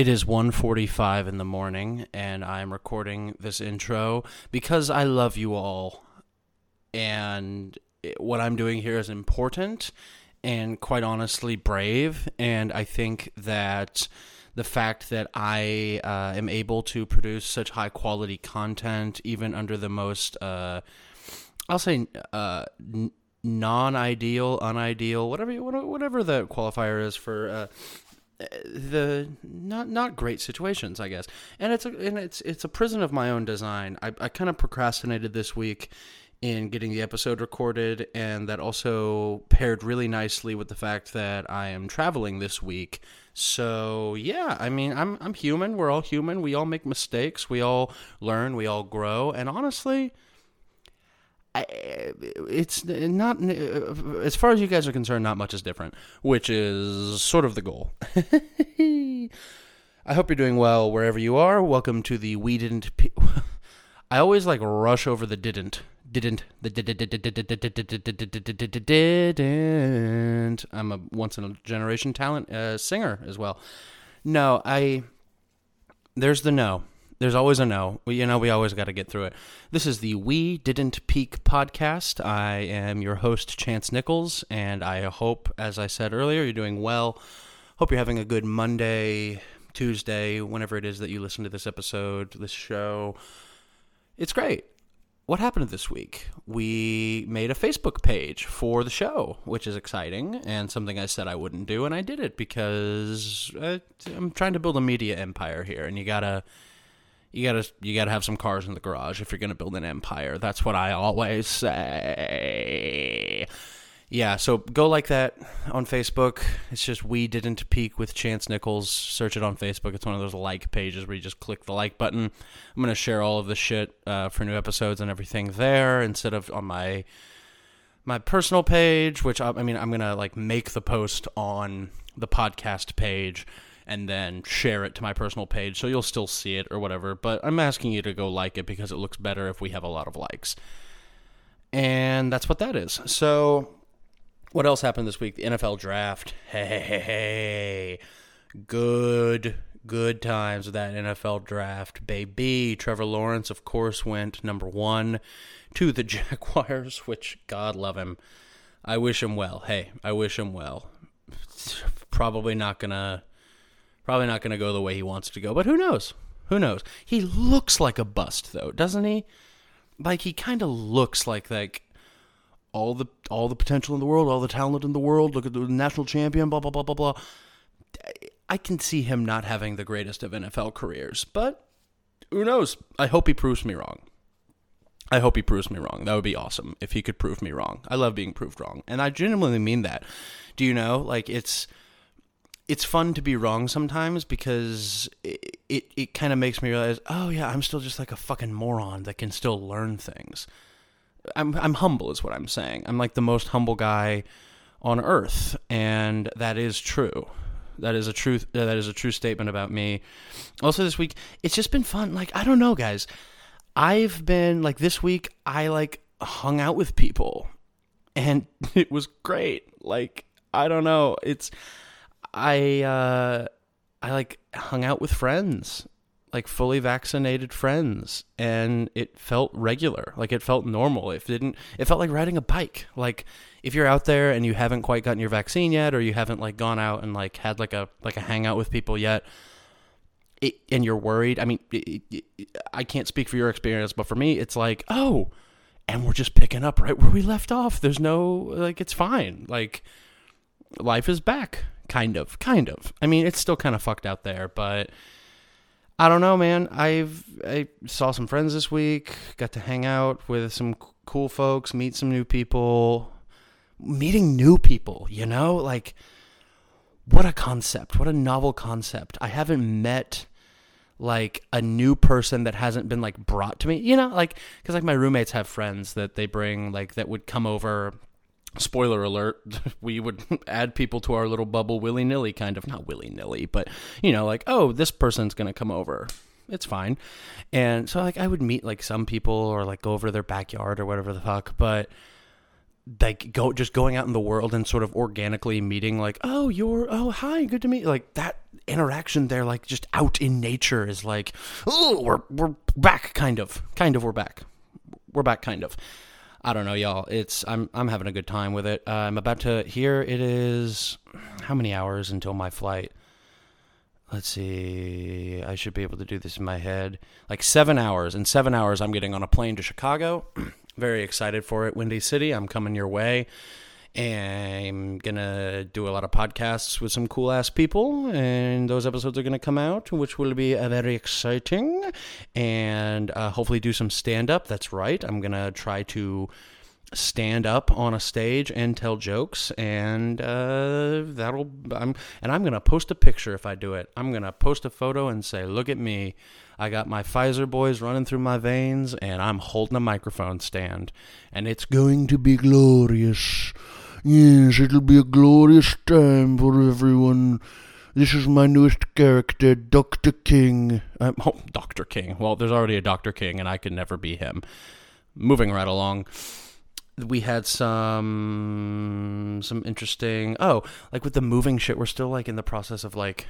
It is 1:45 in the morning and I'm recording this intro because I love you all. And what I'm doing here is important and quite honestly brave and I think that the fact that I uh, am able to produce such high quality content even under the most uh, I'll say uh, non-ideal, unideal, whatever whatever the qualifier is for uh, the not not great situations, I guess. And it's a and it's it's a prison of my own design. I I kind of procrastinated this week in getting the episode recorded, and that also paired really nicely with the fact that I am traveling this week. So yeah, I mean, I'm I'm human. We're all human. We all make mistakes. We all learn. We all grow. And honestly. I, it's not as far as you guys are concerned not much is different which is sort of the goal i hope you're doing well wherever you are welcome to the we didn't pe- i always like rush over the didn't didn't the didn't i'm a once in a generation talent uh, singer as well no i there's the no there's always a no. We, you know, we always got to get through it. This is the We Didn't Peak podcast. I am your host, Chance Nichols, and I hope, as I said earlier, you're doing well. Hope you're having a good Monday, Tuesday, whenever it is that you listen to this episode, this show. It's great. What happened this week? We made a Facebook page for the show, which is exciting and something I said I wouldn't do, and I did it because uh, I'm trying to build a media empire here, and you gotta you gotta you gotta have some cars in the garage if you're gonna build an empire. That's what I always say. Yeah, so go like that on Facebook. It's just we didn't peak with Chance Nichols. Search it on Facebook. It's one of those like pages where you just click the like button. I'm gonna share all of the shit uh, for new episodes and everything there instead of on my my personal page. Which I, I mean, I'm gonna like make the post on the podcast page and then share it to my personal page so you'll still see it or whatever. But I'm asking you to go like it because it looks better if we have a lot of likes. And that's what that is. So, what else happened this week? The NFL draft. Hey, hey, hey, hey. Good, good times with that NFL draft, baby. Trevor Lawrence, of course, went number one to the Jaguars, which, God love him. I wish him well. Hey, I wish him well. Probably not gonna Probably not going to go the way he wants to go, but who knows? Who knows? He looks like a bust though, doesn't he? Like he kind of looks like like all the all the potential in the world, all the talent in the world. Look at the national champion, blah blah blah blah blah. I can see him not having the greatest of NFL careers, but who knows? I hope he proves me wrong. I hope he proves me wrong. That would be awesome if he could prove me wrong. I love being proved wrong, and I genuinely mean that. Do you know? Like it's it's fun to be wrong sometimes because it it, it kind of makes me realize, oh yeah, I'm still just like a fucking moron that can still learn things. I'm I'm humble is what I'm saying. I'm like the most humble guy on earth, and that is true. That is a truth. Uh, that is a true statement about me. Also, this week it's just been fun. Like I don't know, guys. I've been like this week. I like hung out with people, and it was great. Like I don't know. It's I uh I like hung out with friends, like fully vaccinated friends, and it felt regular. Like it felt normal. It didn't it felt like riding a bike. Like if you're out there and you haven't quite gotten your vaccine yet or you haven't like gone out and like had like a like a hangout with people yet, it, and you're worried. I mean, it, it, I can't speak for your experience, but for me it's like, "Oh, and we're just picking up right where we left off. There's no like it's fine. Like life is back kind of kind of. I mean it's still kind of fucked out there but i don't know man. I've i saw some friends this week got to hang out with some cool folks meet some new people. Meeting new people you know? Like what a concept. What a novel concept. I haven't met like a new person that hasn't been like brought to me you know? Like because like my roommates have friends that they bring like that would come over spoiler alert, we would add people to our little bubble willy nilly, kind of not willy nilly, but you know, like, oh, this person's gonna come over. It's fine. And so like I would meet like some people or like go over to their backyard or whatever the fuck, but like go just going out in the world and sort of organically meeting like, oh, you're oh hi, good to meet like that interaction there, like just out in nature, is like, oh, we're we're back, kind of, kind of, we're back, we're back, kind of. I don't know, y'all. It's I'm I'm having a good time with it. Uh, I'm about to here. It is how many hours until my flight? Let's see. I should be able to do this in my head. Like seven hours. In seven hours, I'm getting on a plane to Chicago. Very excited for it, Windy City. I'm coming your way. I'm gonna do a lot of podcasts with some cool ass people, and those episodes are gonna come out, which will be uh, very exciting. And uh, hopefully, do some stand up. That's right. I'm gonna try to stand up on a stage and tell jokes and uh, that'll I'm and I'm gonna post a picture if I do it. I'm gonna post a photo and say, "Look at me! I got my Pfizer boys running through my veins, and I'm holding a microphone stand, and it's going to be glorious. Yes, it'll be a glorious time for everyone." This is my newest character, Dr. King. Um, oh, Dr. King. Well, there's already a Dr. King, and I can never be him. Moving right along we had some some interesting oh like with the moving shit we're still like in the process of like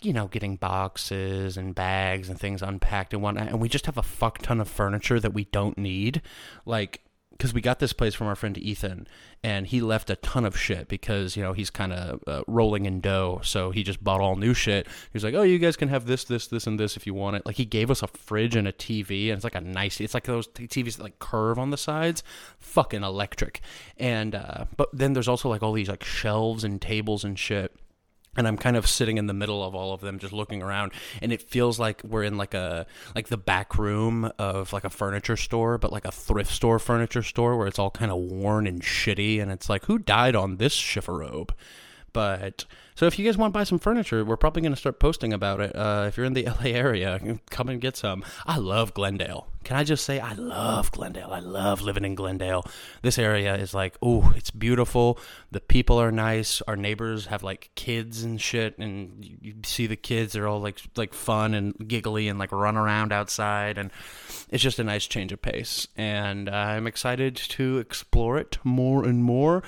you know getting boxes and bags and things unpacked and whatnot and we just have a fuck ton of furniture that we don't need like because we got this place from our friend Ethan, and he left a ton of shit because you know he's kind of uh, rolling in dough, so he just bought all new shit. He's like, "Oh, you guys can have this, this, this, and this if you want it." Like he gave us a fridge and a TV, and it's like a nice. It's like those TVs that like curve on the sides, fucking electric. And uh, but then there's also like all these like shelves and tables and shit and I'm kind of sitting in the middle of all of them just looking around and it feels like we're in like a like the back room of like a furniture store but like a thrift store furniture store where it's all kind of worn and shitty and it's like who died on this chifforobe but so if you guys want to buy some furniture, we're probably going to start posting about it. Uh, if you're in the LA area, come and get some. I love Glendale. Can I just say I love Glendale? I love living in Glendale. This area is like, oh, it's beautiful. The people are nice. Our neighbors have like kids and shit, and you, see the kids. They're all like like fun and giggly and like run around outside, and it's just a nice change of pace. And I'm excited to explore it more and more.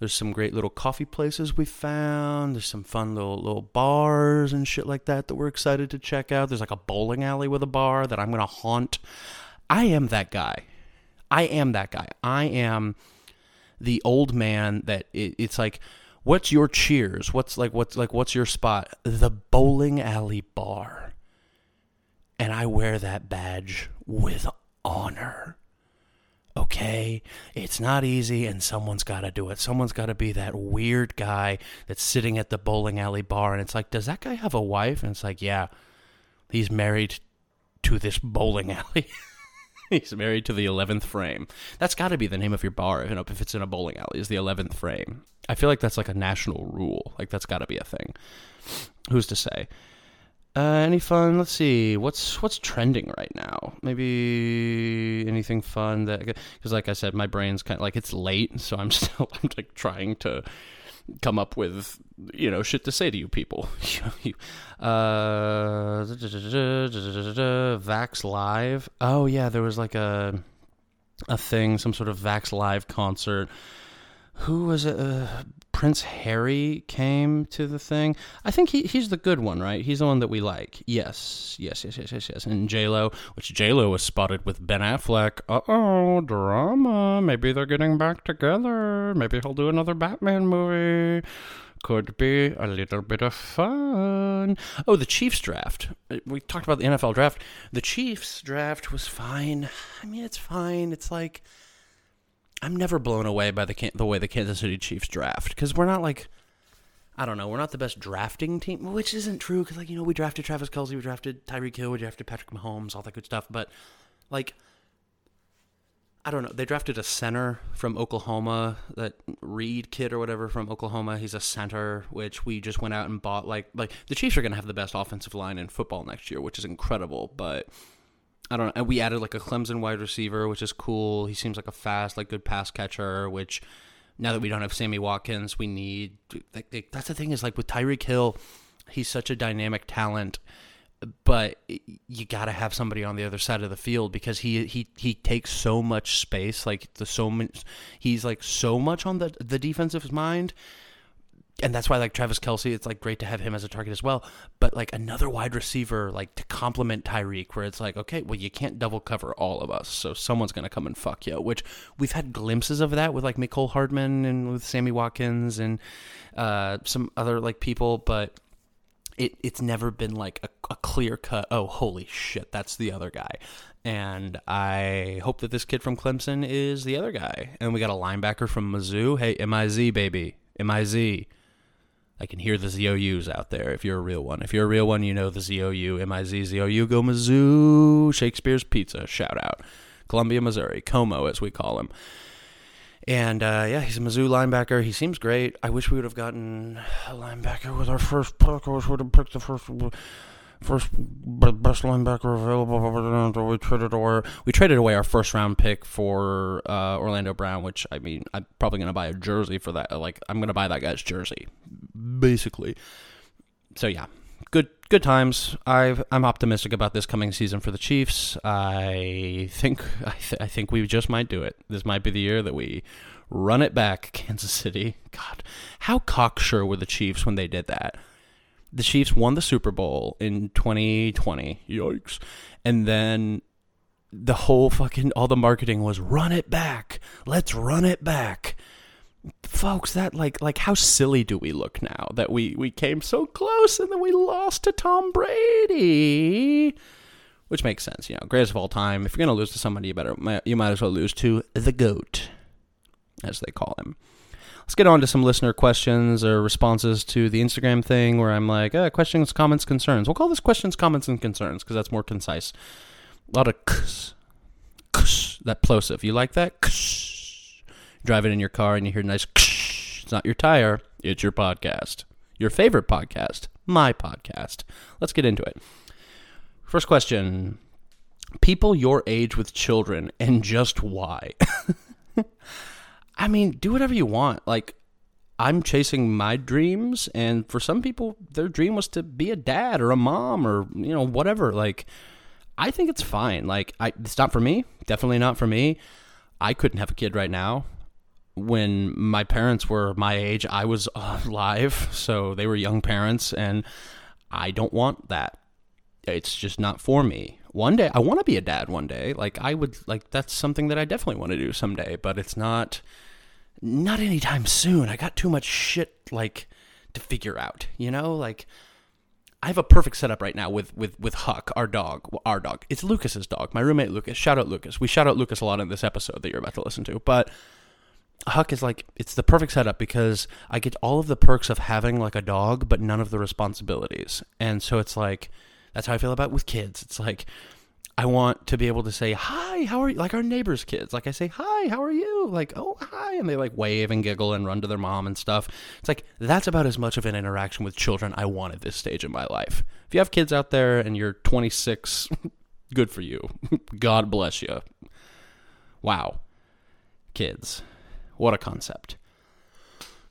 There's some great little coffee places we found. There's some fun little little bars and shit like that that we're excited to check out. There's like a bowling alley with a bar that I'm gonna haunt. I am that guy. I am that guy. I am the old man that it, it's like what's your cheers what's like what's like what's your spot the bowling alley bar and i wear that badge with honor okay? It's not easy, and someone's got to do it. Someone's got to be that weird guy that's sitting at the bowling alley bar, and it's like, does that guy have a wife? And it's like, yeah, he's married to this bowling alley. he's married to the 11th frame. That's got to be the name of your bar, you know, if it's in a bowling alley, is the 11th frame. I feel like that's like a national rule. Like, that's got to be a thing. Who's to say? Uh, any fun? Let's see. What's what's trending right now? Maybe anything fun that because, like I said, my brain's kind of like it's late, so I'm still I'm like trying to come up with you know shit to say to you people. uh, Vax Live. Oh yeah, there was like a a thing, some sort of Vax Live concert. Who was it? Uh, Prince Harry came to the thing. I think he, he's the good one, right? He's the one that we like. Yes, yes, yes, yes, yes, yes. And J Lo, which J Lo was spotted with Ben Affleck. Uh oh, drama. Maybe they're getting back together. Maybe he'll do another Batman movie. Could be a little bit of fun. Oh, the Chiefs draft. We talked about the NFL draft. The Chiefs draft was fine. I mean, it's fine. It's like I'm never blown away by the the way the Kansas City Chiefs draft because we're not like I don't know, we're not the best drafting team, which isn't true because like you know we drafted Travis Kelce, we drafted Tyreek Hill, we drafted Patrick Mahomes, all that good stuff, but like I don't know. They drafted a center from Oklahoma, that Reed kid or whatever from Oklahoma. He's a center, which we just went out and bought. Like, like the Chiefs are going to have the best offensive line in football next year, which is incredible. But I don't know. And we added like a Clemson wide receiver, which is cool. He seems like a fast, like good pass catcher. Which now that we don't have Sammy Watkins, we need. That's the thing is like with Tyreek Hill, he's such a dynamic talent, but you got to have somebody on the other side of the field because he he he takes so much space. Like the so much, he's like so much on the the defensive mind and that's why like Travis Kelce, it's like great to have him as a target as well. But like another wide receiver, like to complement Tyreek, where it's like, okay, well you can't double cover all of us, so someone's gonna come and fuck you. Which we've had glimpses of that with like Mecole Hardman and with Sammy Watkins and uh, some other like people, but it it's never been like a, a clear cut. Oh, holy shit, that's the other guy. And I hope that this kid from Clemson is the other guy. And we got a linebacker from Mizzou. Hey, MIZ baby, MIZ. I can hear the ZOUs out there if you're a real one. If you're a real one, you know the ZOU, MIZ, ZOU, go Mizzou, Shakespeare's Pizza, shout out. Columbia, Missouri, Como as we call him. And uh, yeah, he's a Mizzou linebacker. He seems great. I wish we would have gotten a linebacker with our first pick. I wish we would have picked the first first best linebacker available. We traded away we traded away our first round pick for uh, Orlando Brown, which I mean I'm probably gonna buy a jersey for that. Like I'm gonna buy that guy's jersey, basically. So yeah, good good times. i am optimistic about this coming season for the Chiefs. I think I, th- I think we just might do it. This might be the year that we run it back, Kansas City. God, how cocksure were the Chiefs when they did that? the Chiefs won the Super Bowl in 2020. Yikes. And then the whole fucking all the marketing was run it back. Let's run it back. Folks, that like like how silly do we look now that we we came so close and then we lost to Tom Brady? Which makes sense, you know, greatest of all time. If you're gonna lose to somebody, you better you might as well lose to the goat, as they call him let's get on to some listener questions or responses to the Instagram thing where I'm like, uh, questions, comments, concerns. We'll call this questions, comments, and concerns because that's more concise. A lot of kss, kss, that plosive. You like that? Kss. Drive it in your car and you hear a nice kss. It's not your tire, it's your podcast. Your favorite podcast, my podcast. Let's get into it. First question People your age with children and just why? I mean, do whatever you want. Like, I'm chasing my dreams, and for some people, their dream was to be a dad or a mom or you know whatever. Like, I think it's fine. Like, I, it's not for me. Definitely not for me. I couldn't have a kid right now. When my parents were my age, I was uh, alive, so they were young parents, and I don't want that. It's just not for me. One day, I want to be a dad. One day, like I would, like that's something that I definitely want to do someday. But it's not not anytime soon. I got too much shit like to figure out, you know? Like I have a perfect setup right now with with with Huck, our dog. Our dog. It's Lucas's dog. My roommate Lucas. Shout out Lucas. We shout out Lucas a lot in this episode that you're about to listen to. But Huck is like it's the perfect setup because I get all of the perks of having like a dog, but none of the responsibilities. And so it's like that's how I feel about with kids. It's like I want to be able to say, hi, how are you? Like our neighbors' kids. Like I say, hi, how are you? Like, oh, hi. And they like wave and giggle and run to their mom and stuff. It's like, that's about as much of an interaction with children I want at this stage in my life. If you have kids out there and you're 26, good for you. God bless you. Wow. Kids. What a concept.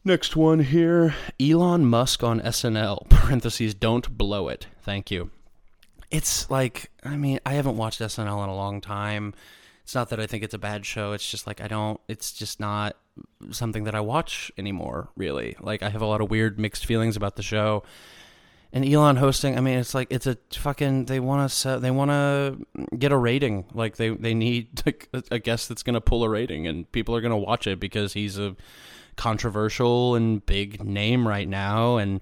Next one here Elon Musk on SNL. Parentheses, don't blow it. Thank you it's like I mean I haven't watched SNL in a long time. It's not that I think it's a bad show. It's just like I don't. It's just not something that I watch anymore. Really, like I have a lot of weird mixed feelings about the show. And Elon hosting, I mean, it's like it's a fucking. They want to. They want to get a rating. Like they they need a guest that's going to pull a rating, and people are going to watch it because he's a controversial and big name right now, and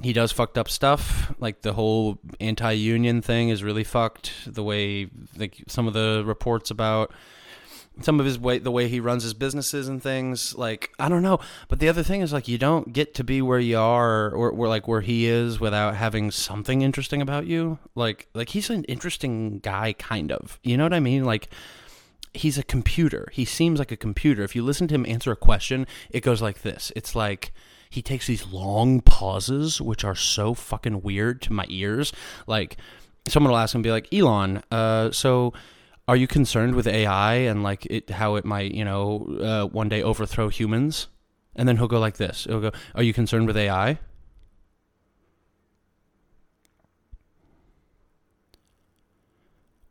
he does fucked up stuff. Like the whole anti-union thing is really fucked. The way like some of the reports about some of his way the way he runs his businesses and things like i don't know. But the other thing is like you don't get to be where you are or, or like where he is without having something interesting about you. Like like he's an interesting guy kind of. You know what i mean? Like he's a computer. He seems like a computer. If you listen to him answer a question it goes like this. It's like he takes these long pauses, which are so fucking weird to my ears. Like, someone will ask him, be like, Elon, uh, so are you concerned with AI and like it, how it might, you know, uh, one day overthrow humans? And then he'll go like this. He'll go, Are you concerned with AI?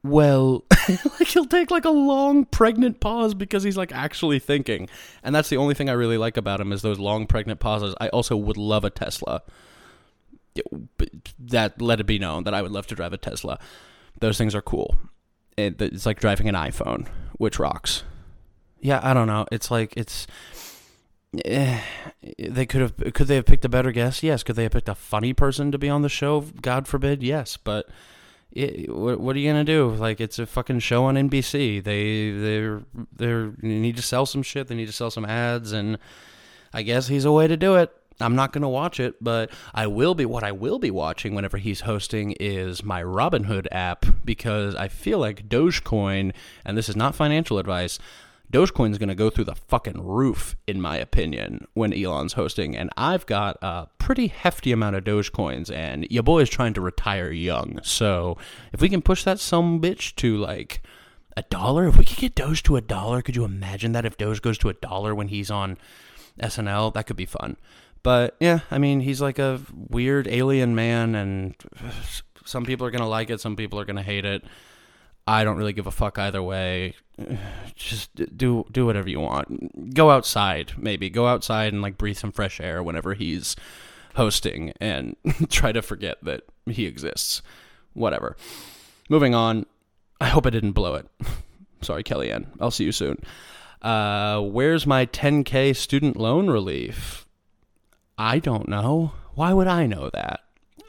Well, like he'll take like a long pregnant pause because he's like actually thinking. And that's the only thing I really like about him is those long pregnant pauses. I also would love a Tesla. That let it be known that I would love to drive a Tesla. Those things are cool. It, it's like driving an iPhone, which rocks. Yeah, I don't know. It's like it's eh, they could have could they have picked a better guest? Yes. Could they have picked a funny person to be on the show? God forbid. Yes, but it, what, what are you gonna do? Like it's a fucking show on NBC. They they're they need to sell some shit. They need to sell some ads, and I guess he's a way to do it. I'm not going to watch it, but I will be. What I will be watching whenever he's hosting is my Robinhood app because I feel like Dogecoin, and this is not financial advice. Dogecoin's going to go through the fucking roof, in my opinion, when Elon's hosting. And I've got a pretty hefty amount of Dogecoins, and your boy is trying to retire young. So if we can push that some bitch to like a dollar, if we could get Doge to a dollar, could you imagine that if Doge goes to a dollar when he's on SNL? That could be fun. But yeah, I mean, he's like a weird alien man, and some people are to like it, some people are to hate it. I don't really give a fuck either way. Just do do whatever you want. Go outside, maybe go outside and like breathe some fresh air whenever he's hosting, and try to forget that he exists. Whatever. Moving on. I hope I didn't blow it. Sorry, Kellyanne. I'll see you soon. Uh, where's my 10k student loan relief? I don't know. Why would I know that?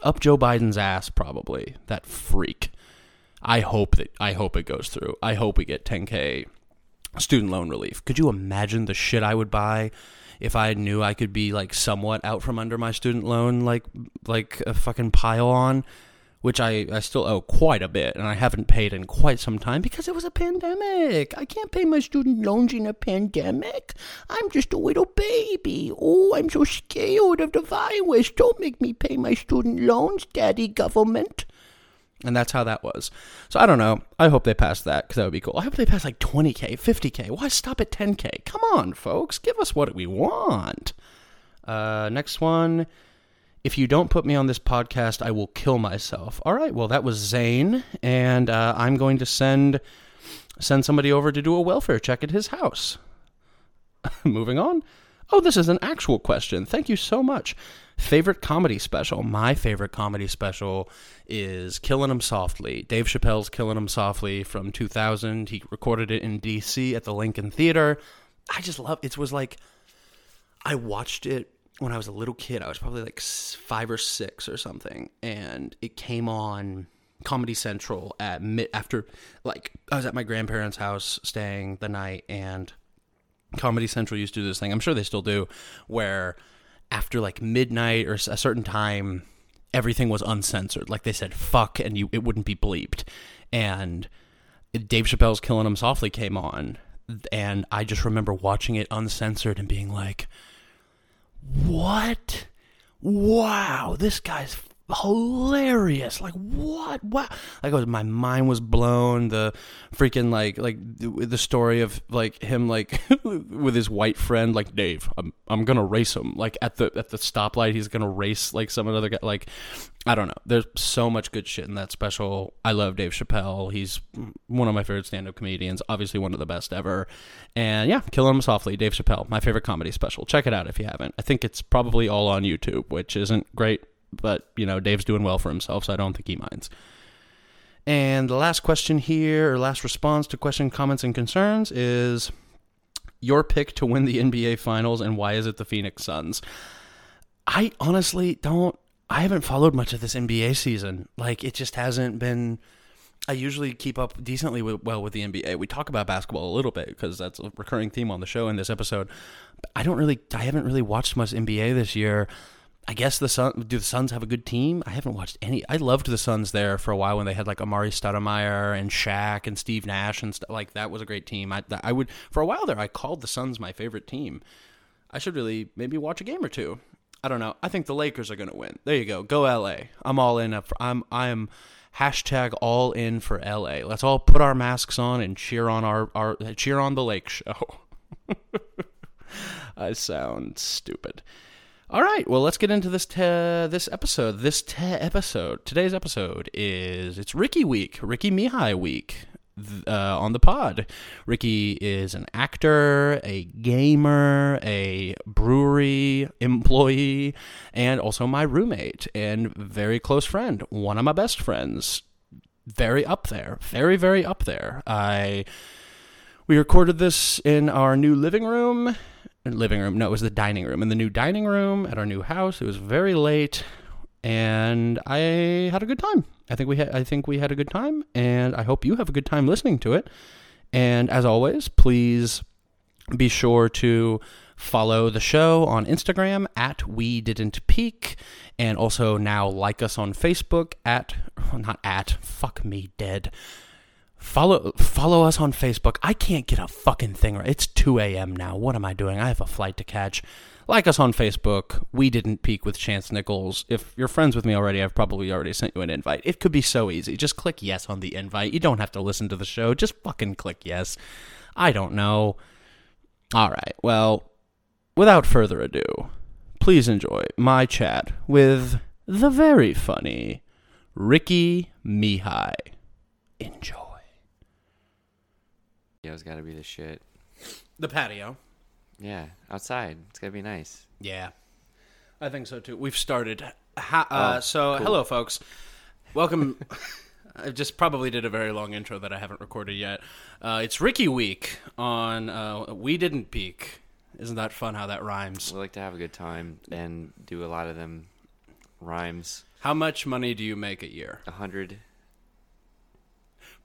Up Joe Biden's ass, probably. That freak. I hope that I hope it goes through. I hope we get 10k student loan relief. Could you imagine the shit I would buy if I knew I could be like somewhat out from under my student loan like like a fucking pile on? Which I, I still owe quite a bit, and I haven't paid in quite some time because it was a pandemic. I can't pay my student loans in a pandemic. I'm just a little baby. Oh, I'm so scared of the virus. Don't make me pay my student loans, Daddy Government. And that's how that was. So I don't know. I hope they pass that because that would be cool. I hope they pass like 20K, 50K. Why stop at 10K? Come on, folks. Give us what we want. Uh, next one. If you don't put me on this podcast, I will kill myself. All right. Well, that was Zane. And uh, I'm going to send send somebody over to do a welfare check at his house. Moving on. Oh, this is an actual question. Thank you so much. Favorite comedy special? My favorite comedy special is Killing 'Em Softly. Dave Chappelle's Killing 'Em Softly from 2000. He recorded it in DC at the Lincoln Theater. I just love it. Was like I watched it when I was a little kid. I was probably like 5 or 6 or something and it came on Comedy Central at mid after like I was at my grandparents' house staying the night and Comedy Central used to do this thing. I'm sure they still do where after like midnight or a certain time, everything was uncensored. Like they said, "fuck," and you it wouldn't be bleeped. And Dave Chappelle's Killing "Killing 'Em Softly" came on, and I just remember watching it uncensored and being like, "What? Wow, this guy's hilarious. Like what? What? Like was, my mind was blown. The freaking like like the story of like him like with his white friend like Dave. I'm I'm gonna race him. Like at the at the stoplight, he's gonna race like some other guy. Like I don't know. There's so much good shit in that special. I love Dave Chappelle. He's one of my favorite stand-up comedians. Obviously one of the best ever. And yeah, Killing 'Em Softly, Dave Chappelle, my favorite comedy special. Check it out if you haven't. I think it's probably all on YouTube, which isn't great but you know Dave's doing well for himself, so I don't think he minds. And the last question here, or last response to question, comments, and concerns is your pick to win the NBA Finals, and why is it the Phoenix Suns? I honestly don't. I haven't followed much of this NBA season. Like it just hasn't been. I usually keep up decently with, well with the NBA. We talk about basketball a little bit because that's a recurring theme on the show in this episode. But I don't really. I haven't really watched much NBA this year. I guess the Sun do the Suns have a good team? I haven't watched any. I loved the Suns there for a while when they had like Amar'e Stoudemire and Shaq and Steve Nash and stuff. Like that was a great team. I I would for a while there. I called the Suns my favorite team. I should really maybe watch a game or two. I don't know. I think the Lakers are going to win. There you go. Go LA. I'm all in. I'm I'm hashtag all in for LA. Let's all put our masks on and cheer on our, our cheer on the Lake Show. I sound stupid. All right, well, let's get into this te- this episode. This te- episode, today's episode is it's Ricky week, Ricky Mihai week. uh, on the pod. Ricky is an actor, a gamer, a brewery employee, and also my roommate and very close friend, one of my best friends. Very up there, very very up there. I we recorded this in our new living room. Living room? No, it was the dining room. In the new dining room at our new house. It was very late, and I had a good time. I think we had. I think we had a good time, and I hope you have a good time listening to it. And as always, please be sure to follow the show on Instagram at We Didn't Peak, and also now like us on Facebook at not at fuck me dead. Follow follow us on Facebook. I can't get a fucking thing right. It's 2 a.m. now. What am I doing? I have a flight to catch. Like us on Facebook. We didn't peak with Chance Nichols. If you're friends with me already, I've probably already sent you an invite. It could be so easy. Just click yes on the invite. You don't have to listen to the show. Just fucking click yes. I don't know. All right. Well, without further ado, please enjoy my chat with the very funny Ricky Mihai. Enjoy. It's got to be the shit. The patio. Yeah, outside. It's got to be nice. Yeah, I think so too. We've started. Ha- uh, Oh, so, cool. hello, folks. Welcome. I just probably did a very long intro that I haven't recorded yet. Uh, it's Ricky Week on uh, We Didn't Peak. Isn't that fun how that rhymes? We like to have a good time and do a lot of them rhymes. How much money do you make a year? A hundred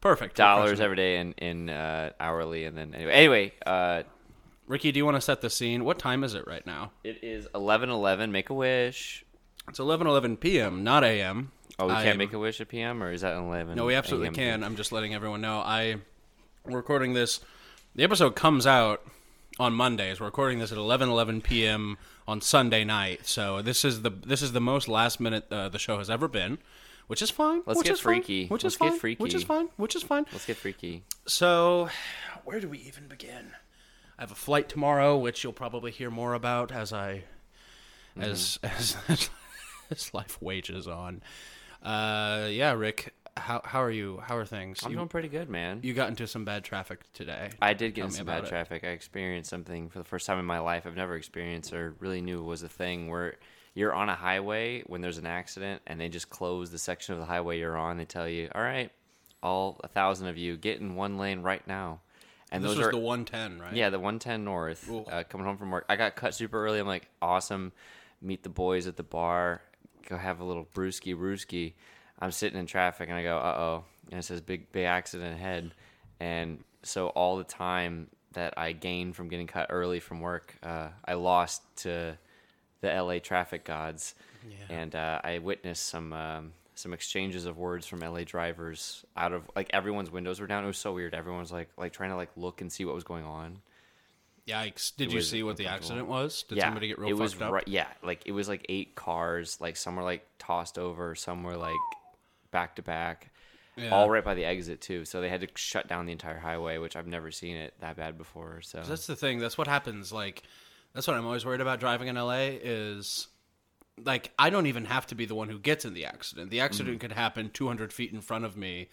Perfect. dollars every day in in uh, hourly, and then anyway. Anyway, uh, Ricky, do you want to set the scene? What time is it right now? it is eleven eleven. Make a wish. It's 11:11 p.m., not a.m. Oh, we can't make a wish at PM, or is that eleven? No, we absolutely can. I'm just letting everyone know. I we're recording this. The episode comes out on Mondays. We're recording this at 11:11 p.m. on Sunday night. So this is the this is the most last minute uh, the show has ever been, which is fine. Let's get is fine, freaky. Which Let's is get fine. Which is fine. Which is fine. Let's get freaky. So, where do we even begin? I have a flight tomorrow, which you'll probably hear more about as I as as as life wages on. Uh, yeah, Rick, how how are you? How are things? I'm You- doing pretty good, man. you got into some bad traffic today. I did get Tell in some bad it. traffic. I experienced something for the first time in my life I've never experienced or really knew was a thing where you're on a highway when there's an accident and they just close the section of the highway you're on. They tell you, all right, all a thousand of you, get in one lane right now. And this those was are the 110, right? yeah, the 110 north. Cool. Uh, coming home from work, I got cut super early. I'm like, awesome. Meet the boys at the bar. Go have a little brewski brewski. I'm sitting in traffic and I go, uh oh, and it says big big accident ahead. And so all the time that I gained from getting cut early from work, uh, I lost to the LA traffic gods, and uh, I witnessed some. Um, some exchanges of words from LA drivers out of like everyone's windows were down. It was so weird. Everyone was like like trying to like look and see what was going on. Yikes! Did It you see what the accident was? Did yeah, somebody get real it fucked was up? right. Yeah, like it was like eight cars. Like some were like tossed over, some were like back to back, Yeah. all right by the exit too. So they had to shut down the entire highway, which I've never seen it that bad before. So That's the thing. That's what happens. Like, that's what I'm always worried about driving in LA is, like, I don't even have to be the one who gets in the accident. The accident Mm-hmm. could happen 200 feet in front of me,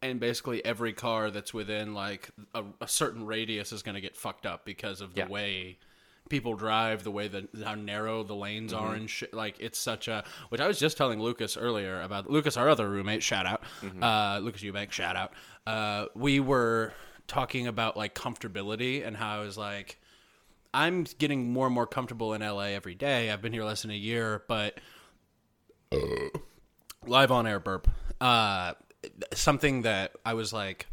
and basically every car that's within like a, a certain radius is going to get fucked up because of the Yeah. way people drive, the way that how narrow the lanes are, Mm-hmm. and shit. Like, it's such a. Which I was just telling Lucas earlier about Lucas, our other roommate. Shout out, Mm-hmm. uh, Lucas Eubank. Shout out. Uh, we were talking about like comfortability and how I was like. I'm getting more and more comfortable in LA every day. I've been here less than a year, but live on air burp. Uh, something that I was like,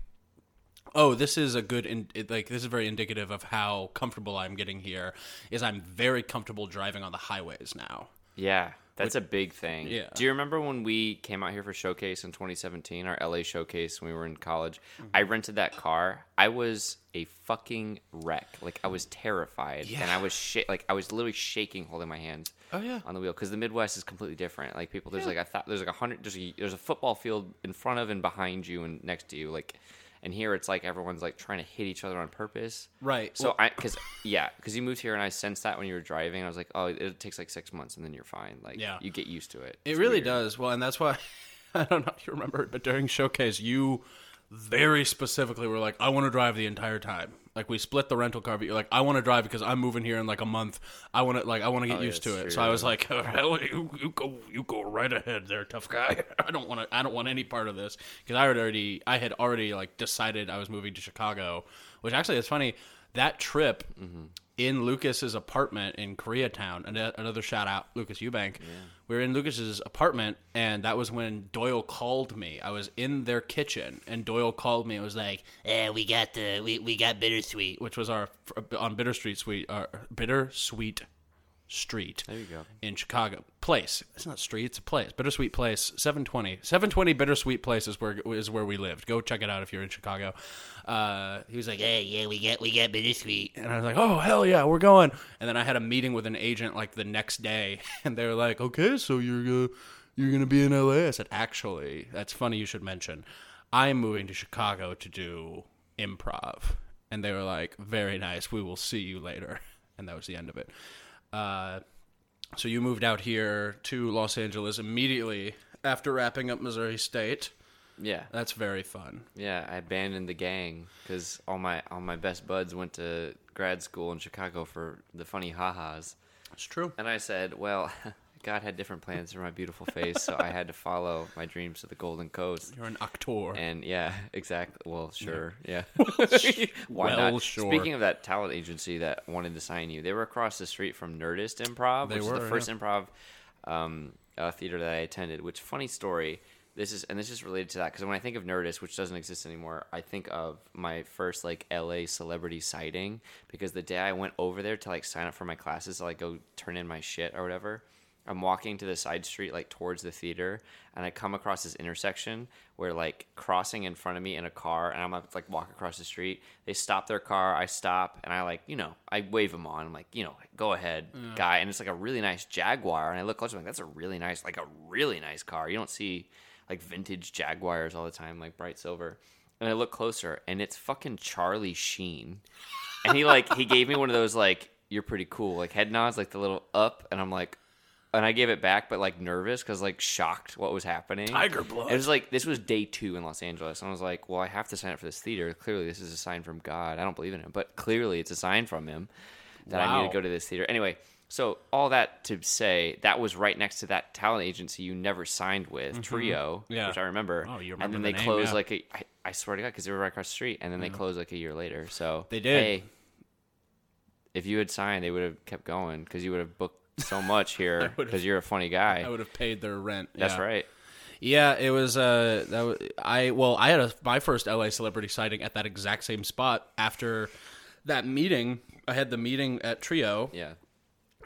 oh, this is a good, in, like this is very indicative of how comfortable I'm getting here. Is I'm very comfortable driving on the highways now. yeah, that's a big thing. Yeah. Do you remember when we came out here for showcase in 2017, our LA showcase when we were in college? Mm-hmm. I rented that car. I was a fucking wreck. Like I was terrified, and I was sh- like I was literally shaking holding my hands. Oh, yeah. on the wheel because the Midwest is completely different. Like people, there's like a th- there's like a hundred there's a there's a football field in front of and behind you and next to you. Like, and here it's like everyone's like trying to hit each other on purpose. Right. So I because yeah because you moved here and I sensed that when you were driving. I was like, oh, it takes like six months and then you're fine. Like Yeah. you get used to it. It really weird. does. Well, and that's why I don't know if you remember it, but during showcase, you very specifically we were like, I want to drive the entire time. Like we split the rental car, but you're like, I want to drive because I'm moving here in like a month. I want to like I want to get Oh, yeah, used to it. true, So I was like, hell, you, you go you go right ahead there, tough guy. I don't want to I don't want any part of this because I had already I had already like decided I was moving to Chicago, which actually it's funny that trip mm-hmm. In Lucas's apartment in Koreatown. And another shout out, Lucas Eubank. We were in Lucas's apartment, and that was when Doyle called me. I was in their kitchen, and Doyle called me. and was like, Eh, we got the we, we got bittersweet. which was our on Bittersweet Sweet, uh, Bittersweet Street. There you go. In Chicago, place. It's not street. It's a place. Bittersweet Place, seven twenty. Seven twenty Bittersweet Place is where is where we lived. Go check it out if you're in Chicago. Uh, he was like, Yeah, yeah, we get we get bittersweet. and I was like, "Oh hell yeah, we're going!" And then I had a meeting with an agent like the next day, and they were like, "Okay, so you're uh, you're gonna be in LA?" I said, "Actually, that's funny you should mention. I'm moving to Chicago to do improv." And they were like, "Very nice. We will see you later." And that was the end of it. Uh, so you moved out here to Los Angeles immediately after wrapping up Missouri State. Yeah. That's very fun. Yeah, I abandoned the gang because all my all my best buds went to grad school in Chicago for the funny ha-has. It's true. And I said, well, God had different plans for my beautiful face, so I had to follow my dreams to the Golden Coast. You're an actor. And yeah, exactly. Well, sure. Yeah. Why Well, not? sure. Speaking of that talent agency that wanted to sign you, they were across the street from Nerdist Improv, They which is the first improv um, uh, theater that I attended. Which funny story. This is and this is related to that because when I think of Nerdist, which doesn't exist anymore, I think of my first like LA celebrity sighting because the day I went over there to like sign up for my classes, to, like go turn in my shit or whatever. I'm walking to the side street, like towards the theater, and I come across this intersection where, like, crossing in front of me in a car, and I'm like walk across the street. They stop their car, I stop, and I like, you know, I wave them on. I'm like, you know, go ahead, guy. And it's like a really nice Jaguar, and I look closer, I'm like, that's a really nice, like a really nice car. You don't see like vintage Jaguars all the time, like bright silver. And I look closer, and it's fucking Charlie Sheen and he like he gave me one of those like you're pretty cool like head nods like the little up and i'm like and i gave it back but like nervous because like shocked what was happening Tiger blood. it was like this was day two in los angeles and i was like well i have to sign up for this theater clearly this is a sign from god i don't believe in him but clearly it's a sign from him that i need to go to this theater anyway so all that to say that was right next to that talent agency you never signed with trio Mm-hmm. Yeah. which i remember Oh, you and then the they name, closed yeah. like a, I, I swear to god because they were right across the street and then they closed like a year later so They did. hey if you had signed, they would have kept going because you would have booked so much here because you're a funny guy. I would have paid their rent. That's yeah. right. Yeah, it was. Uh, that was, I well, I had a, my first LA celebrity sighting at that exact same spot after that meeting. I had the meeting at Trio, Yeah.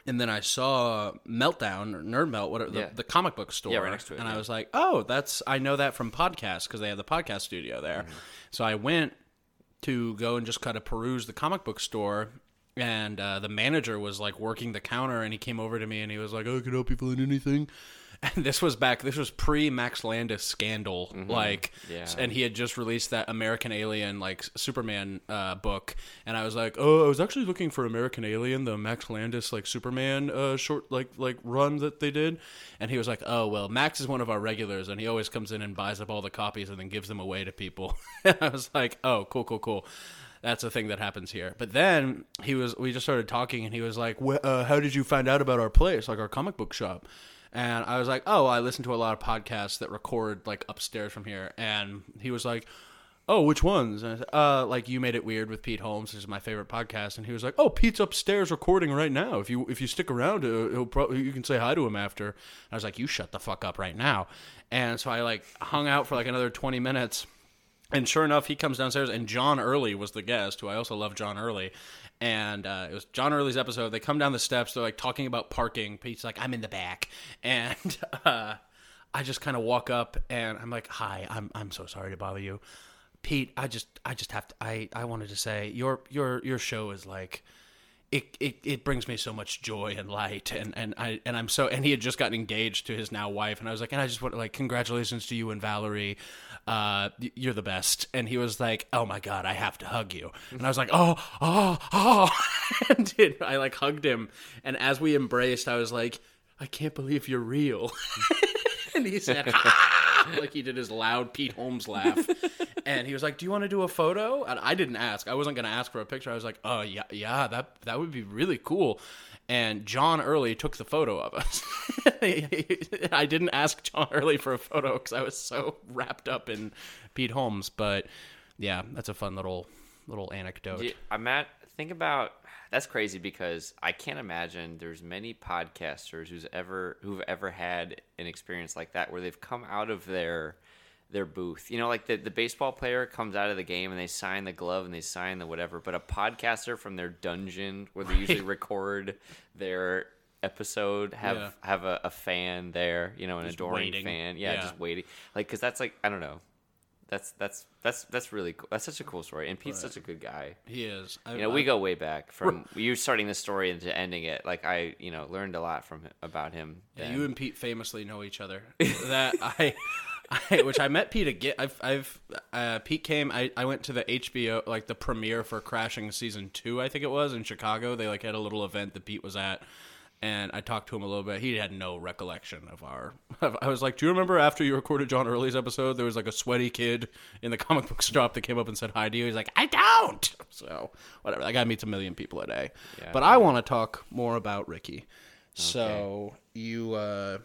and then I saw Meltdown or Nerd Melt, whatever the, Yeah. the comic book store. Yeah, right next to it, And I was like, oh, that's I know that from podcasts because they have the podcast studio there. Mm-hmm. So I went to go and just kind of peruse the comic book store. And uh, the manager was like working the counter, and he came over to me and he was like, "Oh, can I help you find anything?" And this was back. This was pre Max Landis scandal, like, Mm-hmm. Yeah. and he had just released that American Alien like Superman uh, book, and I was like, oh, I was actually looking for American Alien, the Max Landis like Superman uh, short like like run that they did, and he was like, oh well, Max is one of our regulars, and he always comes in and buys up all the copies and then gives them away to people. and I was like, oh, cool, cool, cool. That's a thing that happens here. But then he was, we just started talking, and he was like, "Wh- uh, "How did you find out about our place, like our comic book shop?" And I was like, "Oh, I listen to a lot of podcasts that record like upstairs from here." And he was like, "Oh, which ones?" And I said, "Uh, like you made it weird with Pete Holmes, which is my favorite podcast." And he was like, "Oh, Pete's upstairs recording right now. If you if you stick around, uh, he'll you can say hi to him after." And I was like, "You shut the fuck up right now." And so I like hung out for like another twenty minutes. And sure enough, he comes downstairs, and John Early was the guest, who I also love John Early. And uh, it was John Early's episode. They come down the steps. They're like talking about parking. Pete's like, "I'm in the back," and uh, I just kind of walk up, and I'm like, "Hi, I'm I'm so sorry to bother you, Pete. I just I just have to. I I wanted to say your your your show is like." It, it, it brings me so much joy and light and, and I and I'm so and he had just gotten engaged to his now wife and I was like and I just want like congratulations to you and Valerie uh you're the best and he was like oh my god I have to hug you and I was like oh oh oh and dude, I like hugged him and as we embraced I was like I can't believe you're real and he said ah! like he did his loud Pete Holmes laugh. and he was like, "Do you want to do a photo?" And I didn't ask. I wasn't going to ask for a picture. I was like, "Oh yeah, yeah, that that would be really cool." And John Early took the photo of us. I didn't ask John Early for a photo because I was so wrapped up in Pete Holmes. But yeah, that's a fun little little anecdote. I'm at think about that's crazy because I can't imagine there's many podcasters who's ever who've ever had an experience like that where they've come out of their their booth. You know, like the, the baseball player comes out of the game and they sign the glove and they sign the whatever, but a podcaster from their dungeon where they usually record their episode have Yeah. have a, a fan there, you know, an Just adoring waiting. fan. Yeah, Yeah. just waiting. Like cuz that's like I don't know. That's that's that's that's really cool. That's such a cool story. And Pete's such a good guy. He is. I, You know, we go way back from you starting the story into ending it. Like I, you know, learned a lot from about him. Yeah, you and Pete famously know each other. that I, I, which I met Pete again. I've, I've, uh, Pete came. I, I went to the HBO like the premiere for Crashing season two. I think it was in Chicago. They like had a little event that Pete was at, and I talked to him a little bit. He had no recollection of our. Of, I was like, "Do you remember after you recorded John Early's episode? There was like a sweaty kid in the comic book shop that came up and said hi to you." He's like, "I don't." So whatever. That guy meets a million people a day. Yeah. but I want to talk more about Ricky. So you uh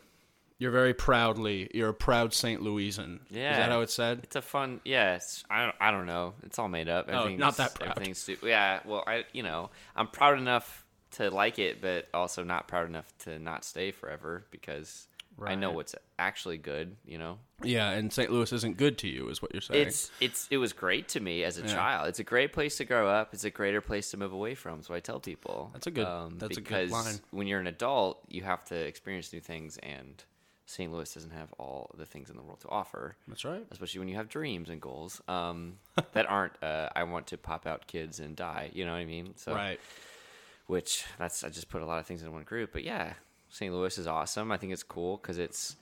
you're very proudly you're a proud St. Louisan. Is Yeah. that how it's said? It's a fun, yeah. I don't, I don't know. It's all made up. Oh, not Everything's- that proud. Everything's stu- yeah. Well, I, you know, I'm proud enough to like it, but also not proud enough to not stay forever because I know Right. what's actually good. You know, Yeah, and St. Louis isn't good to you is what you're saying. it's it's it was great to me as a child. It's a great place to grow up. It's a greater place to move away from. So I tell people That's a good- um, that's a good because line. when you're an adult, you have to experience new things, and St. Louis doesn't have all the things in the world to offer. That's right. especially when you have dreams and goals um, that aren't uh, I want to pop out kids and die. You know what I mean? So, Right. Which that's I just put a lot of things in one group. But yeah, St. Louis is awesome. I think it's cool because it's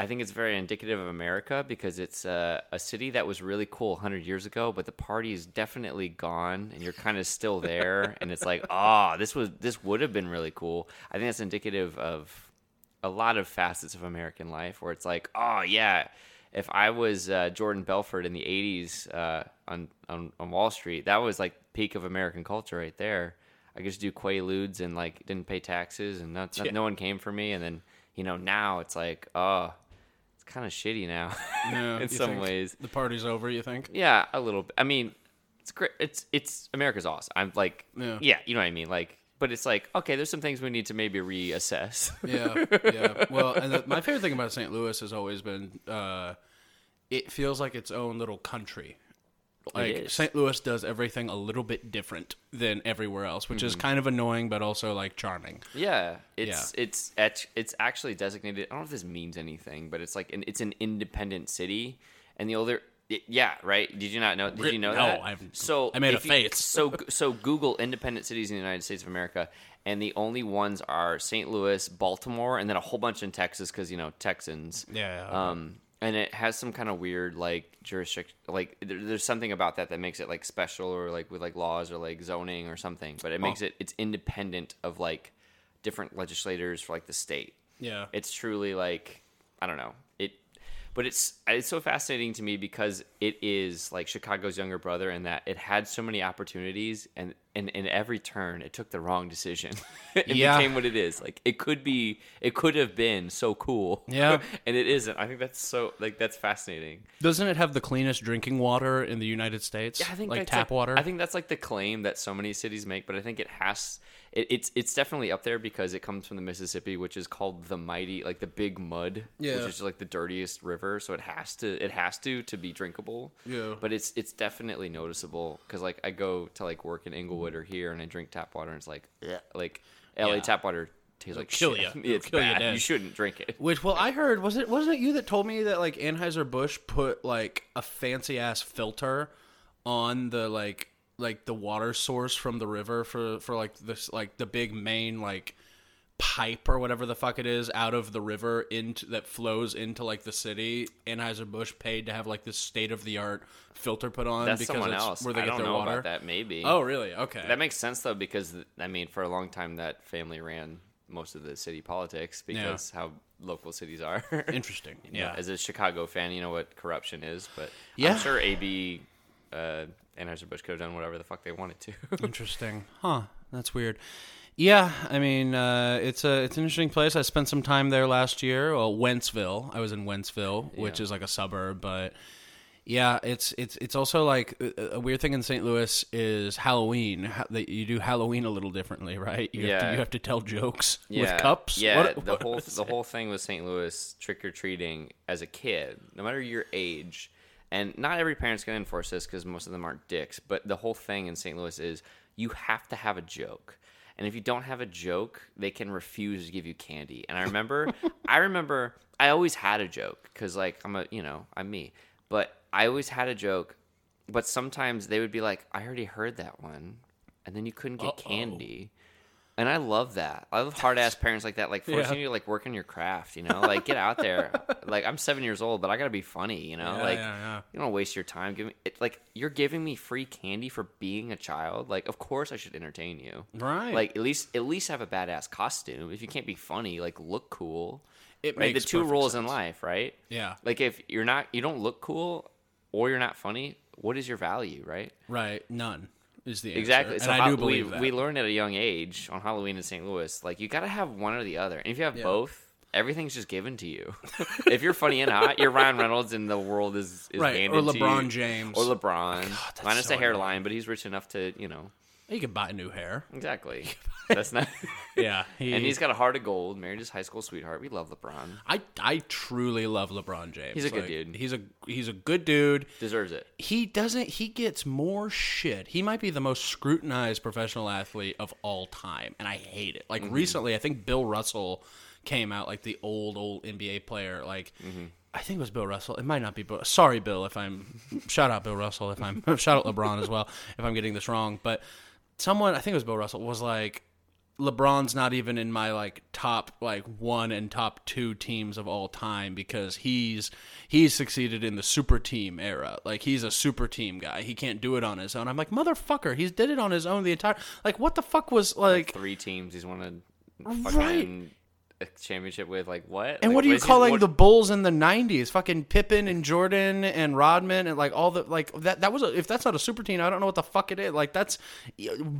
I think it's very indicative of America because it's uh, a city that was really cool 100 years ago, but the party is definitely gone, and you're kind of still there, and it's like, ah, this was this would have been really cool. I think that's indicative of a lot of facets of American life where it's like, oh yeah, if I was uh, Jordan Belfort in the '80s uh, on, on on Wall Street, that was like peak of American culture right there. I just do quaaludes and like didn't pay taxes and not, Yeah. no one came for me. And then you know now it's like, oh, it's kind of shitty now Yeah, in some ways. The party's over, you think? Yeah, a little bit. I mean, it's great. It's it's America's awesome. I'm like, Yeah. yeah, you know what I mean. Like, but it's like, okay, there's some things we need to maybe reassess. yeah, yeah. Well, and the, my favorite thing about St. Louis has always been uh, it feels like its own little country. Like. St. Louis does everything a little bit different than everywhere else, which is Mm-hmm. kind of annoying, but also like charming. Yeah, it's it's act- it's actually designated. I don't know if this means anything, but it's like an, it's an independent city, and the older. Yeah, right. Did you not know? Did you know no, that? I've- so I made a you- face. so so Google independent cities in the United States of America, and the only ones are St. Louis, Baltimore, and then a whole bunch in Texas because you know Texans. Yeah, okay. Um, and it has some kind of weird like jurisdiction. Like there, there's something about that that makes it like special or like with like laws or like zoning or something. But it makes it it's independent of like different legislators for like the state. Yeah. It's truly like I don't know but it's it's so fascinating to me because it is like Chicago's younger brother in that it had so many opportunities and and in every turn it took the wrong decision. it Yeah. became what it is. Like it could be, it could have been so cool. Yeah. and it isn't. I think that's so like that's fascinating. Doesn't it have the cleanest drinking water in the United States? Yeah, I think like tap like- water. I think that's like the claim that so many cities make, but I think it has. It, it's it's definitely up there because it comes from the Mississippi, which is called the mighty, like the Big Mud, Yeah. which is like the dirtiest river. So it has to it has to to be drinkable. Yeah. But it's it's definitely noticeable because like I go to like work in Inglewood or here and I drink tap water and it's like Yeah. like LA Yeah. tap water tastes like kill shit. ya. It'll It's kill you bad. dead. You shouldn't drink it. Which, well, I heard was it wasn't it you that told me that like Anheuser Busch put like a fancy ass filter on the like like the water source from the river for for like this like the big main like pipe or whatever the fuck it is out of the river into that flows into like the city. Anheuser Busch paid to have like this state of the art filter put on That's because someone it's else. where they I get don't their know water. about that. Maybe. Oh, really? Okay. That makes sense though because I mean, for a long time that family ran most of the city politics because how local cities are. Interesting. You know, Yeah. as a Chicago fan, you know what corruption is, but Yeah. I'm sure AB uh, Anheuser-Busch could have done whatever the fuck they wanted to. Interesting. Huh. That's weird. Yeah, I mean, uh, it's a it's an interesting place. I spent some time there last year. Well, Wentzville. I was in Wentzville, which Yeah. is like a suburb, but yeah, it's it's it's also like a, a weird thing in St. Louis is Halloween. That you do Halloween a little differently, right? You have to, Yeah. you have to tell jokes yeah, with cups. Yeah, What- the what whole the it? whole thing with St. Louis trick or treating as a kid, no matter your age, and not every parent's gonna enforce this because most of them aren't dicks. But the whole thing in St. Louis is you have to have a joke. And if you don't have a joke, they can refuse to give you candy. And I remember, I remember, I always had a joke because, like, I'm a, you know, I'm me. But I always had a joke. But sometimes they would be like, I already heard that one. And then you couldn't get Uh-oh. candy. And I love that. I love hard ass parents like that, like forcing Yeah. you to like work on your craft. You know, like get out there. like I'm seven years old, but I gotta be funny. You know, Yeah, like yeah, you don't waste your time. Give me it, like you're giving me free candy for being a child. Like of course I should entertain you. Right. Like at least at least have a badass costume. If you can't be funny, like look cool. It right? The two rules in life, right? Yeah. Like if you're not, you don't look cool, or you're not funny. What is your value, right? Right. None is the answer. Exactly. And so I do believe we, that. we learned at a young age on Halloween in St. Louis, like you got to have one or the other. And if you have Yeah. both, everything's just given to you. if you're funny and hot, you're Ryan Reynolds, and the world is, is Right, handed or to LeBron you. James. or LeBron, oh that's minus so the hairline, but he's rich enough to, you know, you can buy new hair. exactly. That's not. Yeah. He, and he's got a heart of gold. Married his high school sweetheart. We love LeBron. I I truly love LeBron James. He's a good Like, dude. He's a he's a good dude. Deserves it. He doesn't. He gets more shit. He might be the most scrutinized professional athlete of all time, and I hate it. Like mm-hmm. recently, I think Bill Russell came out, like the old old NBA player. Like mm-hmm. I think it was Bill Russell. It might not be. Bill. Sorry, Bill, if I'm shout out Bill Russell. If I'm shout out LeBron as well. If I'm getting this wrong, but someone I think it was Bill Russell was like. LeBron's not even in my like top like one and top two teams of all time because he's he's succeeded in the super team era. Like he's a super team guy. He can't do it on his own. I'm like motherfucker. He's did it on his own the entire. Like what the fuck was like? Three teams he's a Right. A championship with. Like what? And Like, what are you calling what- the Bulls in the '90s? Fucking Pippen and Jordan and Rodman and like all the like that. That was a, if that's not a super team, I don't know what the fuck it is. Like that's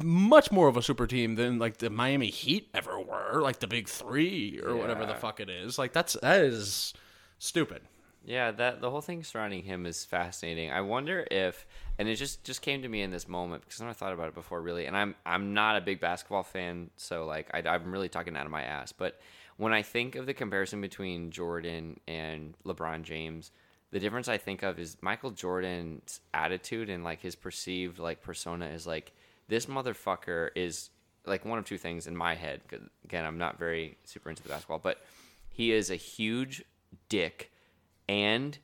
much more of a super team than like the Miami Heat ever were. Like the Big Three or whatever the fuck it is. Like that's that is stupid. Yeah, that the whole thing surrounding him is fascinating. I wonder if, and it just just came to me in this moment because I never thought about it before, really. And I'm I'm not a big basketball fan, so like I, I'm really talking out of my ass. But when I think of the comparison between Jordan and LeBron James, the difference I think of is Michael Jordan's attitude and like his perceived like persona is like this motherfucker is like one of two things in my head. Again, I'm not very super into the basketball, but he is a huge dick and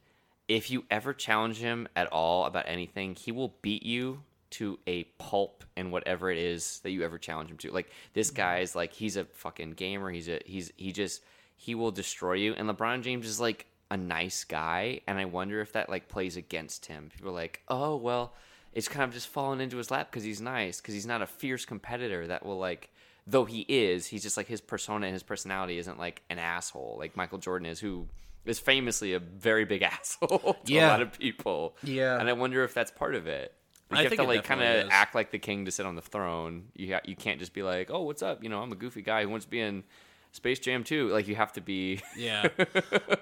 if you ever challenge him at all about anything, he will beat you to a pulp in whatever it is that you ever challenge him to. Like this mm-hmm. guy's like he's a fucking gamer. He's a he's he just he will destroy you. And LeBron James is like a nice guy, and I wonder if that like plays against him. People are like, oh well, it's kind of just fallen into his lap because he's nice, because he's not a fierce competitor that will like. Though he is, he's just like his persona and his personality isn't like an asshole like Michael Jordan is, who is famously a very big asshole to a lot of people. Yeah. and I wonder if that's part of it. You I have think to like kind of act like the king to sit on the throne. You ha- you can't just be like, oh, what's up? You know, I'm a goofy guy who wants to be in Space Jam too. Like you have to be. Yeah,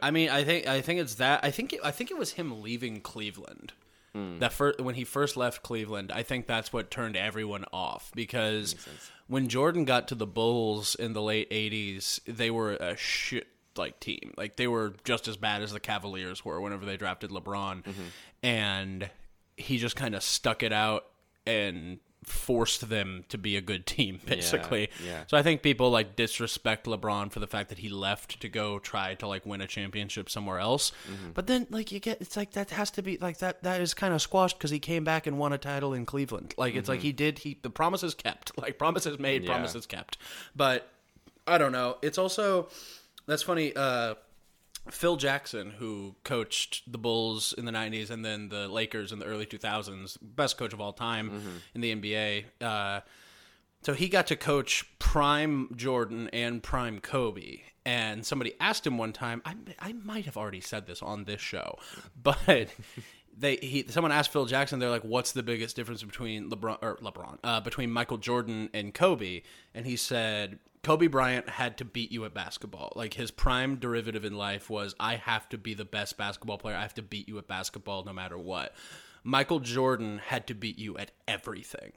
I mean, I think I think it's that. I think it, I think it was him leaving Cleveland. Hmm. That first when he first left Cleveland, I think that's what turned everyone off because when Jordan got to the Bulls in the late '80s, they were a shit like team. Like they were just as bad as the Cavaliers were whenever they drafted LeBron, mm-hmm. and he just kind of stuck it out and forced them to be a good team basically yeah. so I think people like disrespect LeBron for the fact that he left to go try to like win a championship somewhere else. Mm-hmm. But then like you get it's like that has to be like that that is kind of squashed because he came back and won a title in Cleveland. Like it's like mm-hmm. he did he the promises kept. Like promises made, Yeah. promises kept. But I don't know. It's also that's funny uh Phil Jackson, who coached the Bulls in the '90s and then the Lakers in the early 2000s, best coach of all time in the NBA. Uh, so he got to coach prime Jordan and prime Kobe. And somebody asked him one time, I, I might have already said this on this show, but they he someone asked Phil Jackson, they're like, "What's the biggest difference between LeBron or LeBron uh, between Michael Jordan and Kobe?" And he said, "Kobe Bryant had to beat you at basketball. Like his prime directive in life was, I have to be the best basketball player. I have to beat you at basketball no matter what." Michael Jordan had to beat you at everything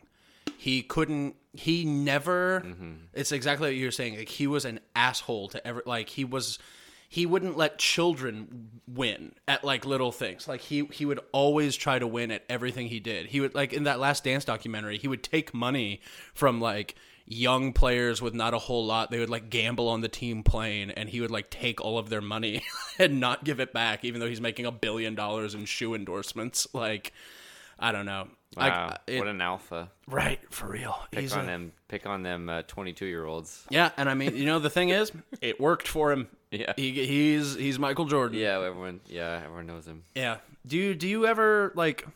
he couldn't he never mm-hmm. it's exactly what you're saying like he was an asshole to ever like he was he wouldn't let children win at like little things like he he would always try to win at everything he did he would like in that last dance documentary he would take money from like young players with not a whole lot they would like gamble on the team playing and he would like take all of their money and not give it back even though he's making a billion dollars in shoe endorsements like i don't know Wow, it- what an alpha! Right, for real. Pick He's on a- them. Pick on them. uh, Twenty-two year olds. Yeah, and I mean, you know, the thing is, it worked for him. Yeah. he, he's he's Michael Jordan. Yeah, everyone. Yeah, everyone knows him. yeah. Do you do you ever like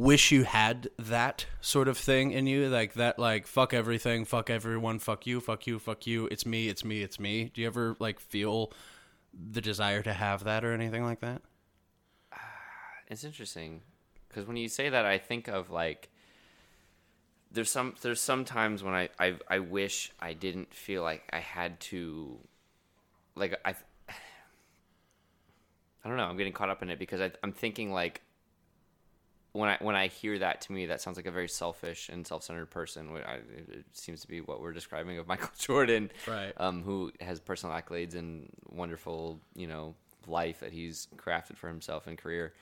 wish you had that sort of thing in you, like that, like fuck everything, fuck everyone, fuck you, fuck you, fuck you, it's me, it's me, it's me. Do you ever like feel the desire to have that or anything like that? Ah, it's interesting because when you say that, I think of like there's some there's some times when I, I I wish I didn't feel like I had to like I I don't know I'm getting caught up in it because I, I'm thinking like when I when I hear that to me that sounds like a very selfish and self-centered person. I, it seems to be what we're describing of Michael Jordan, Right. Um, who has personal accolades and wonderful you know life that he's crafted for himself and career.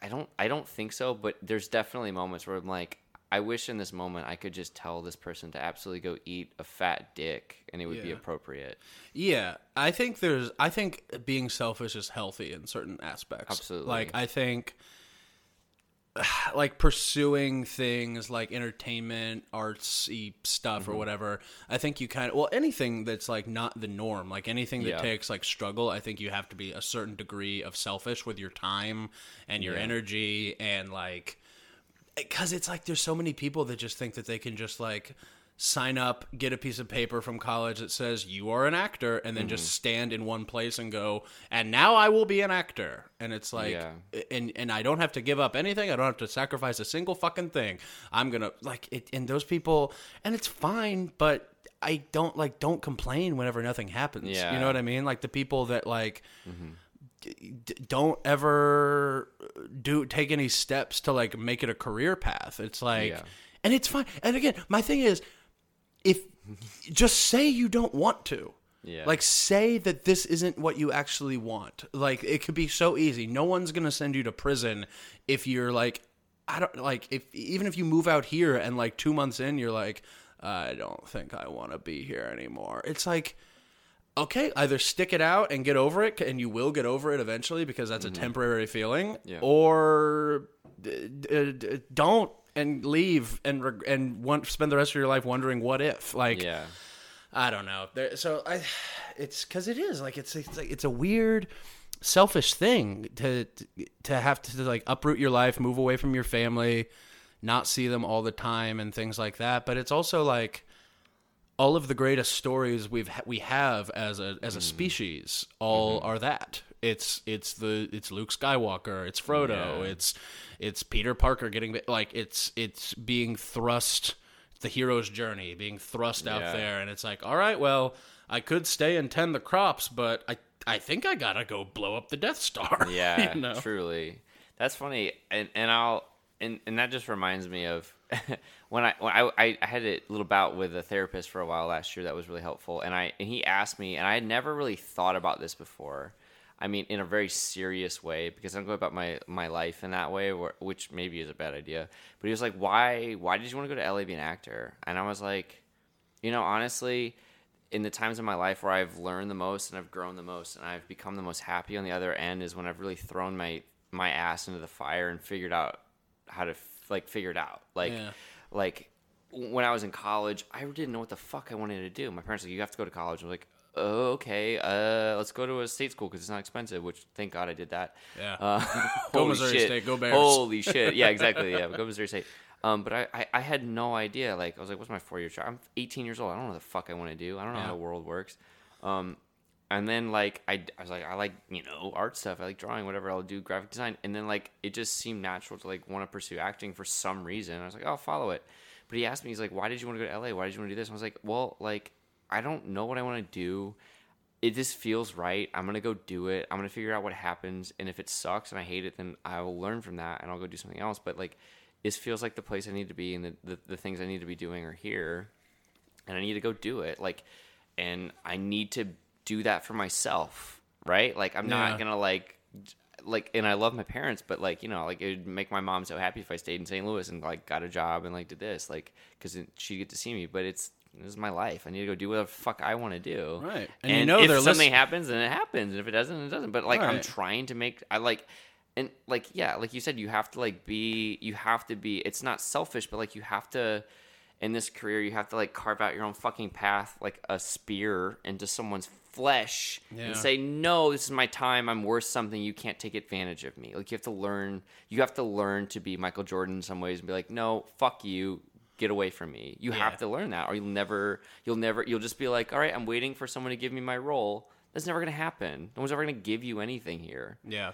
I don't I don't think so, but there's definitely moments where I'm like, I wish in this moment I could just tell this person to absolutely go eat a fat dick and it would be appropriate. Yeah, I think there's. I think being selfish is healthy in certain aspects. Absolutely. Like I think, like pursuing things like entertainment, artsy stuff, Mm-hmm. or whatever. I think you kind of well anything that's like not the norm, like anything that Yeah. takes like struggle. I think you have to be a certain degree of selfish with your time and your Yeah. energy and like because it's like there's so many people that just think that they can just like sign up, get a piece of paper from college that says you are an actor, and then Mm-hmm. just stand in one place and go, and now I will be an actor. And it's like, Yeah. and and I don't have to give up anything. I don't have to sacrifice a single fucking thing. I'm gonna like it. And those people, and it's fine, but. I don't like don't complain whenever nothing happens. Yeah. You know what I mean? Like the people that like d- don't ever do take any steps to like make it a career path. It's like, Yeah. and it's fine. And again, my thing is, if just say you don't want to. Yeah. Like say that this isn't what you actually want. Like it could be so easy. No one's gonna send you to prison if you're like, I don't like if even if you move out here and like two months in you're like, I don't think I want to be here anymore. It's like okay, either stick it out and get over it, and you will get over it eventually because that's a mm-hmm. temporary feeling, Yeah. or d- d- d- don't and leave and reg- and want spend the rest of your life wondering what if. Like, Yeah. I don't know. There, so I, it's because it is like it's it's like it's a weird, selfish thing to to have to like uproot your life, move away from your family, not see them all the time, and things like that. But it's also like all of the greatest stories we've ha- we have as a as a mm-hmm. species all mm-hmm. are that. It's it's the it's Luke Skywalker, it's Frodo, Yeah. it's it's Peter Parker getting like it's it's being thrust the hero's journey being thrust out Yeah. there and it's like all right well I could stay and tend the crops but I I think I got to go blow up the Death Star. Yeah, you know? truly. That's funny, and and I'll and and that just reminds me of when I when I I I had a little bout with a therapist for a while last year that was really helpful, and I and he asked me, and I had never really thought about this before. I mean, in a very serious way, because I'm going about my my life in that way, where, which maybe is a bad idea. But he was like, "Why why did you want to go to LA be an actor?" And I was like, you know, honestly, in the times in my life where I've learned the most and I've grown the most and I've become the most happy on the other end is when I've really thrown my my ass into the fire and figured out how to f- like figure it out. Like Yeah. like when I was in college, I didn't know what the fuck I wanted to do. My parents were like, "You have to go to college." I was like, okay, uh, let's go to a state school because it's not expensive. Which thank God I did that. Yeah. Uh, Go Missouri shit. State, go Bears. Holy shit. Yeah, exactly. Yeah, go Missouri State. Um, but I, I, I had no idea. Like, I was like, what's my four year I'm 18 years old. I don't know what the fuck I want to do. I don't know Yeah. how the world works. Um, and then like I, I was like I like you know art stuff I like drawing whatever I'll do graphic design and then like it just seemed natural to like want to pursue acting for some reason I was like oh, I'll follow it but he asked me he's like why did you want to go to LA why did you want to do this and I was like well like I don't know what I want to do it just feels right I'm gonna go do it I'm gonna figure out what happens and if it sucks and I hate it then I will learn from that and I'll go do something else but like this feels like the place I need to be and the, the, the things I need to be doing are here and I need to go do it. Like, and I need to do that for myself, right? Like, I'm Yeah. not gonna like, like, and I love my parents, but like, you know, like it would make my mom so happy if I stayed in St. Louis and like got a job and like did this, like, because she'd get to see me. But it's this is my life. I need to go do whatever the fuck I want to do. Right. And, And you know if something listen- happens, then it happens. And if it doesn't, it doesn't. But like, I'm trying to make. I like. And like yeah, like you said, you have to like be. You have to be. It's not selfish, but like you have to in this career you have to like carve out your own fucking path like a spear into someone's flesh Yeah. and say no this is my time i'm worth something you can't take advantage of me like you have to learn you have to learn to be michael jordan in some ways and be like no fuck you get away from me you Yeah. have to learn that or you'll never you'll never you'll just be like all right i'm waiting for someone to give me my role that's never gonna happen no one's ever gonna give you anything here Yeah.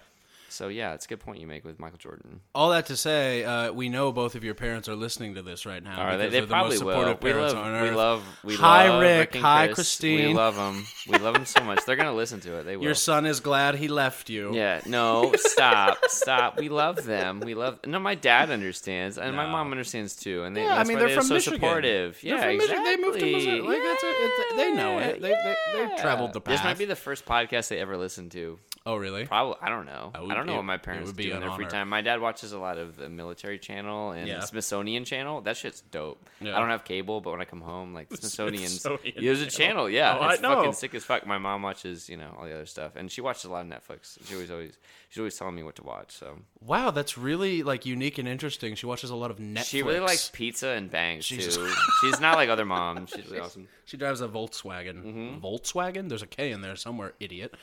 So yeah it's a good point you make with michael jordan All that to say, uh, we know both of your parents are listening to this right now. Right, they, they they're the probably most will. supportive We parents love, on we love, we Hi, love Rick. and Hi, Chris. Christine. We love them. We love them so much. They're gonna listen to it. They will. Your son is glad he left you. yeah. No. Stop. stop. We love them. We love. No, my dad understands, and my mom understands too. And they, Yeah, I mean they're they're from so Michigan. supportive. They're yeah, from Michigan. exactly. They moved to Missouri. Like, it. It- they know it. They- they- they've Yeah. traveled the This might be the first podcast they ever listened to. Oh, really? Probably. I don't know. I would- I don't know it- what my parents would be do in their free time. My dad watches a lot of the military channel and Yeah. Smithsonian channel. That shit's dope. Yeah. I don't have cable, but when I come home, like the Smithsonian's, Smithsonian there's a channel. Yeah, Oh, it's fucking sick as fuck. My mom watches, you know, all the other stuff, and she watches a lot of Netflix. She always, always, she's always telling me what to watch. So Wow, that's really like unique and interesting. She watches a lot of Netflix. she really likes pizza and bangs Jesus. too. she's not like other moms. She's really awesome. She drives a Volkswagen. Mm-hmm. Volkswagen? There's a K in there somewhere, idiot.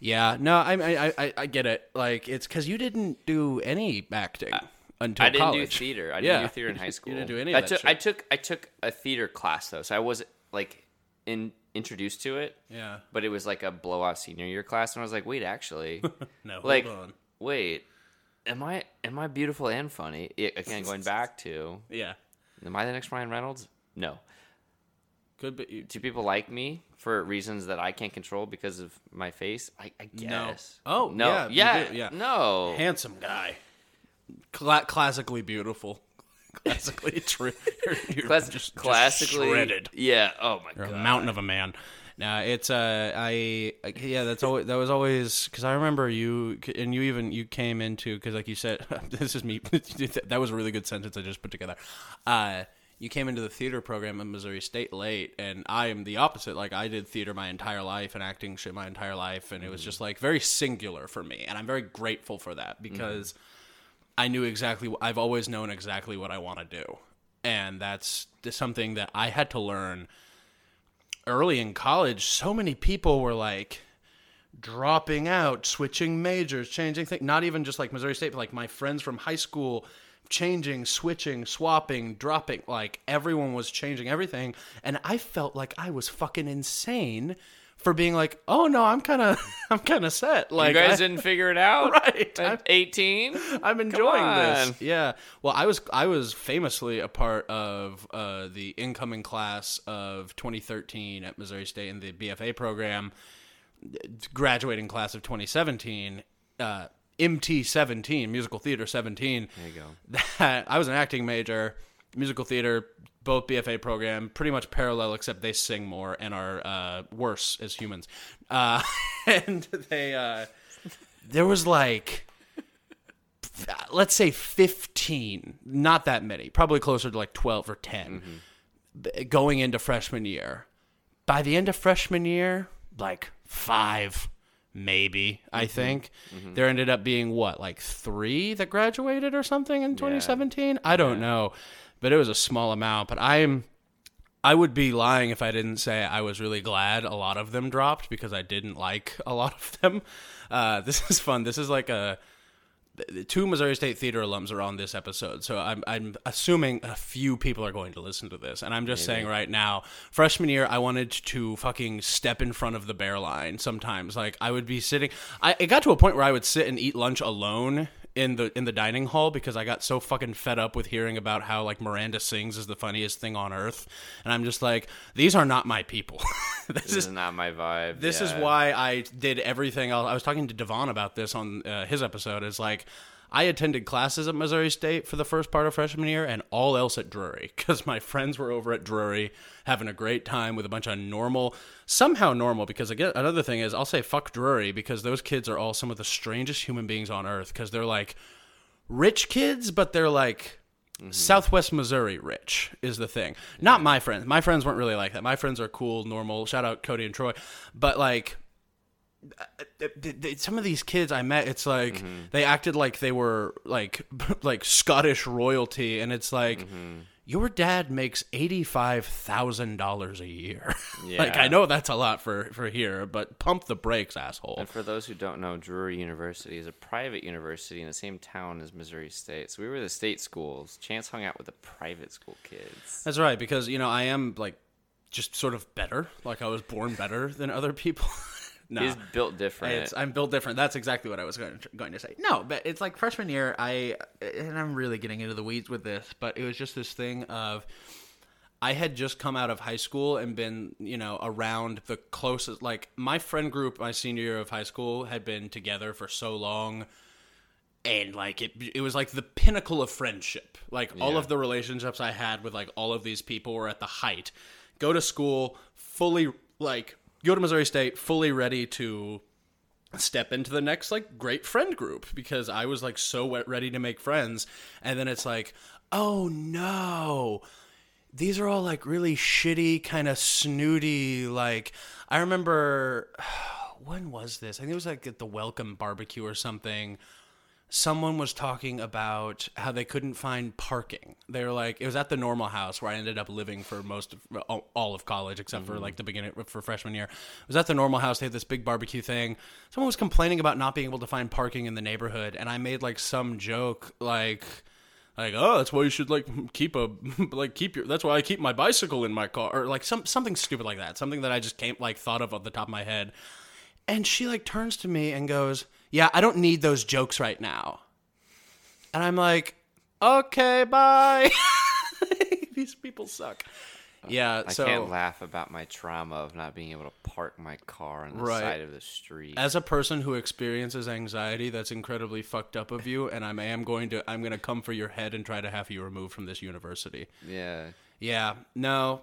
Yeah, no, I, I, I, I get it. Like it's because you didn't do any acting until I didn't college. do theater. I didn't Yeah. do theater in high school. You didn't do any I that took. I took, I took a theater class though, so I was like in introduced to it. Yeah. but it was like a blowout senior year class, and I was like, wait, actually, No, like, hold on. wait, am I am I beautiful and funny? I- again, going back to, Yeah, am I the next Ryan Reynolds? No. could be. Do people like me for reasons that I can't control because of my face? I, I No. guess. Oh, no, yeah, yeah, yeah. no. Handsome guy, Cla- classically beautiful, classically true. Class- just, just classically shredded. Yeah. Oh my You're god. a mountain of a man. Now it's uh I yeah that's always that was always because I remember you and you even you came into because like you said this is me that was a really good sentence I just put together. Uh, you came into the theater program at Missouri State late, and I am the opposite. Like I did theater my entire life and acting shit my entire life, and it was just like very singular for me, and I'm very grateful for that because. I knew exactly. I've always known exactly what I want to do, and that's something that I had to learn early in college. So many people were like dropping out, switching majors, changing things. Not even just like Missouri State, but like my friends from high school changing, switching, swapping, dropping. Like everyone was changing everything, and I felt like I was fucking insane for being like, "Oh no, I'm kind of, I'm kind of set." Like you guys I- didn't figure it out, Right. At eighteen, I'm enjoying this. Yeah. Well, I was I was famously a part of uh, the incoming class of 2013 at Missouri State in the BFA program, graduating class of 2017. Uh, MT 17, musical theater 17. There you go. That I was an acting major, musical theater, both BFA program, pretty much parallel, except they sing more and are uh, worse as humans. Uh, and they, uh, there was like, let's say 15, not that many, probably closer to like 12 or 10 b- going into freshman year. By the end of freshman year, like five, maybe, I think. There ended up being what, like three that graduated or something in 2017? I don't know. But it was a small amount. But I'm I would be lying if I didn't say I was really glad a lot of them dropped because I didn't like a lot of them. Uh, this is fun. This is like a two Missouri State Theater alums are on this episode, so I'm I'm assuming a few people are going to listen to this, and I'm just saying right now, freshman year, I wanted to fucking step in front of the bear line. Sometimes, like I would be sitting, I it got to a point where I would sit and eat lunch alone in the in the dining hall because I got so fucking fed up with hearing about how like Miranda Sings is the funniest thing on earth, and I'm just like, these are not my people. this This is is not my vibe. this is why I did everything else. I was talking to Devon about this on uh, his episode. Is like I attended classes at Missouri State for the first part of freshman year, and all else at Drury because my friends were over at Drury having a great time with a bunch of normal, somehow normal. Because again, another thing is I'll say fuck Drury because those kids are all some of the strangest human beings on earth because they're like rich kids, but they're like mm-hmm. Southwest Missouri rich is the thing. Not my friends. My friends weren't really like that. My friends are cool, normal. Shout out Cody and Troy. But like some of these kids I met, it's like mm-hmm. they acted like they were like like Scottish royalty, and it's like mm-hmm. your dad makes eighty five thousand dollars a year. like I know that's a lot for for here, but pump the brakes, asshole. And for those who don't know, Drury University is a private university in the same town as Missouri State. So we were the state schools. Chance hung out with the private school kids. That's right, because you know I am like just sort of better. Like I was born better than other people. no, He's built different. it's, I'm built different. That's exactly what I was going to, going to say. No, but it's like freshman year. I and I'm really getting into the weeds with this, but it was just this thing of I had just come out of high school and been, you know, around the closest. Like my friend group, my senior year of high school, had been together for so long and like it it was like the pinnacle of friendship like all of the relationships i had with like all of these people were at the height go to school fully like go to missouri state fully ready to step into the next like great friend group because i was like so ready to make friends. And then it's like oh no. These are all like really shitty kind of snooty like i remember when was this? I think it was like at the welcome barbecue or something someone was talking about how they couldn't find parking. They were like, it was at the normal house where I ended up living for most of all- of college, except for like the beginning for freshman year. It was at the normal house. They had this big barbecue thing. Someone was complaining about not being able to find parking in the neighborhood, and I made like some joke like. Like oh that's why you should like keep a like keep your that's why I keep my bicycle in my car or like some something stupid like that something that I just came like thought of off the top of my head and she like turns to me and goes, "Yeah, I don't need those jokes right now." And I'm like, "Okay, bye." These people suck. Yeah, I so can't laugh about my trauma of not being able to park my car on the Right. side of the street. as a person who experiences anxiety, that's incredibly fucked up of you, and I am going to I'm going to come for your head and try to have you removed from this university. yeah. Yeah, no.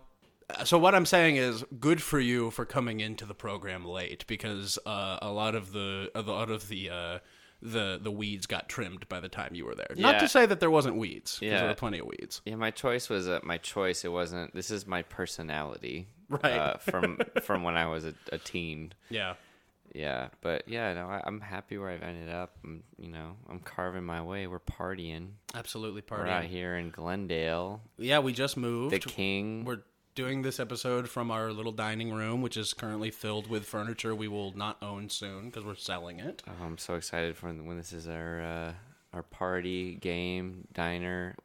So what I'm saying is, good for you for coming into the program late because uh, a lot of the a lot of the uh, the the weeds got trimmed by the time you were there. Not to say that there wasn't weeds, because Yeah. there were plenty of weeds. Yeah, my choice was uh, my choice. It wasn't. This is my personality, Right. Uh, from from when I was a, a teen. Yeah, Yeah, but yeah, no, I, I'm happy where I've ended up. I'm, you know, I'm carving my way. We're partying. absolutely We're out here in Glendale, Yeah, we just moved. the King. We're doing this episode from our little dining room, which is currently filled with furniture we will not own soon because we're selling it. Oh, I'm so excited for when this is our uh, our party game diner,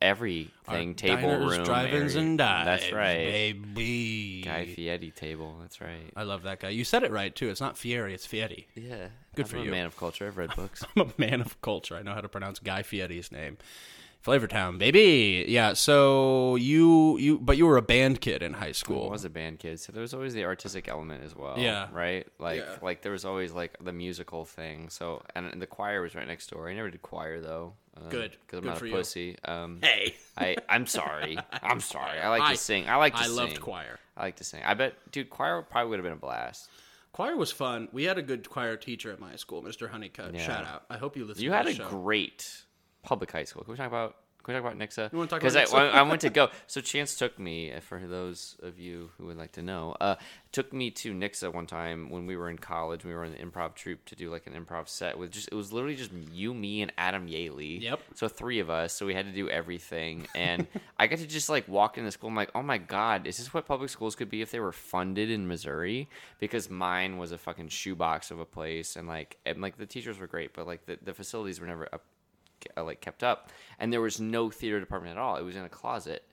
everything Our table diners, room, drive-ins, area. and dives. That's right, baby. Guy Fieri table. That's right. I love that guy. You said it right too. It's not Fieri, it's Fieri. Yeah, Good I'm for a you. man of culture. I've read books. I'm a man of culture. I know how to pronounce Guy Fieri's name. Flavortown, baby. Yeah. So you you but you were a band kid in high school. I was a band kid, so there was always the artistic element as well. Yeah. Right. Like Yeah. like there was always like the musical thing. So and, and the choir was right next door. I never did choir though. Uh, Good. Because I'm Good not for a you. pussy. Um, Hey. I I'm sorry. I'm sorry. I like I- to sing. I like to sing I sing. loved choir. I like to sing. I bet, dude, choir probably would have been a blast. Choir was fun. We had a good choir teacher at my school, Mr. Honeycutt. Yeah. Shout out. I hope you listen to that. You to had a show. great public high school. Can we talk about Can we talk about Nixa? You wanna talk Because about I, Nixa? I went to go. So Chance took me. uh, For those of you who would like to know, uh, took me to Nixa one time when we were in college. We were in the improv troupe to do like an improv set with just. It was literally just you, me, and Adam Yaley. Yep. So three of us. So we had to do everything, and I got to just like walk into the school. I'm like, oh my god, is this what public schools could be if they were funded in Missouri? Because mine was a fucking shoebox of a place, and like, and like the teachers were great, but like the, the facilities were never up, uh, like kept up, and there was no theater department at all. It was in a closet.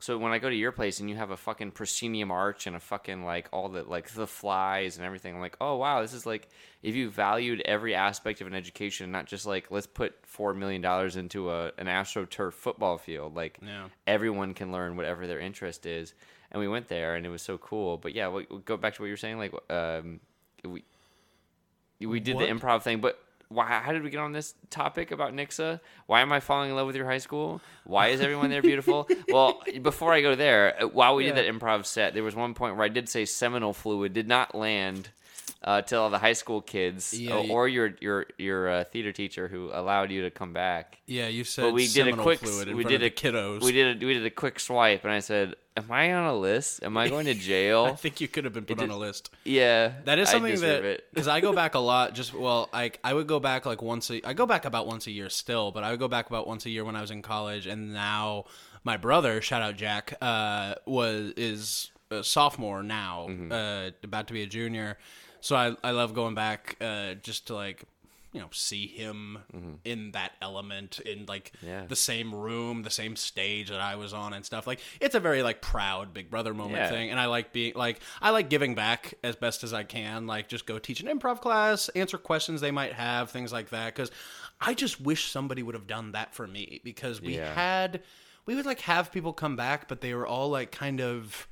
So when I go to your place and you have a fucking proscenium arch and a fucking like all the like the flies and everything, I'm like, oh wow, this is like if you valued every aspect of an education, not just like let's put four million dollars into a an astroturf football field, like Yeah. everyone can learn whatever their interest is. And we went there and it was so cool. But yeah, we, we go back to what you were saying, like um, we we did What? the improv thing, but why? How did we get on this topic about Nixa? Why am I falling in love with your high school? Why is everyone there beautiful? well, before I go there, uh, while we did that improv set, there was one point where I did say seminal fluid did not land uh, till the high school kids Yeah, or, you- or your your your uh, theater teacher who allowed you to come back. Yeah, you said But we did a quick we did a kiddos. We did a, we did a quick swipe, and I said, "Am I on a list? Am I going to jail?" I think you could have been put on a list. yeah, That is something that because I go back a lot. Just well, I I would go back like once. A, I go back about once a year still, but I would go back about once a year when I was in college, and now my brother, shout out Jack, uh, was is a sophomore now, Mm-hmm. uh, about to be a junior. So I I love going back uh, just to like you know see him in that element in like Mm-hmm. Yeah. the same room, the same stage that I was on and stuff. Like it's a very like proud big brother moment Yeah. thing and I like being like I like giving back as best as I can. Like just go teach an improv class, answer questions they might have, things like that. Because I just wish somebody would have done that for me because we Yeah. had we would like have people come back, but they were all like kind of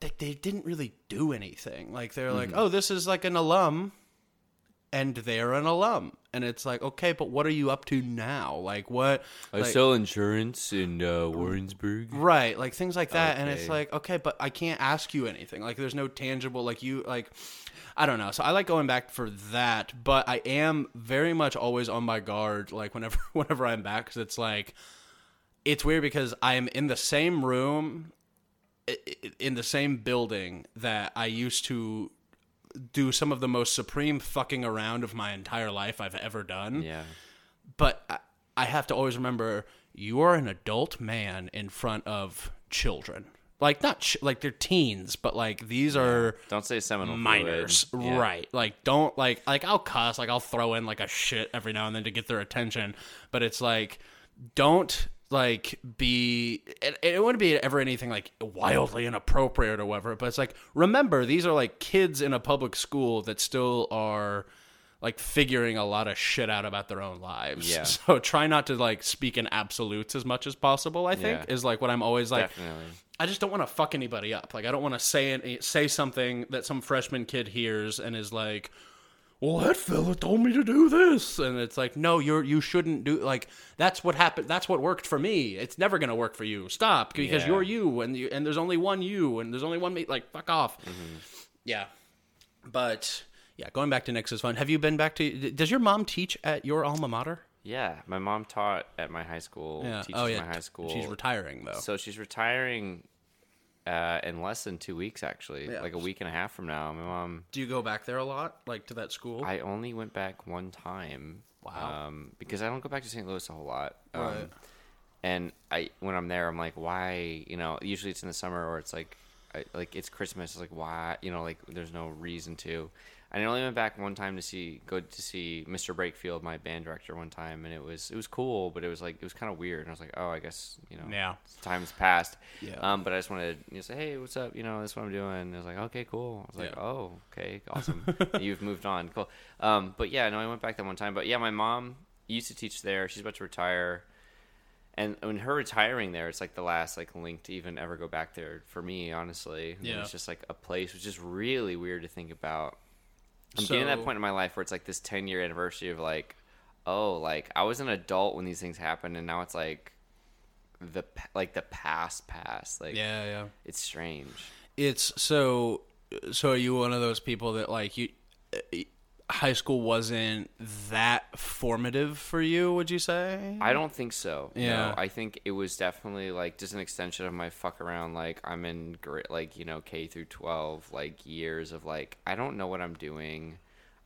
they, they didn't really do anything. Like they're like, Mm-hmm. oh, this is like an alum, and they're an alum, and it's like, okay, but what are you up to now? Like what? I like- sell insurance in uh, Warrensburg. Right, like things like that, and it's like, okay, but I can't ask you anything. Like, there's no tangible, like you, like, I don't know. So I like going back for that, but I am very much always on my guard. Like whenever, whenever I'm back, because it's like, it's weird because I am in the same room, in the same building that I used to do some of the most supreme fucking around of my entire life I've ever done Yeah, but I- I have to always remember you are an adult man in front of children. Like not ch- like they're teens, but like these are don't say seminal minors. Yeah. right? Like don't like like I'll cuss, like I'll throw in like a shit every now and then to get their attention, but it's like don't like be it, it wouldn't be ever anything like wildly inappropriate or whatever but it's like remember these are like kids in a public school that still are like figuring a lot of shit out about their own lives Yeah. so try not to like speak in absolutes as much as possible i think Yeah. is like what i'm always like Definitely. I just don't want to fuck anybody up. Like I don't want to say any, say something that some freshman kid hears and is like, "Well, that fella told me to do this," and it's like, "No, you're you shouldn't do like that's what happened. That's what worked for me. It's never gonna work for you. Stop because Yeah. you're you and you and there's only one you and there's only one me. Like fuck off. Mm-hmm. Yeah, but yeah, going back to is fun. Have you been back to? Does your mom teach at your alma mater? Yeah, my mom taught at my high school. Yeah. Teaches oh yeah. my high school. She's retiring though. So she's retiring uh, in less than two weeks, actually, Yeah. like a week and a half from now. My mom. Do you go back there a lot, like to that school? I only went back one time. Wow. Um, because I don't go back to St. Louis a whole lot. Um, Right. And I, when I'm there, I'm like, why? You know, usually it's in the summer or it's like, I, like it's Christmas. It's like why? You know, like there's no reason to. And I only went back one time to see, go to see Mr. Breakfield, my band director, one time, and it was it was cool, but it was like it was kind of weird. And I was like, oh, I guess you know, Yeah. time's passed. Yeah. Um, but I just wanted to you know, say, hey, what's up? You know, this is what I'm doing. And I was like, okay, cool. I was like, Yeah. oh, okay, awesome. You've moved on, cool. Um, but yeah, no, I went back that one time. But yeah, my mom used to teach there. She's about to retire. And when her retiring there, it's like the last like link to even ever go back there for me, honestly. Yeah. It's just like a place which is really weird to think about. I'm getting to that point in my life where it's like this 10 year anniversary of like, oh, like I was an adult when these things happened, and now it's like the like the past past. Like Yeah, yeah. it's strange. it's so so are you one of those people that like you high school wasn't that formative for you, would you say? I don't think so. Yeah. No, I think it was definitely like just an extension of my fuck around. Like I'm in great, like you know K through 12, like years of like I don't know what I'm doing.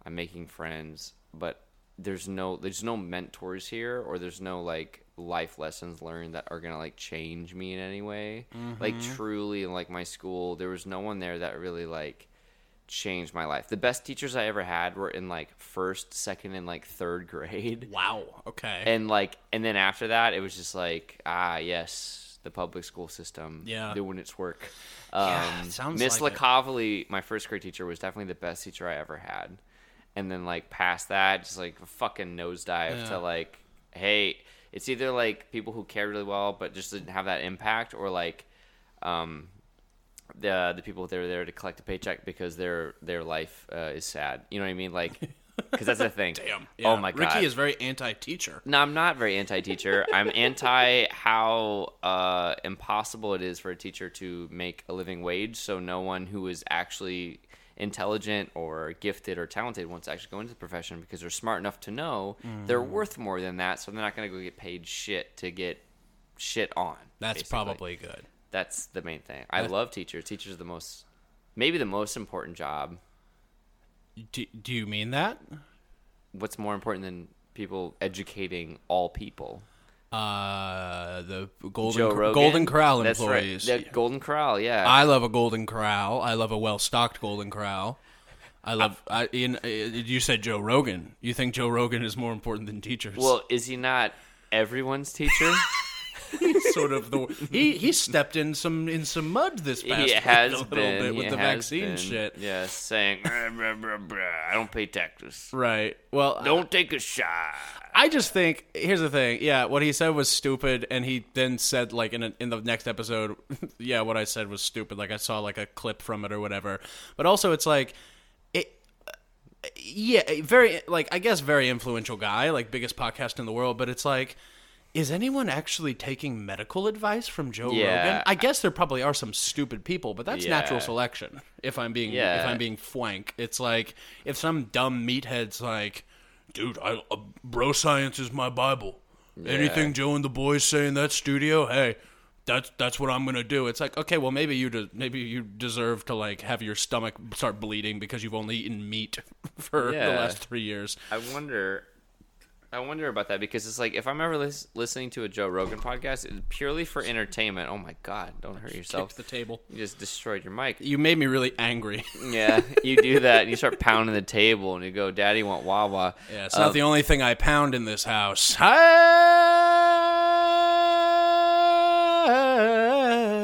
I'm making friends, but there's no there's no mentors here, or there's no like life lessons learned that are gonna like change me in any way. Like mm-hmm. truly, in like my school, there was no one there that really like changed my life. The best teachers I ever had were in like first, second, and like third grade Wow. Okay. and like and then after that it was just like ah yes the public school system Yeah. doing its work Yeah, um miss like it. Lacavoli, my first grade teacher was definitely the best teacher i ever had and then like past that just like a fucking nosedive Yeah. to like hey it's either like people who cared really well but just didn't have that impact or like um the the people that are there to collect a paycheck because their their life uh, is sad you know what i mean like because that's the thing Damn. oh my god Ricky is very anti-teacher. no, I'm not very anti-teacher. I'm anti how uh, impossible it is for a teacher to make a living wage. So no one who is actually intelligent or gifted or talented wants to actually go into the profession because they're smart enough to know they're worth more than that. So they're not going to go get paid shit to get shit on. That's basically. probably good. That's the main thing. I love teachers. Teachers are the most, maybe the most important job. Do, do you mean that? What's more important than people educating all people? Uh, the golden Cor-. Golden Corral That's right. employees. The Golden Corral, yeah. I love a golden corral. I love a well-stocked golden corral. I love. I, in, uh, you said Joe Rogan. You think Joe Rogan is more important than teachers? well, is he not everyone's teacher? Sort of the he he stepped in some in some mud this past he week has a little been bit with he the vaccine been, shit. Yeah, saying "Brr, brr, brr, brr, I don't pay taxes. Right. Well, Don't take a shot. I just think here's the thing. Yeah, what he said was stupid, and he then said like in a, in the next episode, yeah, what I said was stupid. Like I saw like a clip from it or whatever. But also, it's like it. Yeah, very like I guess very influential guy, like biggest podcast in the world. But it's like, is anyone actually taking medical advice from Joe Yeah. Rogan? I guess there probably are some stupid people, but that's natural selection. If I'm being Yeah. if I'm being flank, it's like if some dumb meathead's like, dude, I, uh, bro science is my bible. Anything Joe and the boys say in that studio, hey, that's that's what I'm gonna do. It's like okay, well maybe you de- maybe you deserve to like have your stomach start bleeding because you've only eaten meat for the last three years. I wonder. I wonder about that because it's like if I'm ever lis- listening to a Joe Rogan podcast, it's purely for entertainment. Oh my god! Don't hurt yourself. Kicked the table. You just destroyed your mic. You made me really angry. Yeah, you do that, and you start pounding the table, and you go, "Daddy want Wawa." Yeah, it's Uh, not the only thing I pound in this house.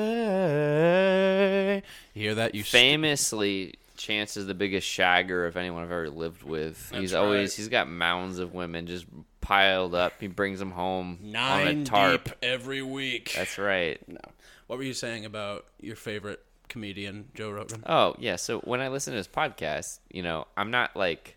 Hey! Hear that? You st- famously chance is the biggest shagger of anyone i've ever lived with. He's That's always he's got mounds of women just piled up. He brings them home on a tarp. every week. that's right. No. What were you saying about your favorite comedian, Joe Rogan? oh yeah so when i listen to his podcast you know i'm not like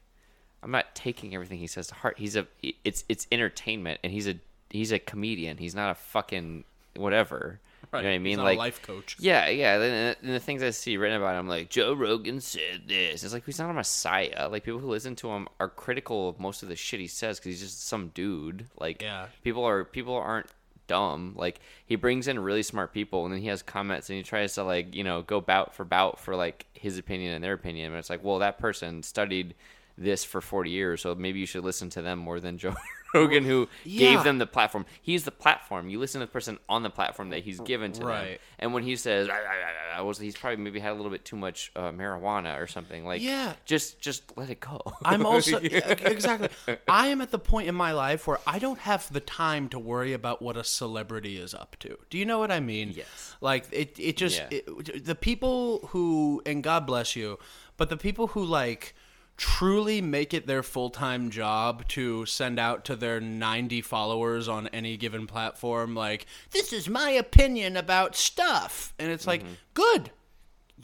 i'm not taking everything he says to heart. He's a it's it's entertainment and he's a he's a comedian. He's not a fucking whatever you know what i mean like a life coach. Yeah, yeah. And uh, and the things I see written about him, like Joe Rogan said this. It's like he's not a messiah. Like people who listen to him are critical of most of the shit he says because he's just some dude. Like Yeah. people are people aren't dumb. Like he brings in really smart people, and then he has comments, and he tries to like you know go bout for bout for like his opinion and their opinion. And it's like, well, that person studied this for 40 years, so maybe you should listen to them more than Joe Rogan, who yeah. gave them the platform. He's the platform. You listen to the person on the platform that he's given to them. And when he says, I, I, I, I was, he's probably maybe had a little bit too much uh, marijuana or something. Like, Yeah. just just let it go. I'm also yeah, exactly. I am at the point in my life where I don't have the time to worry about what a celebrity is up to. Do you know what I mean? Yes. Like it. It just Yeah. it, the people who and God bless you, but the people who like truly make it their full-time job to send out to their 90 followers on any given platform like this is my opinion about stuff and it's like mm-hmm. good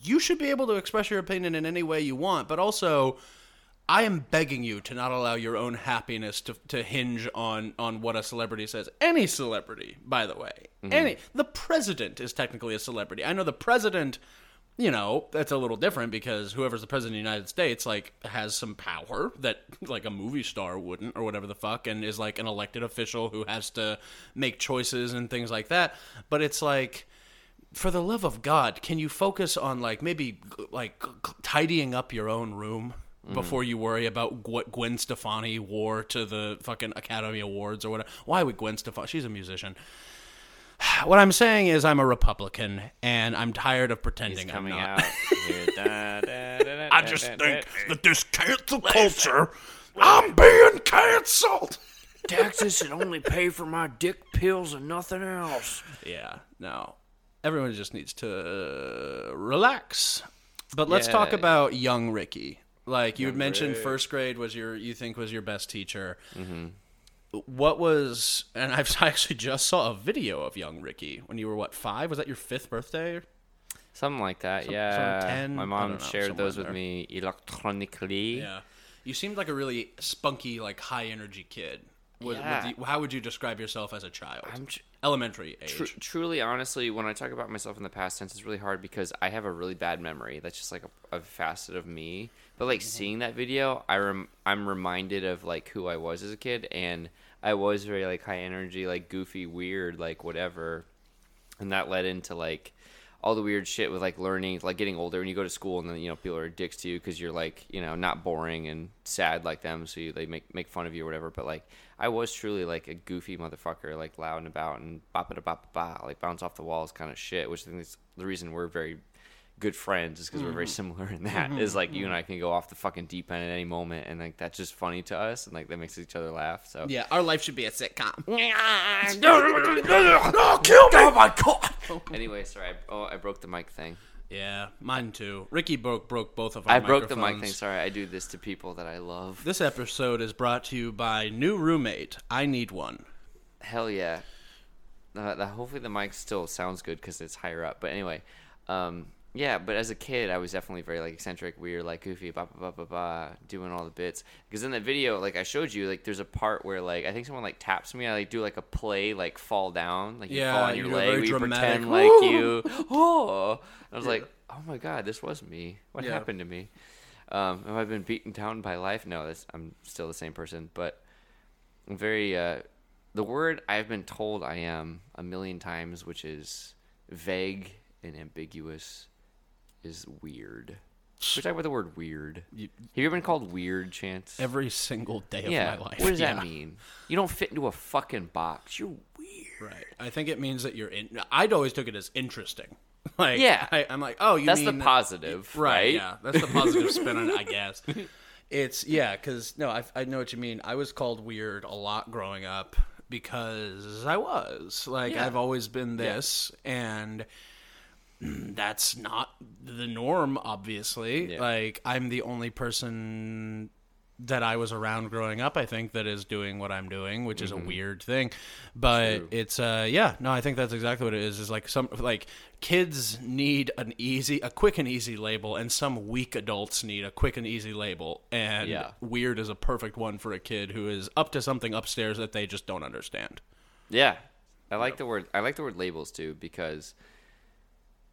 you should be able to express your opinion in any way you want, but also I am begging you to not allow your own happiness to, to hinge on on what a celebrity says. Any celebrity, by the way. Mm-hmm. Any the president is technically a celebrity. I know the president you know, that's a little different because whoever's the president of the United States, like, has some power that, like, a movie star wouldn't, or whatever the fuck, and is, like, an elected official who has to make choices and things like that. But it's like, for the love of God, can you focus on, like, maybe, like, tidying up your own room? Mm-hmm. Before you worry about what Gwen Stefani wore to the fucking Academy Awards or whatever. Why would Gwen Stefani? She's a musician. What I'm saying is, I'm a Republican, and I'm tired of pretending He's coming I'm not. out. Da, da, da, da, I just da, think da. that this cancel culture, I'm being canceled. taxes should only pay for my dick pills and nothing else. Yeah, no. Everyone just needs to uh, relax. But let's talk about young Ricky. Like you had mentioned, Rick. first grade was your you think was your best teacher. Mm-hmm. What was and I've I actually just saw a video of young Ricky when you were what five? Was that your fifth birthday? Something like that, Some- yeah. some 10, My mom know, shared those with me electronically. Yeah, you seemed like a really spunky, like high energy kid. Would, Yeah. would you- how would you describe yourself as a child? I'm tr- Elementary age. Tru- truly, honestly, when I talk about myself in the past tense, it's really hard because I have a really bad memory. That's just like a, a facet of me. But like mm-hmm. seeing that video, I rem- I'm reminded of like who I was as a kid, and I was very like high energy, like goofy, weird, like whatever, and that led into like all the weird shit with like learning, like getting older, and you go to school, and then you know people are dicks to you because you're like you know not boring and sad like them, so you they make make fun of you or whatever. But like I was truly like a goofy motherfucker, like loud and about and bop it a bop ba like bounce off the walls kind of shit. Which I think is the reason we're very good friends is because we're very similar in that. Is like you and I can go off the fucking deep end at any moment, and like that's just funny to us, and like that makes each other laugh. So Yeah, our life should be a sitcom. oh, kill me! Oh my god! anyway, sorry, I, oh, I broke the mic thing. Yeah, mine too. Ricky broke broke both of our I broke the mic thing. Sorry, I do this to people that I love. This episode is brought to you by new roommate. I need one. Hell yeah. Uh, the, hopefully the mic still sounds good because it's higher up. But anyway, um, yeah. But as a kid, I was definitely very like eccentric, weird, like goofy, ba ba ba ba ba, doing all the bits. Because in the video, like I showed you, like there's a part where like I think someone like taps me. I like do like a play, like fall down, like you Yeah, fall on you your leg, you dramatic, pretend like you. Oh, I was like, oh my god, this was me. What Yeah. happened to me? Um, have I been beaten down by life? No, that's, I'm still the same person, but I'm very uh, the word I've been told I am a million times, which is vague and ambiguous, is weird. We talk about the word weird. You- Have you ever been called weird, Chance? Every single day of yeah. my life. What does Yeah. that mean? You don't fit into a fucking box. You're weird. Right. I think it means that you're in. I'd always took it as interesting. Like, Yeah. I, I'm like, oh, you That's the positive, Right, right? Yeah, that's the positive spin on it, I guess. It's yeah, because no, I, I know what you mean. I was called weird a lot growing up because I was like Yeah. I've always been this, and that's not the norm. Obviously, Yeah. like I'm the only person that I was around growing up, I think, that is doing what I'm doing, which is a weird thing. But Mm-hmm. True. it's uh yeah, no, I think that's exactly what it is. Is like some like kids need an easy a quick and easy label and some weak adults need a quick and easy label. And Yeah. weird is a perfect one for a kid who is up to something upstairs that they just don't understand. Yeah, I like the word. I like the word labels too because,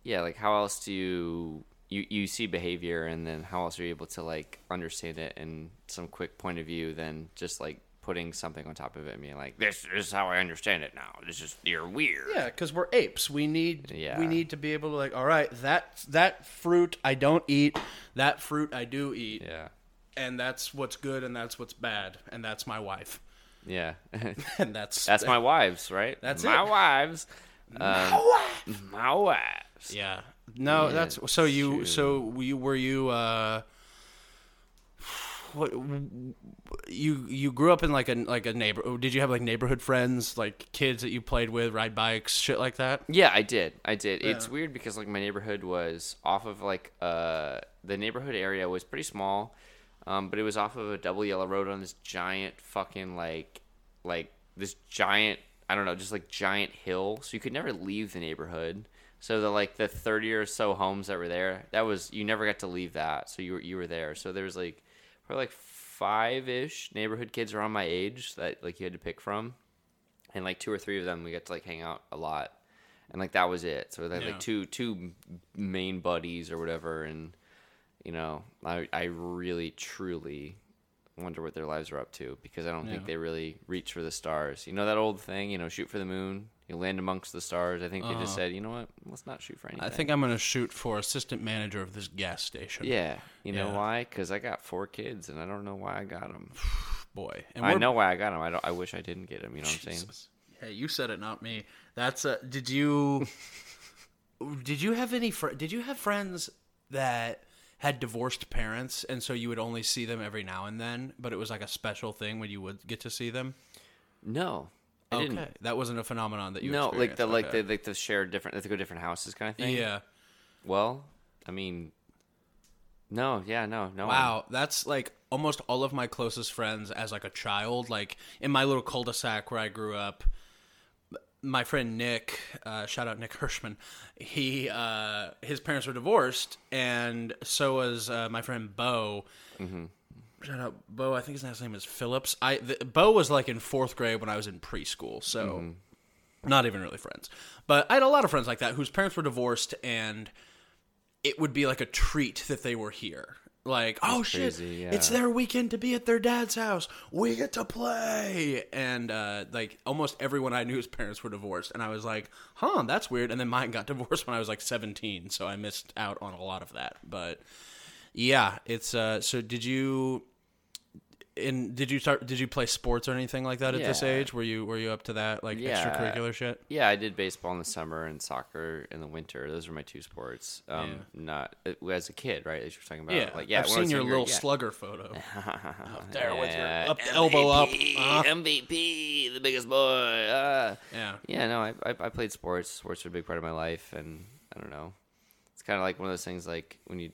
yeah, like how else do you you you see behavior and then how else are you able to like understand it in some quick point of view than just like putting something on top of it and being like, this is how I understand it now. This is you're weird. Yeah, because we're apes. We need Yeah. we need to be able to like, all right, that that fruit I don't eat, that fruit I do eat, Yeah. and that's what's good and that's what's bad, and that's my wife, Yeah. and that's That's my wives, right? That's my it. wives. Um, my wives. Yeah. No, Yeah, that's so you so you were you uh what you you grew up in like a like a neighbor did you have like neighborhood friends like kids that you played with ride bikes shit like that Yeah, I did. I did. It's weird because like my neighborhood was off of like uh the neighborhood area was pretty small, um, but it was off of a double yellow road on this giant fucking like like this giant I don't know just like giant hill, so you could never leave the neighborhood. So the like the thirty or so homes that were there, that was you never got to leave that. So you were you were there. So there was like probably like five ish neighborhood kids around my age that like you had to pick from and like two or three of them we got to like hang out a lot and like that was it. So had Yeah. like two two main buddies or whatever, and you know, I I really truly wonder what their lives are up to because I don't think they really reach for the stars. You know that old thing, you know, shoot for the moon, you land amongst the stars. I think they just said, you know what, let's not shoot for anything. Uh-huh. I think I'm gonna shoot for assistant manager of this gas station. Yeah, you know Yeah. why? Because I got four kids, and I don't know why I got them. boy. And I we're- know why I got them. I don't. I wish I didn't get them. You know what I'm saying? Jesus. Hey, you said it, not me. That's a. Did you? did you have any? Fr- did you have friends that had divorced parents, and so you would only see them every now and then, but it was like a special thing when you would get to see them? No, I okay, didn't. that wasn't a phenomenon that you. No, like the experienced. like Okay. the like the share different, they go different houses kind of thing. yeah. Well, I mean, no, yeah, no, no. one. Wow, that's like almost all of my closest friends as like a child. Like in my little cul-de-sac where I grew up, my friend Nick, uh, shout out Nick Hirschman, he uh, his parents were divorced, and so was uh, my friend Bo. Shout out Bo. I think his last name is Phillips. I the, Bo was like in fourth grade when I was in preschool, so not even really friends. But I had a lot of friends like that whose parents were divorced, and it would be like a treat that they were here. Like, oh shit, crazy, it's their weekend to be at their dad's house. We get to play, and uh, like almost everyone I knew knew's parents were divorced, and I was like, huh, that's weird. And then mine got divorced when I was like seventeen, so I missed out on a lot of that. But yeah, it's uh. So did you? In did you start? Did you play sports or anything like that at this age? Were you were you up to that like Yeah. extracurricular shit? Yeah, I did baseball in the summer and soccer in the winter. Those were my two sports. Um, Not uh, as a kid, right? As you're talking about. Yeah, like yeah. I've seen your younger, little yeah. slugger photo up there with your Yeah. up elbow up. MVP, Uh, MVP, the biggest boy. Uh, yeah, Yeah, no, I, I I played sports. Sports were a big part of my life, and I don't know. It's kind of like one of those things. Like when you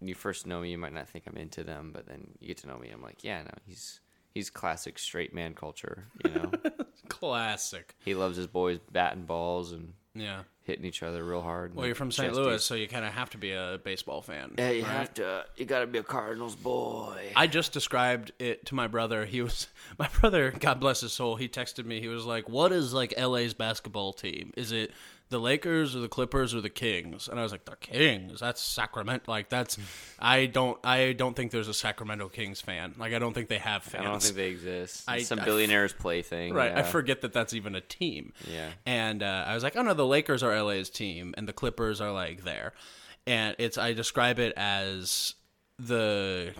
you first know me, you might not think I'm into them, but then you get to know me, I'm like, yeah, no, he's he's classic straight man culture. You know, classic. he loves his boys batting balls and Yeah. hitting each other real hard. Well, you're from St. Louis, so you kind of have to be a baseball fan. Yeah, you right? have to. You got to be a Cardinals boy. I just described it to my brother. He was my brother. God bless his soul. He texted me. He was like, "What is like LA's basketball team? Is it the Lakers or the Clippers or the Kings?" And I was like, "The Kings. That's Sacramento. Like that's. I don't. I don't think there's a Sacramento Kings fan. Like I don't think they have fans. I don't think they exist. I- some I- billionaires play thing. Right, I forget that that's even a team. Yeah. and uh, I was like, oh no, the Lakers are LA's team, and the Clippers are like there, and it's I describe it as the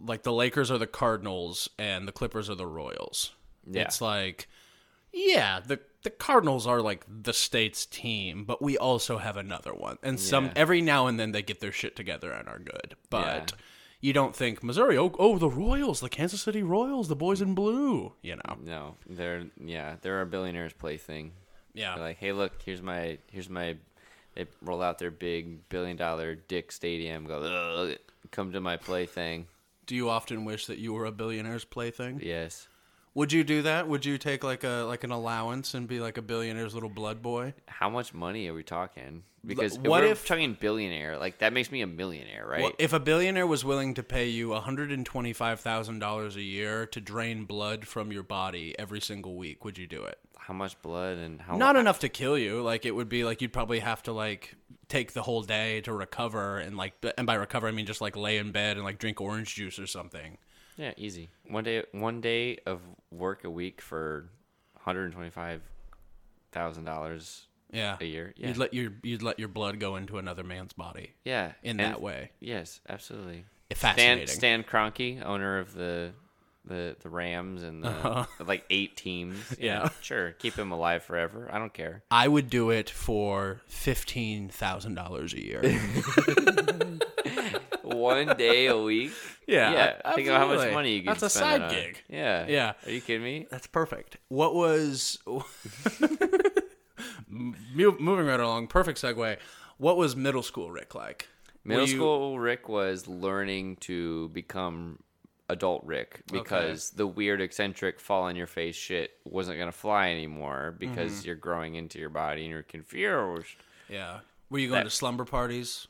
like the Lakers are the Cardinals and the Clippers are the Royals. Yeah. It's like, yeah, the the Cardinals are like the state's team, but we also have another one, and some Yeah. every now and then they get their shit together and are good, but. Yeah. You don't think Missouri? Oh, oh, the Royals, the Kansas City Royals, the boys in blue. You know, No, they're yeah, they're a billionaires plaything. yeah. They're like, hey, look, here's my here's my. They roll out their big billion dollar dick stadium. Go, come to my plaything. Do you often wish that you were a billionaire's plaything? Yes. Would you do that? Would you take like a like an allowance and be like a billionaire's little blood boy? How much money are we talking? Because what if we're if- talking billionaire, like that makes me a millionaire, right? Well, if a billionaire was willing to pay you one hundred and twenty five thousand dollars a year to drain blood from your body every single week, would you do it? how much blood and how Not enough to kill you. Like it would be like you'd probably have to like take the whole day to recover and like and by recover I mean just like lay in bed and like drink orange juice or something. Yeah, easy. One day, one day of work a week for one hundred twenty five thousand dollars Yeah. a year. Yeah, You'd let your you'd let your blood go into another man's body yeah, in And- that way. Yes, absolutely. Fascinating. Stan, Stan Kroenke, owner of the the the Rams and the like eight teams. Uh-huh. Yeah. sure. Keep him alive forever. I don't care. I would do it for fifteen thousand dollars a year. One day a week. Yeah, yeah. Think of how much absolutely. money you could That's a side on gig. Yeah, Yeah. Are you kidding me? That's perfect. What was Mo- moving right along? Perfect segue. What was middle school Rick like? Middle you- school Rick was learning to become adult Rick because the weird eccentric fall on your face shit wasn't gonna fly anymore because Mm-hmm. you're growing into your body and you're confused. Yeah. Were you going That- to slumber parties?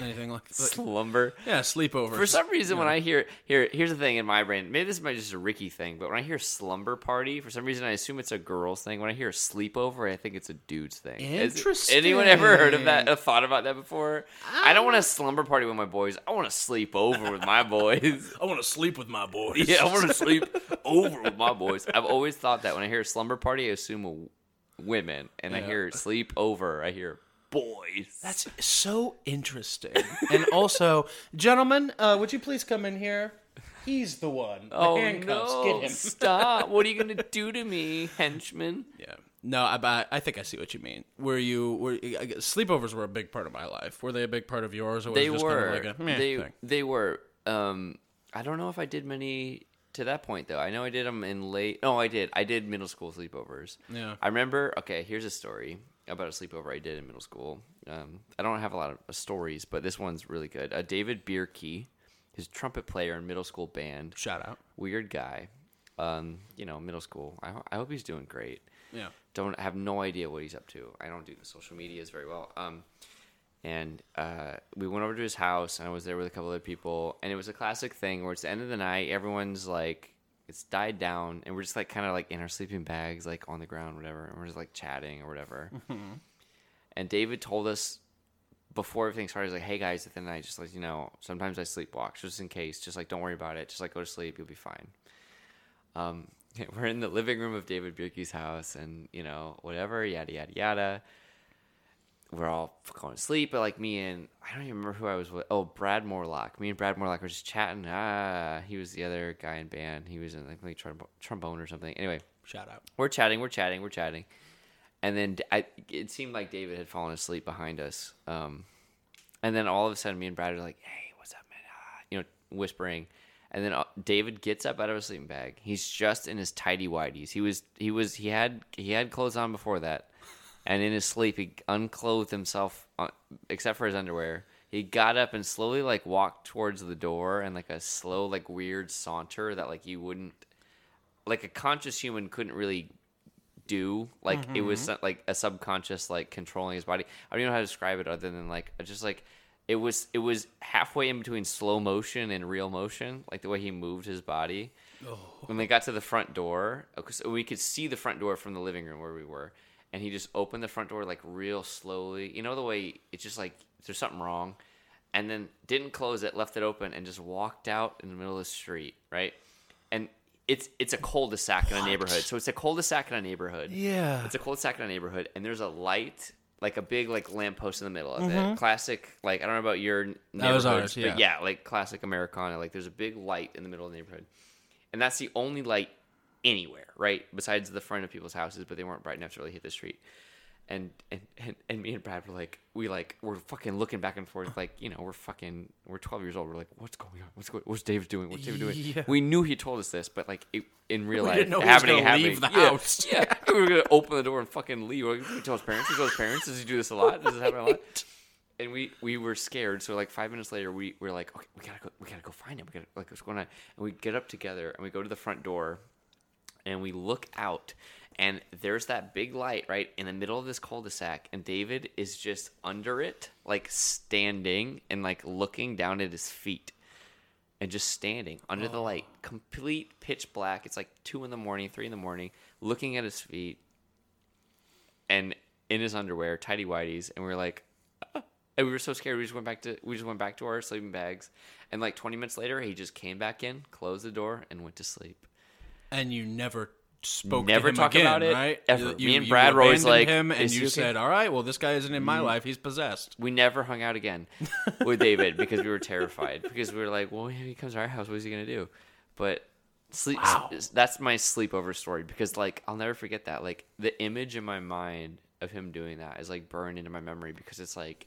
Anything like that. Slumber. Yeah, sleepover. For some reason, when I hear here, here's the thing in my brain. Maybe this might just a Ricky thing, but when I hear slumber party, for some reason I assume it's a girl's thing. When I hear sleepover, I think it's a dude's thing. Has Interesting. anyone ever heard of that? Thought about that before? I don't want a um, slumber party with my boys. I want to sleep over with my boys. I want to sleep with my boys. yeah, I want to sleep over with my boys. I've always thought that when I hear slumber party, I assume a women, and I Yeah. hear sleep over, I hear boys. That's so interesting. and also, gentlemen, uh, would you please come in here? He's the one. The oh handcuffs. no! Get him. Stop! What are you gonna do to me, henchman? Yeah. No, I, I think I see what you mean. Were you were sleepovers were a big part of my life? Were they a big part of yours, or was They it just were. kind of like a meh they thing? they were. Um, I don't know if I did many to that point though. I know I did them in late. No, I did. I did middle school sleepovers. Yeah. I remember. Okay, here's a story about a sleepover I did in middle school. Um, I don't have a lot of stories, but this one's really good. Uh, David Bierke, his trumpet player in middle school band. Shout out. Weird guy. Um, you know, middle school. I, ho- I hope he's doing great Yeah. don't have no idea what he's up to. I don't do the social medias very well. Um, and uh, we went over to his house, and I was there with a couple other people, and it was a classic thing where it's the end of the night, everyone's like, it's died down, and we're just like kind of like in our sleeping bags, like on the ground, whatever, and we're just like chatting or whatever. And David told us before everything started, he's like, "Hey guys, at the night, just like you know, sometimes I sleepwalk, just in case. Just like don't worry about it. Just like go to sleep, you'll be fine." Um, we're in the living room of David Bierke's house, and you know, whatever, yada yada yada. We're all going to sleep, but like me and I don't even remember who I was with. Oh, Brad Morlock. Me and Brad Morlock were just chatting. Ah, he was the other guy in band. He was in like, like trombo- trombone or something. Anyway, Shout out. we're chatting, we're chatting, we're chatting, and then I, it seemed like David had fallen asleep behind us. Um, and then all of a sudden, me and Brad are like, "Hey, what's up, man?" Ah, you know, whispering. And then uh, David gets up out of his sleeping bag. He's just in his tidy whities. He was, he was, he had, he had clothes on before that, and in his sleep, he unclothed himself, uh, except for his underwear. He got up and slowly like walked towards the door, and like a slow, like weird saunter that like you wouldn't like a conscious human couldn't really do. Like it was Mm-hmm. like a subconscious like controlling his body. I don't even know how to describe it other than like just like it was it was halfway in between slow motion and real motion, like the way he moved his body. Oh. When they got to the front door, because we could see the front door from the living room where we were, and he just opened the front door like real slowly. You know the way it's just like there's something wrong, and then didn't close it, left it open, and just walked out in the middle of the street, right? And it's it's a cul-de-sac in a neighborhood, so it's a cul-de-sac in a neighborhood. Yeah. It's a cul-de-sac in a neighborhood, and there's a light, like a big like lamppost in the middle of it. Classic, like I don't know about your Mm-hmm. That neighborhoods, but yeah, like classic Americana. Like there's a big light in the middle of the neighborhood, and that's the only light anywhere, right? Besides the front of people's houses, but they weren't bright enough to really hit the street. And and, and and me and Brad were like, we like we're fucking looking back and forth, like you know we're fucking we're 12 years old. We're like, what's going on? What's going? What's David doing? What's David doing? Yeah. We knew he told us this, but like it, in real life, didn't know he was happening, gonna happening. leave the yeah, house. Yeah, we were gonna open the door and fucking leave. We're like, we tell his parents. We tell his parents. Does he do this a lot? Does this happen a lot? And we we were scared. So like five minutes later, we were like, okay, we gotta go. We gotta go find him. We gotta like what's going on? And we get up together and we go to the front door, and we look out, and there's that big light right in the middle of this cul-de-sac, and David is just under it, like standing and like looking down at his feet and just standing under the light, complete pitch black. It's like two in the morning, three in the morning, looking at his feet, and in his underwear, tidy whities, and we're like, "Ah." and we were so scared. We just went back to we just went back to our sleeping bags, and like twenty minutes later, he just came back in, closed the door, and went to sleep. And you never spoke Never to him talk again, about it, right? ever. You, Me and you Brad were always like, him, and you okay?" said, "All right, well, this guy isn't in my mm. life. He's possessed." We never hung out again with David because we were terrified. Because we were like, well, he comes to our house, what is he gonna do? But sleep. Wow. That's my sleepover story because like I'll never forget that. Like the image in my mind of him doing that is like burned into my memory because it's like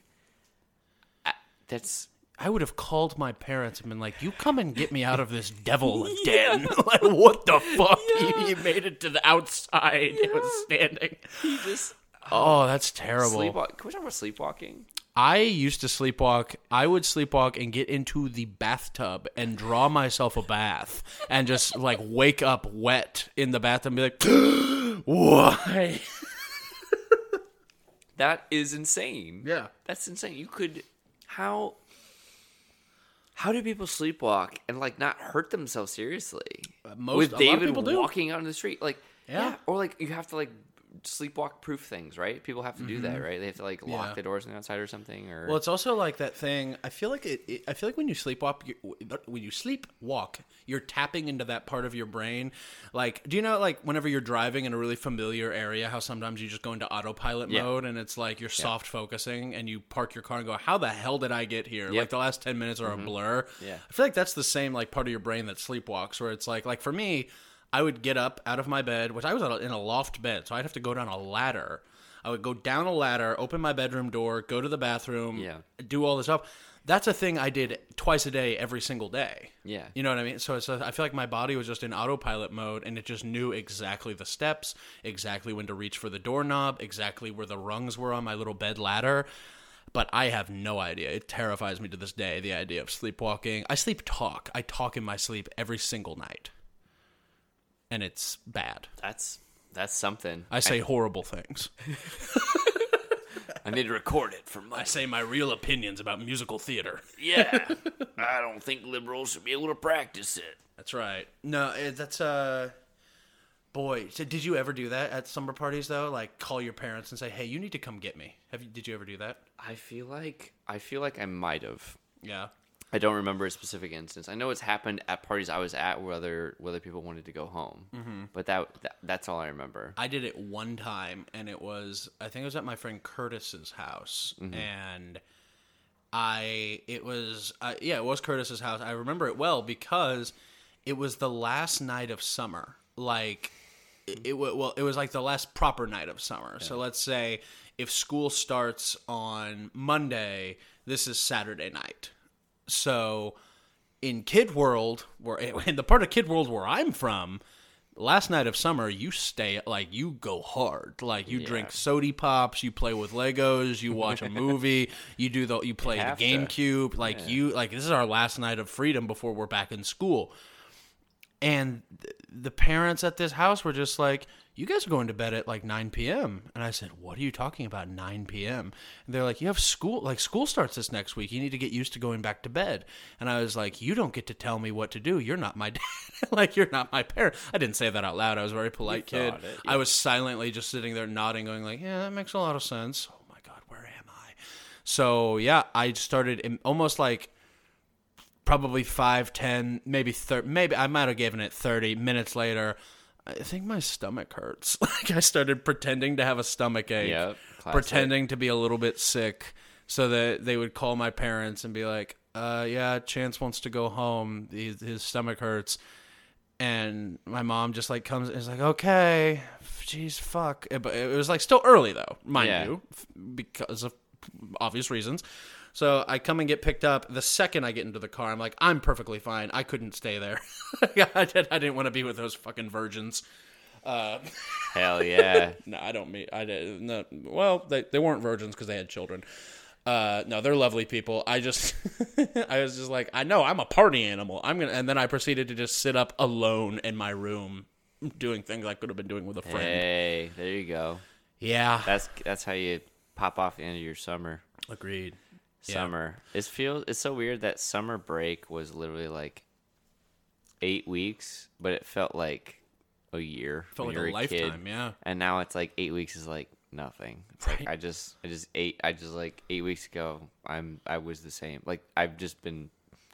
I, that's I would have called my parents and been like, "You come and get me out of this devil den! like, what the fuck? You, you made it to the outside. It was standing. he just Oh, that's terrible. sleepwalk. Can we talk about sleepwalking? I used to sleepwalk. I would sleepwalk and get into the bathtub and draw myself a bath and just like wake up wet in the bath and be like, "Why?" That is insane. Yeah. That's insane. You could. how how do people sleepwalk and like not hurt themselves seriously? Uh, most- With a lot of David walking out in the street, like yeah. Yeah. or like you have to like sleepwalk proof things, right? People have to do that, right? They have to like lock Mm-hmm. Yeah. the doors on the outside or something, or Well, it's also like that thing. I feel like it. it I feel like when you sleepwalk, you, when you sleepwalk, you're tapping into that part of your brain. Like, do you know, like, whenever you're driving in a really familiar area, how sometimes you just go into autopilot Yeah. mode and it's like you're soft focusing, and you park your car and go, "How the hell did I get here?" Mm-hmm. Like the last ten minutes are a blur. Yeah. I feel like that's the same like part of your brain that sleepwalks, where it's like, like for me, I would get up out of my bed, which I was in a loft bed, so I'd have to go down a ladder. I would go down a ladder, open my bedroom door, go to the bathroom, Yeah. do all this stuff. That's a thing I did twice a day, every single day. Yeah. you know what I mean. So it's a, I feel like my body was just in autopilot mode, and it just knew exactly the steps, exactly when to reach for the doorknob, exactly where the rungs were on my little bed ladder. But I have no idea. It terrifies me to this day. The idea of sleepwalking. I sleep talk. I talk in my sleep every single night, and it's bad. that's that's something. I say horrible things. I need to record it for I say my real opinions about musical theater. Yeah. I don't think liberals should be able to practice it. That's right. No, eh, that's uh boy, so did you ever do that at summer parties though? Like call your parents and say, "Hey, you need to come get me." Have you did you ever do that? I feel like I feel like I might have. Yeah. I don't remember a specific instance. I know it's happened at parties I was at whether whether people wanted to go home, mm-hmm. but that, that that's all I remember. I did it one time and it was I think it was at my friend Curtis's house and I it was uh, yeah, it was Curtis's house. I remember it well because it was the last night of summer. Like it, it well, it was like the last proper night of summer. So let's say if school starts on Monday, this is Saturday night. So in Kid World, where in the part of Kid World where I'm from, last night of summer, you stay like you go hard. Like you drink sody pops, you play with Legos, you watch a movie, you do the you play the have to. GameCube. Like you like this is our last night of freedom before we're back in school. And th- the parents at this house were just like, "You guys are going to bed at like 9 p.m." And I said, "What are you talking about 9 p.m.?" And they're like, "You have school. Like school starts this next week. You need to get used to going back to bed." And I was like, "You don't get to tell me what to do. You're not my dad. like you're not my parent." I didn't say that out loud. I was a very polite kid. it, I was silently just sitting there nodding, going like, "Yeah, that makes a lot of sense." Oh my god, where am I? So yeah, I started in, almost like probably five, ten, maybe thirty. Maybe I might have given it thirty minutes later. I think my stomach hurts. Like I started pretending to have a stomach ache, Yep, pretending to be a little bit sick, so that they would call my parents and be like, "Uh, yeah, Chance wants to go home. His, his stomach hurts." And my mom just like comes and is like, "Okay, jeez, fuck." It- But it was like still early though, mind Yeah. you, because of obvious reasons. So I come and get picked up. The second I get into the car, I'm like, I'm perfectly fine. I couldn't stay there. I, did, I didn't want to be with those fucking virgins. Hell yeah! No, I don't mean I did. No, well, they they weren't virgins because they had children. Uh, no, they're lovely people. I just, I was just like, I know I'm a party animal. I'm gonna, and then I proceeded to just sit up alone in my room, doing things I could have been doing with a friend. hey, there you go. Yeah, That's that's how you pop off the end of your summer. agreed. Yeah. Summer. It feels it's so weird that summer break was literally like eight weeks, but it felt like a year. Felt like you a were kid. lifetime. Yeah, And now it's like eight weeks is like nothing. It's Right. like I just I just ate I just like eight weeks ago I'm I was the same. Like I've just been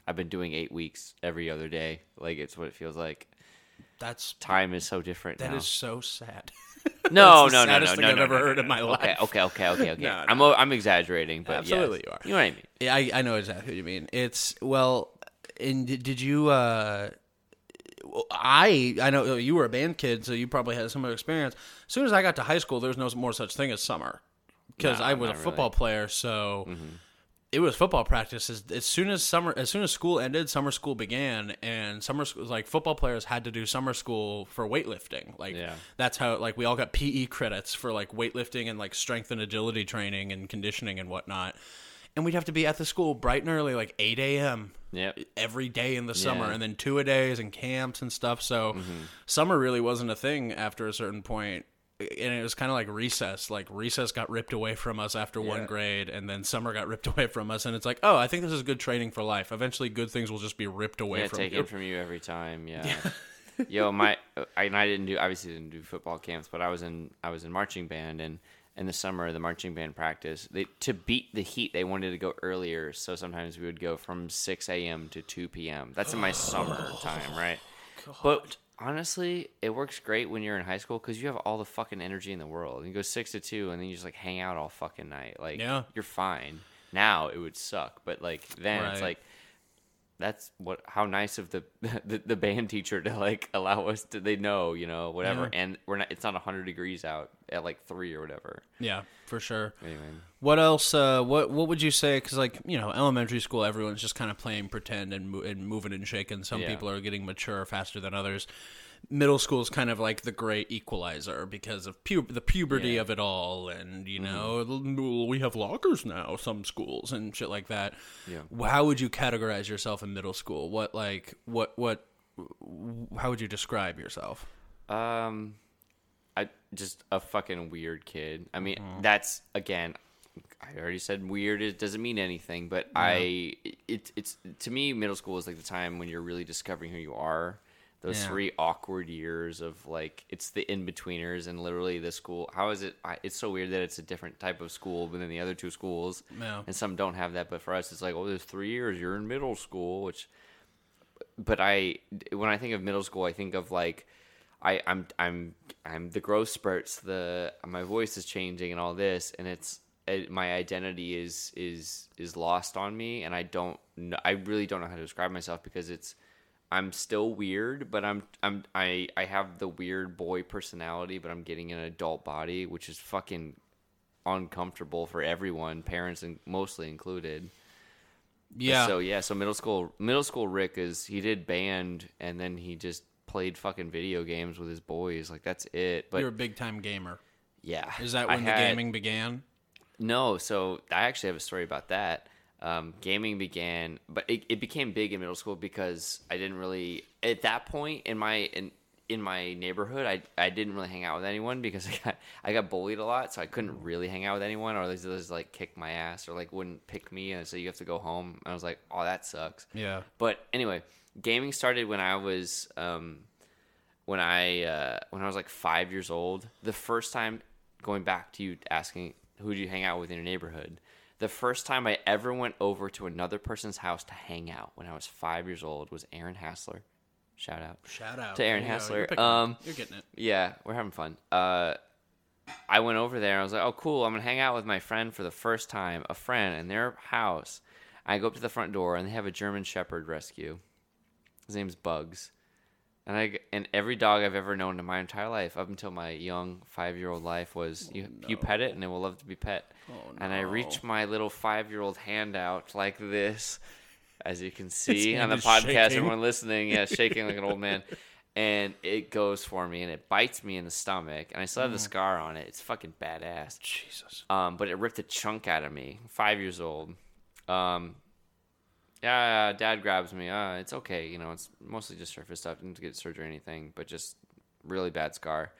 I've been doing eight weeks every other day. Like it's what it feels like. that's Time is so different that now. is so sad. no, no, no, no, no, I've no, ever no, heard in my life. Okay, okay, okay, okay, okay. No, I'm I'm exaggerating, but Absolutely yes. you are. You know what I mean? Yeah, I, I know exactly what you mean. It's well, and did, did you? uh I I know you were a band kid, so you probably had similar experience. As soon as I got to high school, there was no more such thing as summer because I was a football really. player. So it was football practice. As, as soon as summer, as soon as school ended, summer school began, and summer school like football players had to do summer school for weightlifting. Like Yeah. that's how like we all got PE credits for like weightlifting and like strength and agility training and conditioning and whatnot. And we'd have to be at the school bright and early, like eight a.m. Yep. every day in the summer, Yeah. and then two a days and camps and stuff. So Mm-hmm. summer really wasn't a thing after a certain point. And it was kind of like recess. Like recess got ripped away from us after one grade, and then summer got ripped away from us. And it's like, oh, I think this is good training for life. Eventually, good things will just be ripped away yeah, from taken you. from you every time. Yeah. Yo, my I, and I didn't do obviously didn't do football camps, but I was in I was in marching band and in the summer the marching band practice they to beat the heat they wanted to go earlier, so sometimes we would go from six a.m. to two p.m. That's in my oh, summer time, right? But honestly, it works great when you're in high school because you have all the fucking energy in the world. You go six to two, and then you just like hang out all fucking night. Like, Yeah. you're fine. Now it would suck, but like then it's like that's what how nice of the, the the band teacher to like allow us to they know you know whatever Yeah. and we're not it's not 100 degrees out at like 3 or whatever Yeah, for sure. anyway What else? Uh, what What would you say? Because like you know, elementary school, everyone's just kind of playing pretend and, mo- and moving and shaking. Some Yeah. people are getting mature faster than others. Middle school is kind of like the great equalizer because of pu- the puberty Yeah. of it all, and you Mm-hmm. know, we have lockers now. Some schools and shit like that. Yeah. How would you categorize yourself in middle school? What like what what? How would you describe yourself? um i just a fucking weird kid i mean Mm-hmm. that's again i already said weird it doesn't mean anything but i it, it's to me middle school is like the time when you're really discovering who you are those Yeah. three awkward years of like it's the in-betweeners and literally the school how is it I, it's so weird that it's a different type of school than the other two schools Yeah. and some don't have that but for us it's like oh there's three years you're in middle school which but I when I think of middle school, I think of like I I'm I'm I'm the growth spurts, the my voice is changing and all this, and it's it, my identity is is is lost on me, and I don't know, I really don't know how to describe myself because it's I'm still weird, but I'm I'm I I have the weird boy personality, but I'm getting an adult body, which is fucking uncomfortable for everyone, parents and mostly included. Yeah. So yeah, so middle school middle school Rick is he did band and then he just played fucking video games with his boys. Like that's it. But You're a big time gamer. yeah. Is that I when the had- gaming began? No, so I actually have a story about that. Um, gaming began, but it, it became big in middle school because I didn't really at that point in my in in my neighborhood I, I didn't really hang out with anyone because I got I got bullied a lot so I couldn't really hang out with anyone or they just like kick my ass or like wouldn't pick me and so you have to go home I was like oh that sucks Yeah. But anyway, gaming started when I was um, when I uh, when I was like five years old. The first time going back to you asking who do you hang out with in your neighborhood. The first time I ever went over to another person's house to hang out when I was five years old was Aaron Hassler. Shout out. Shout out To Aaron you. Hassler. You're, Um, you're getting it. Yeah, we're having fun. Uh, I went over there. I was like, "Oh, cool! I'm gonna hang out with my friend for the first time. A friend in their house." I go up to the front door, and they have a German Shepherd rescue. His name's Bugs, and I and every dog I've ever known in my entire life, up until my young five year old life, was you you pet it, and it will love to be pet. Oh, no. And I reach my little five year old hand out like this, as you can see on the podcast. shaking. Everyone listening, yeah, shaking like an old man. And it goes for me, and it bites me in the stomach, and I still have the scar on it. It's fucking badass. Jesus. Um, but it ripped a chunk out of me. Five years old. Um, yeah, dad grabs me. Uh, it's okay. You know, it's mostly just surface stuff. Didn't get surgery or anything, but just really bad scar.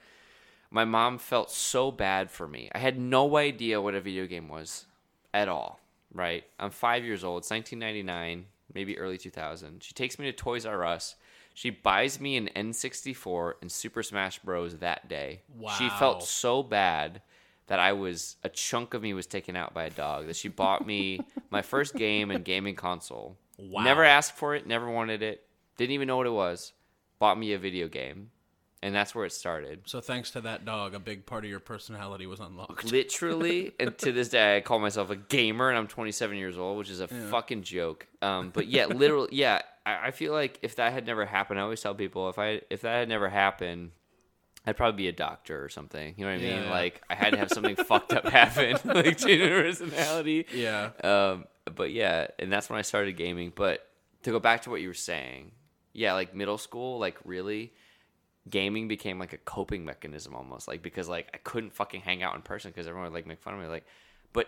My mom felt so bad for me. I had no idea what a video game was at all. Right? I'm five years old. It's 1999, maybe early 2000. She takes me to Toys R Us. She buys me an N64 and Super Smash Bros. that day. Wow. She felt so bad that I was a chunk of me was taken out by a dog. That she bought me my first game and gaming console. Wow. Never asked for it, never wanted it, didn't even know what it was. Bought me a video game, and that's where it started. So thanks to that dog, a big part of your personality was unlocked. Literally, and to this day, I call myself a gamer, and I'm 27 years old, which is a fucking joke. Um, but yeah, literally, yeah, I, I feel like if that had never happened, I always tell people if I if that had never happened, I'd probably be a doctor or something. You know what I mean? Yeah. Like I had to have something fucked up happen, like change personality. Yeah. Um, but yeah, and that's when I started gaming. But to go back to what you were saying, yeah, like middle school, like really, gaming became like a coping mechanism almost, like because like I couldn't fucking hang out in person because everyone would like make fun of me, like, but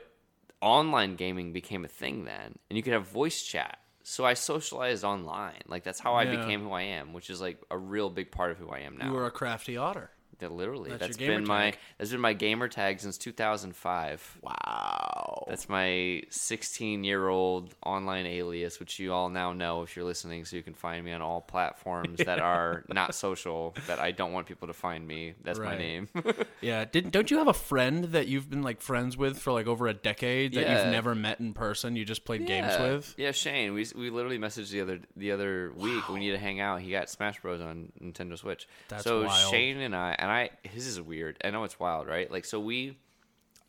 online gaming became a thing then, and you could have voice chat. So I socialized online, like that's how I Yeah. became who I am, which is like a real big part of who I am now. You were a crafty otter. That literally, That's that's been my tag. that's been my gamer tag since 2005. Wow. That's my 16 year old online alias, which you all now know if you're listening, so you can find me on all platforms that are not social, that I don't want people to find me. That's my name. Yeah, didn't don't you have a friend that you've been like friends with for like over a decade that Yeah. you've never met in person? You just played games with. Yeah, Shane. We we literally messaged the other the other week. We need to hang out. He got Smash Bros on Nintendo Switch. That's so wild. Shane and I and I. his is weird. I know it's wild, right? Like so we.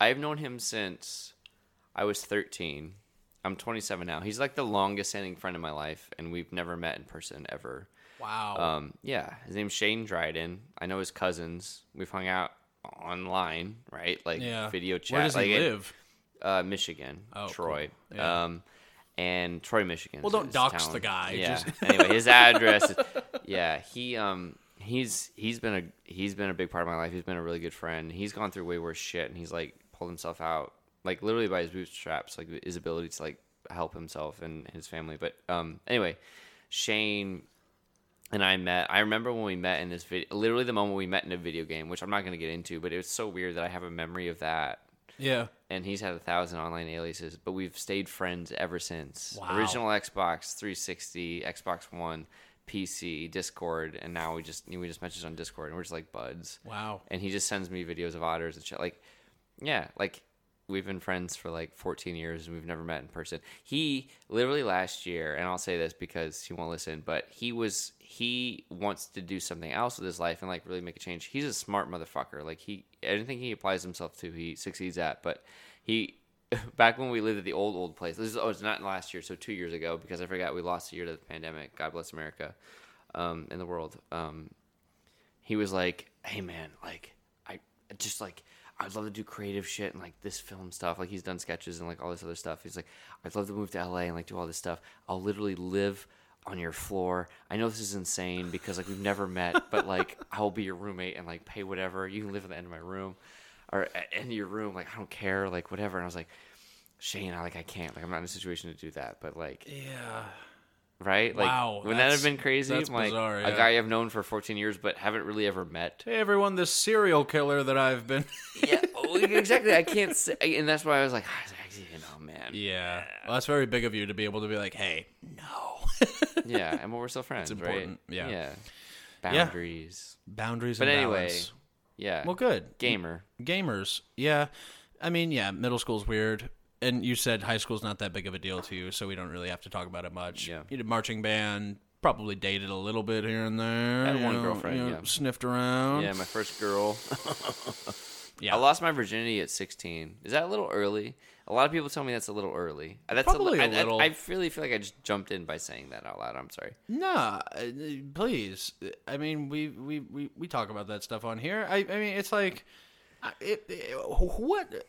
I've known him since I was 13. I'm 27 now. He's like the longest standing friend in my life, and we've never met in person ever. Wow. Um, yeah, his name's Shane Dryden. I know his cousins. We've hung out online, right? Like yeah. video chat. Where does like he live? uh, Michigan, Oh, Troy. cool. Yeah. Um, and Troy, Michigan. Well, don't dox the guy, Yeah. just- anyway, his address. Is, yeah, he um he's he's been a he's been a big part of my life. He's been a really good friend. He's gone through way worse shit, and he's like pulled himself out like literally by his bootstraps, like his ability to like help himself and his family. But um anyway, Shane and I met. I remember when we met in this video, literally the moment we met in a video game, which I'm not going to get into, but it was so weird that I have a memory of that Yeah. and he's had a thousand online aliases, but we've stayed friends ever since. Wow. Original Xbox 360, Xbox One, PC, Discord, and now we just we just message on Discord and we're just like buds. Wow. And he just sends me videos of otters and shit. Like, yeah, like we've been friends for like 14 years and we've never met in person. He literally last year, and I'll say this because he won't listen, but he was he wants to do something else with his life and like really make a change. He's a smart motherfucker. Like he anything he applies himself to, he succeeds at. But he back when we lived at the old old place. This is oh, it's not last year, so two years ago because I forgot we lost a year to the pandemic. God bless America, um, and the world. Um, he was like, "Hey man, like I just like I'd love to do creative shit and like this film stuff. Like he's done sketches and like all this other stuff. He's like, I'd love to move to LA and like do all this stuff. I'll literally live on your floor. I know this is insane because like we've never met, but like I'll be your roommate and like pay whatever. You can live at the end of my room or at the end of your room. Like I don't care, like whatever. And I was like, Shane, I like I can't. Like I'm not in a situation to do that. But like Yeah. right? Like Wow, wouldn't that have been crazy? that's like bizarre, a guy I've known for 14 years but haven't really ever met. Hey everyone, this serial killer that I've been. yeah, oh, exactly. I can't say, and that's why I was like, ah, I was like, you know, man. yeah. Well, that's very big of you to be able to be like, hey, no. Yeah, and we're still friends, important, right? yeah. Yeah. Boundaries. Boundaries. But anyway, balance. Yeah. Well, good. Gamer. gamers yeah i mean yeah middle school's weird and you said high school's not that big of a deal to you so we don't really have to talk about it much Yeah. you did marching band probably dated a little bit here and there Had one know, girlfriend, you know, yeah. sniffed around Yeah, my first girl. yeah I lost my virginity at 16. Is that a little early? A lot of people tell me that's a little early. Uh, That's Probably a, a li- I- I- little. I, really feel like I just jumped in by saying that out loud. I'm sorry. Nah, uh, please. I mean, we, we, we, we talk about that stuff on here. I, I mean, it's like, it, it, what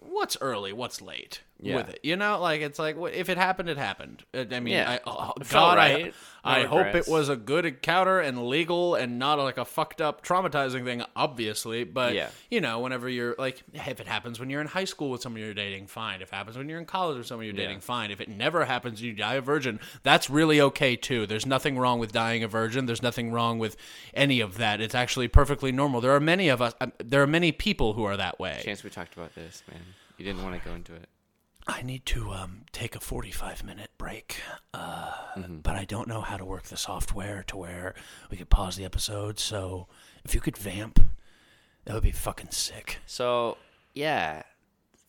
what's early, what's late Yeah. with it? You know, like it's like if it happened, it happened. Uh, I mean, Yeah. I, oh, God, right. No I, I hope it was a good encounter and legal and not like a fucked up, traumatizing thing. Obviously, but Yeah. you know, whenever you're like, if it happens when you're in high school with someone you're dating, fine. If it happens when you're in college with someone you're dating, fine. If it never happens, you die a virgin. That's really okay too. There's nothing wrong with dying a virgin. There's nothing wrong with any of that. It's actually perfectly normal. There are many of us. um, There are many people who are that way. Chance we talked about this, man. You didn't want to go into it. I need to um, take a 45 minute break, uh, but I don't know how to work the software to where we could pause the episode. So if you could vamp, that would be fucking sick. So, yeah.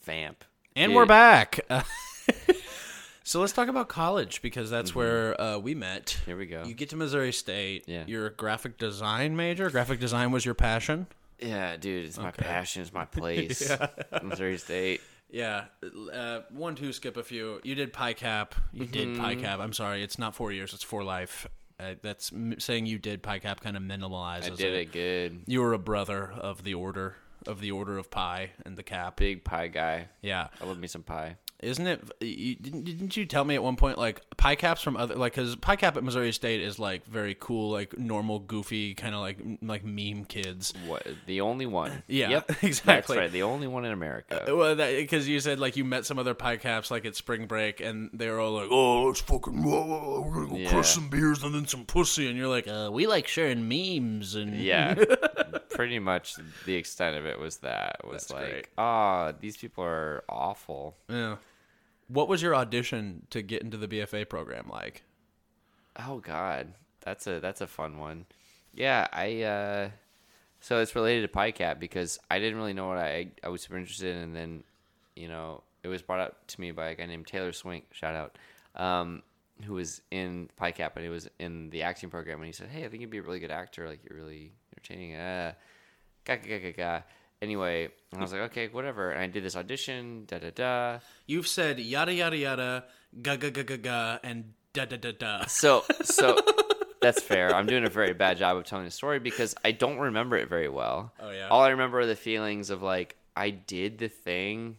Vamp. And Dude, we're back. so let's talk about college because that's where uh, we met. Here we go. You get to Missouri State. Yeah. You're a graphic design major. Graphic design was your passion. Yeah, dude, it's my passion, it's my place. Missouri State. Yeah. Uh, one, two, skip a few. You did pie PyCap. You did Mm-hmm. PyCap. I'm sorry. It's not four years. It's for life. Uh, that's m- saying you did pie PyCap kind of minimalizes I did it good. You were a brother of the order of the order of Pi and the cap. Big pie guy. Yeah. I love me some pie. Isn't it? You, didn't, didn't you tell me at one point like pie caps from other like because pie cap at Missouri State is like very cool, like normal, goofy kind of like like meme kids. What? The only one. Yeah, Yep. That's exactly. right. The only one in America. Well, because you said like you met some other pie caps like at spring break, and they were all like, "Oh, let's fucking whoa, we're gonna go Yeah. crush some beers and then some pussy," and you're like, uh, "We like sharing memes and Yeah. pretty much the extent of it was that was That's like, ah, these people are awful. Yeah. What was your audition to get into the BFA program like? Oh God, that's a that's a fun one. Yeah, I. uh So it's related to PyCap because I didn't really know what I I was super interested in, and then, you know, it was brought up to me by a guy named Taylor Swink. Shout out. Um, who was in PyCap and he was in the acting program and he said, "Hey, I think you'd be a really good actor. Like you're really entertaining." Uh, ga ga ga ga ga. Anyway, and I was hmm. like, "Okay, whatever." And I did this audition. Da da da. You've said yada yada yada, ga ga ga ga ga, and da da da da. So so that's fair. I'm doing a very bad job of telling the story because I don't remember it very well. Oh, yeah? All I remember are the feelings of like I did the thing,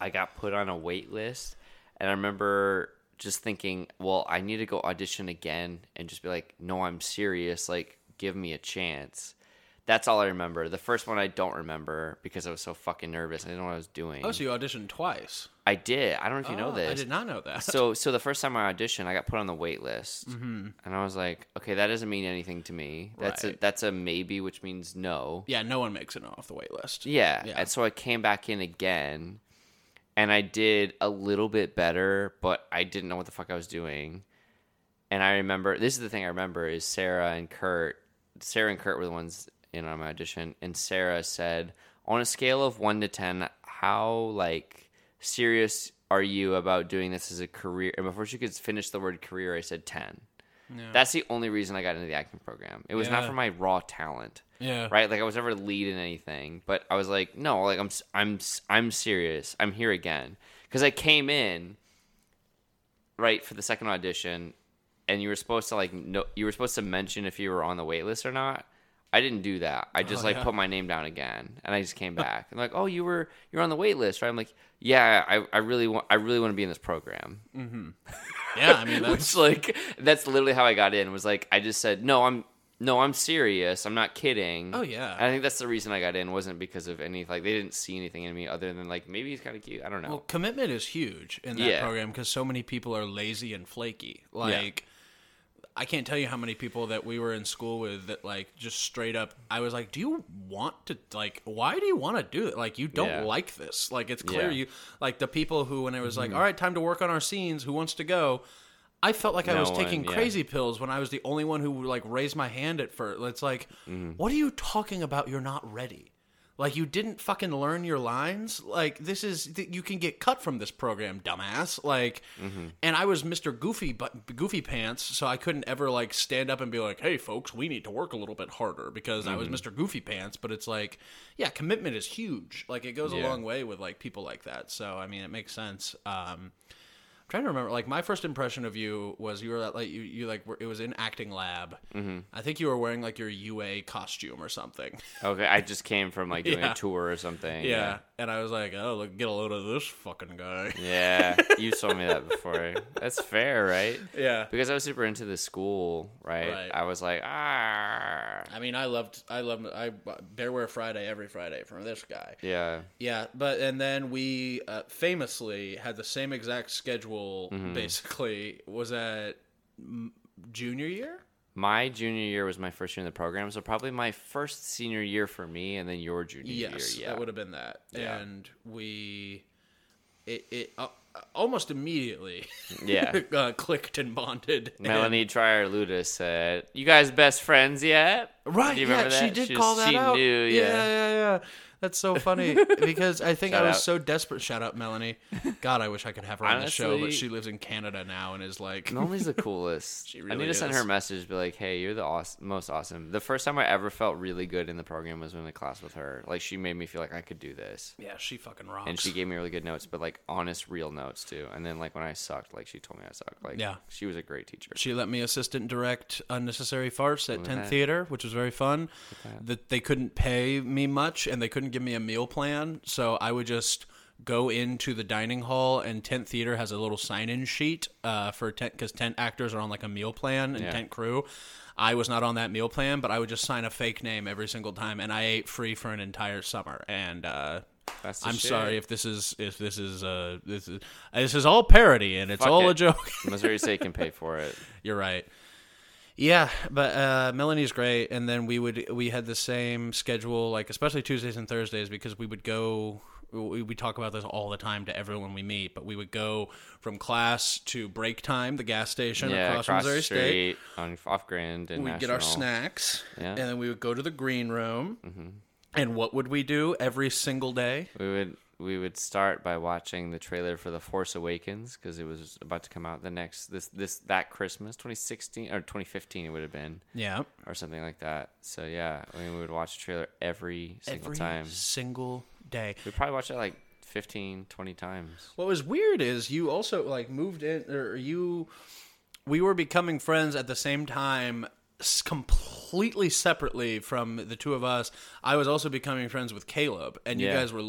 I got put on a wait list, and I remember just thinking, well, I need to go audition again and just be like, no, I'm serious. Like, give me a chance. That's all I remember. The first one I don't remember because I was so fucking nervous. I didn't know what I was doing. Oh, so you auditioned twice. I did. I don't know if you know Oh, this I did not know that. so so the first time I auditioned, I got put on the wait list, Mm-hmm. and I was like, okay, that doesn't mean anything to me. That's a Right. that's a maybe, which means no. yeah, no one makes it off the wait list. Yeah. Yeah. And so I came back in again, and I did a little bit better, but I didn't know what the fuck I was doing. And I remember this is the thing I remember is Sarah and Kurt. Sarah and Kurt were the ones in on my audition, and Sarah said, on a scale of one to ten, how like serious are you about doing this as a career? And before she could finish the word career, I said ten. That's the only reason I got into the acting program. It was not for my raw talent Yeah. right? Like I was never lead in anything, but I was like, no, like I'm, I'm, I'm serious. I'm here again because I came in right for the second audition, and you were supposed to like, no, you were supposed to mention if you were on the wait list or not. I didn't do that. I just Oh, like yeah. put my name down again, and I just came back. and like, oh, you were you're on the wait list, right? I'm like, yeah, I, I really want I really want to be in this program. Mm-hmm. Yeah, I mean that's Which like that's literally how I got in. Was like I just said no, I'm no, I'm serious. I'm not kidding. Oh, yeah. And I think that's the reason I got in. wasn't because of any like they didn't see anything in me other than like maybe he's kind of cute. I don't know. Well, commitment is huge in that Yeah. program because so many people are lazy and flaky. Like, I can't tell you how many people that we were in school with that, like, just straight up, I was like, do you want to, like, why do you want to do it? Like, you don't Yeah. like this. Like, it's clear Yeah. You, like, the people who, when it was like, all right, time to work on our scenes, who wants to go? I felt like I was one, taking yeah. crazy pills when I was the only one who like raised my hand at first. It's like, Mm-hmm. what are you talking about? You're not ready. Like you didn't fucking learn your lines. Like this is th- you can get cut from this program, dumbass. Like, Mm-hmm. and I was Mr. Goofy, but Goofy Pants, so I couldn't ever like stand up and be like, "Hey, folks, we need to work a little bit harder," because I was Mm-hmm. Mr. Goofy Pants. But it's like, yeah, commitment is huge. Like it goes a long way with like people like that. So I mean, it makes sense. Um, trying to remember like my first impression of you was you were like you, you like were, it was in acting lab Mm-hmm. i think you were wearing like your ua costume or something okay, I just came from like doing Yeah. a tour or something. yeah. and i was like oh look get a load of this fucking guy Yeah, you told me that before. That's fair, right? yeah Because I was super into the school, right? Right. I was like, ah, i mean i loved i loved i bearwear friday every friday from this guy yeah, yeah but and then we uh, famously had the same exact schedule Mm-hmm. basically was that mm, junior year My junior year was my first year in the program, so probably my first senior year for me, and then your junior Yes, year. Yeah, that would have been that. Yeah. And we, it, it uh, almost immediately, Yeah. uh, clicked and bonded. and- Melanie Trier Ludus said, "You guys best friends yet?" right? Yeah, she did She call that she out. knew, yeah, yeah. yeah, yeah. That's so funny because I think I was out. so desperate. Shout out Melanie. God, I wish I could have her on the show, but she lives in Canada now and is like. Melanie's the coolest. She I really need to send her a message, be like, "Hey, you're the awes- most awesome." The first time I ever felt really good in the program was when in class with her. Like, she made me feel like I could do this, Yeah, she fucking rocks. and she gave me really good notes, but like honest, real notes too. And then like when I sucked, like she told me I sucked. Like, Yeah. she was a great teacher. She let me assistant direct Unnecessary Farce at Tent? Theater, which was very fun. That they couldn't pay me much and they couldn't give me a meal plan, so I would just go into the dining hall and Tent Theater has a little sign-in sheet uh, for tent because tent actors are on like a meal plan and Yeah. tent crew. I was not on that meal plan, but I would just sign a fake name every single time, and I ate free for an entire summer. And uh, I'm shit. sorry if this is if this is uh, this is this is all parody and it's Fuck all a joke. Missouri State can pay for it. You're right. Yeah, but uh, Melanie's great, and then we would we had the same schedule, like especially Tuesdays and Thursdays, because we would go. We, we talk about this all the time to everyone we meet, but we would go from class to break time, the gas station Yeah, across, across Missouri State. on off Grand and We'd get our snacks, Yeah. and then we would go to the green room. Mm-hmm. And what would we do every single day? We would we would start by watching the trailer for The Force Awakens because it was about to come out the next this this that Christmas 2016 or 2015 it would have been Yeah, or something like that. So yeah, I mean we would watch the trailer every single every time. single day. We probably watched it like 15, 20 times. What was weird is you also like moved in, or you. We were becoming friends at the same time, completely separately from the two of us. I was also becoming friends with Caleb, and you Yeah. guys were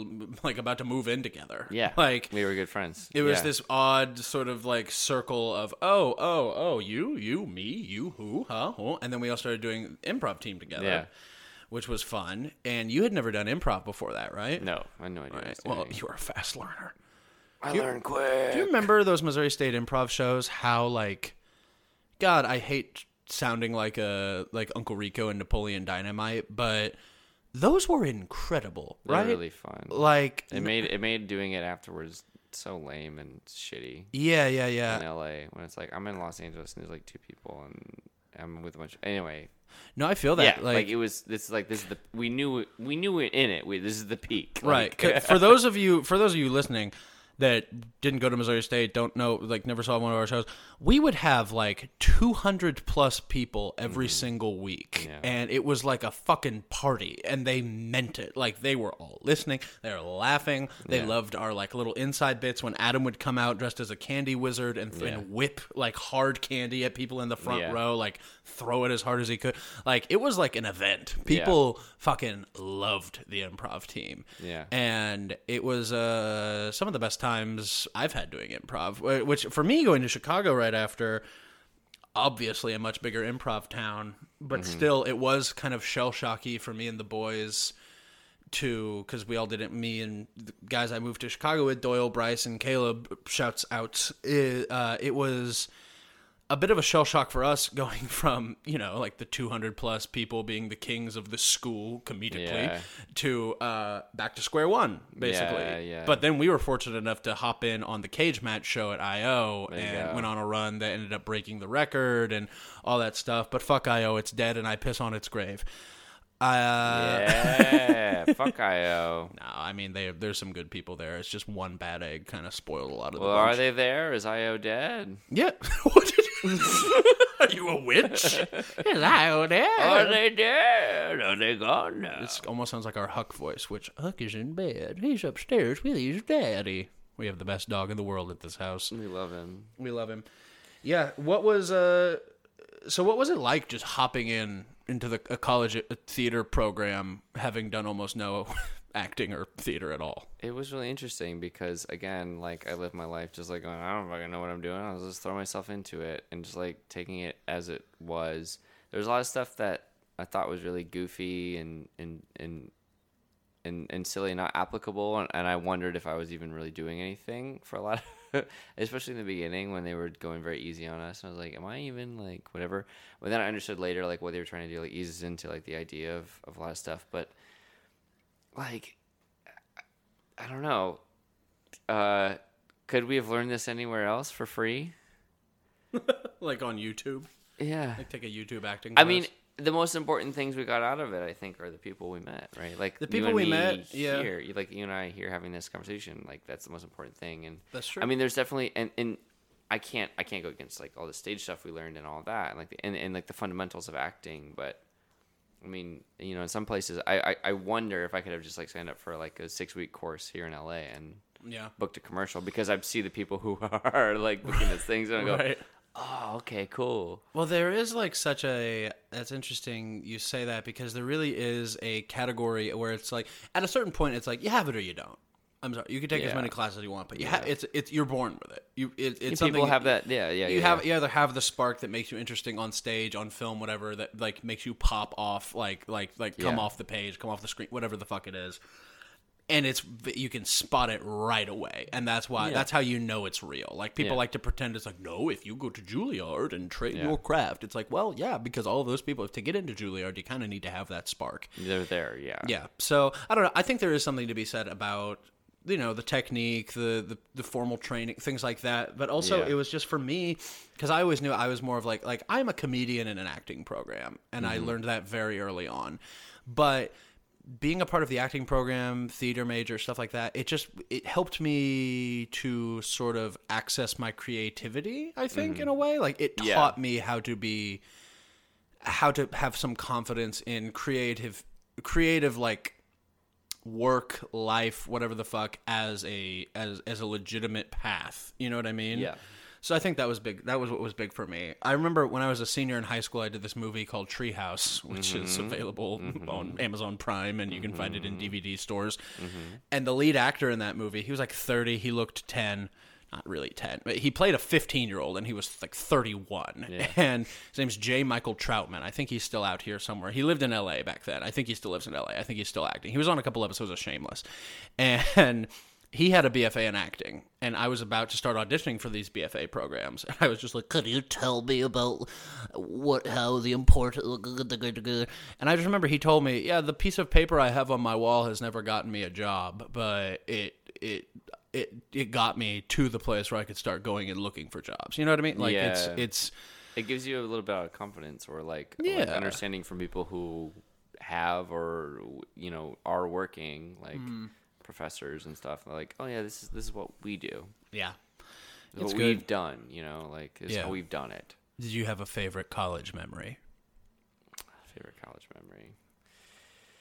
like about to move in together. Yeah, like we were good friends. it was Yeah. this odd sort of like circle of oh oh oh you you me you who huh who and then we all started doing improv team together. Yeah. Which was fun, and you had never done improv before that, right? No, I had no idea. Right. Well, you were a fast learner. I learned quick. Do you remember those Missouri State improv shows? How like, God, I hate sounding like a like Uncle Rico and Napoleon Dynamite, but those were incredible, They were right? really fun. Like, It made it made doing it afterwards so lame and shitty yeah, yeah, yeah. in. LA when it's like I'm in Los Angeles and there's like two people and I'm with a bunch. anyway, No, I feel that. yeah, like, like, it was. This is like this is the we knew we knew it in it. We, this is the peak, right. Like, 'Cause for those of you, for those of you listening that didn't go to Missouri State, don't know, like never saw one of our shows, we would have like 200 plus people every single week. Yeah. And it was like a fucking party. And they meant it. Like they were all listening. They were laughing. They Yeah. loved our like little inside bits when Adam would come out dressed as a candy wizard and, Yeah. and whip like hard candy at people in the front row, like throw it as hard as he could. Like it was like an event. People fucking loved the improv team Yeah. and it was uh, some of the best times I've had doing improv. Which for me, going to Chicago right after, obviously a much bigger improv town, but still it was kind of shell shocky for me and the boys to because we all did it. Me and the guys I moved to Chicago with, Doyle, Bryce, and Caleb. Shouts out. It, uh, it was a bit of a shell shock for us going from you know like the 200 plus people being the kings of the school comedically Yeah. to uh, back to square one basically Yeah, yeah. but then we were fortunate enough to hop in on the cage match show at io and went on a run that ended up breaking the record and all that stuff but fuck io it's dead and i piss on its grave uh, yeah, fuck IO. no, I mean they there's some good people there. It's just one bad egg kind of spoiled a lot of the Well, are they there? Is IO dead? Yeah. What did Are you a witch? Is IO there? Are they dead? Are they gone now? This almost sounds like our Huck voice, which Huck is in bed. He's upstairs with his daddy. We have the best dog in the world at this house. We love him. We love him. Yeah. What was uh? So what was it like just hopping in into the a college uh, theater program, having done almost no acting or theater at all? It was really interesting because again, like I lived my life just like going, I don't fucking know what I'm doing. I was just throwing myself into it and just like taking it as it was. There's a lot of stuff that I thought was really goofy and and and and, and silly, not applicable, and, and I wondered if I was even really doing anything for a lot of, especially in the beginning when they were going very easy on us. And I was like, am I even like whatever? But then I understood later like what they were trying to do, like eases into like the idea of of a lot of stuff, but like I don't know. Uh, could we have learned this anywhere else for free? Like on YouTube? Yeah. Like take a YouTube acting. I mean, the most important things we got out of it, I think, are the people we met, right? Like The people we me met, yeah. Here, You- like you and I here having this conversation, like that's the most important thing. And That's true. I mean, there's definitely and and I can't I can't go against like all the stage stuff we learned and all that, and like the, and, and like the fundamentals of acting, but. I mean, you know, in some places, I, I, I wonder if I could have just like signed up for like a six week course here in LA and yeah. booked a commercial because I see the people who are like booking these things and I go, Right. oh, okay, cool. Well, there is like such a. That's interesting you say that because there really is a category where it's like at a certain point it's like you have it or you don't. I'm sorry, you can take as many classes as you want, but you have it's it's you're born with it. You it, it's People have that, yeah, yeah. You yeah, have you either have the spark that makes you interesting on stage, on film, whatever that like makes you pop off, like like like come Yeah. off the page, come off the screen, whatever the fuck it is. and it's you can spot it right away and that's why that's how you know it's real like people Yeah. like to pretend it's like no if you go to juilliard and train Yeah. your craft it's like well yeah because all those people to get into juilliard you kind of need to have that spark They're there, yeah. yeah so i don't know i think there is something to be said about you know the technique the the, the formal training things like that. But also Yeah. it was just for me because i always knew i was more of like like i'm a comedian in an acting program and i mm-hmm. learned that very early on. But being a part of the acting program theater major stuff like that it just it helped me to sort of access my creativity i think mm-hmm. in a way. Like it Yeah. taught me how to be how to have some confidence in creative creative like work life whatever the fuck as a as as a legitimate path. You know what i mean? Yeah. so i think that was big that was what was big for me. I remember when i was a senior in high school i did this movie called treehouse which is mm-hmm. available mm-hmm. on amazon prime and you can find it in mm-hmm. dvd stores. And the lead actor in that movie he was like 30 he looked 10 not really 10 but he played a 15 year old and he was like 31 and his name's j. Michael Trautmann. I think he's still out here somewhere. He lived in la back then. I think he still lives in la i think he's still acting. He was on a couple episodes of shameless. And he had a bfa in acting and i was about to start auditioning for these bfa programs. And i was just like Could you tell me about what how the important and i just remember he told me yeah the piece of paper i have on my wall has never gotten me a job but it it it it got me to the place where i could start going and looking for jobs you know what i mean like it's Yeah. it's It gives you a little bit of confidence or like, like Yeah. understanding from people who have or you know are working like Mm-hmm. professors and stuff. Like, oh yeah, this is this is what we do. yeah It's what good. we've done. You know, like is Yeah. how we've done it. did you have a favorite college memory Favorite college memory.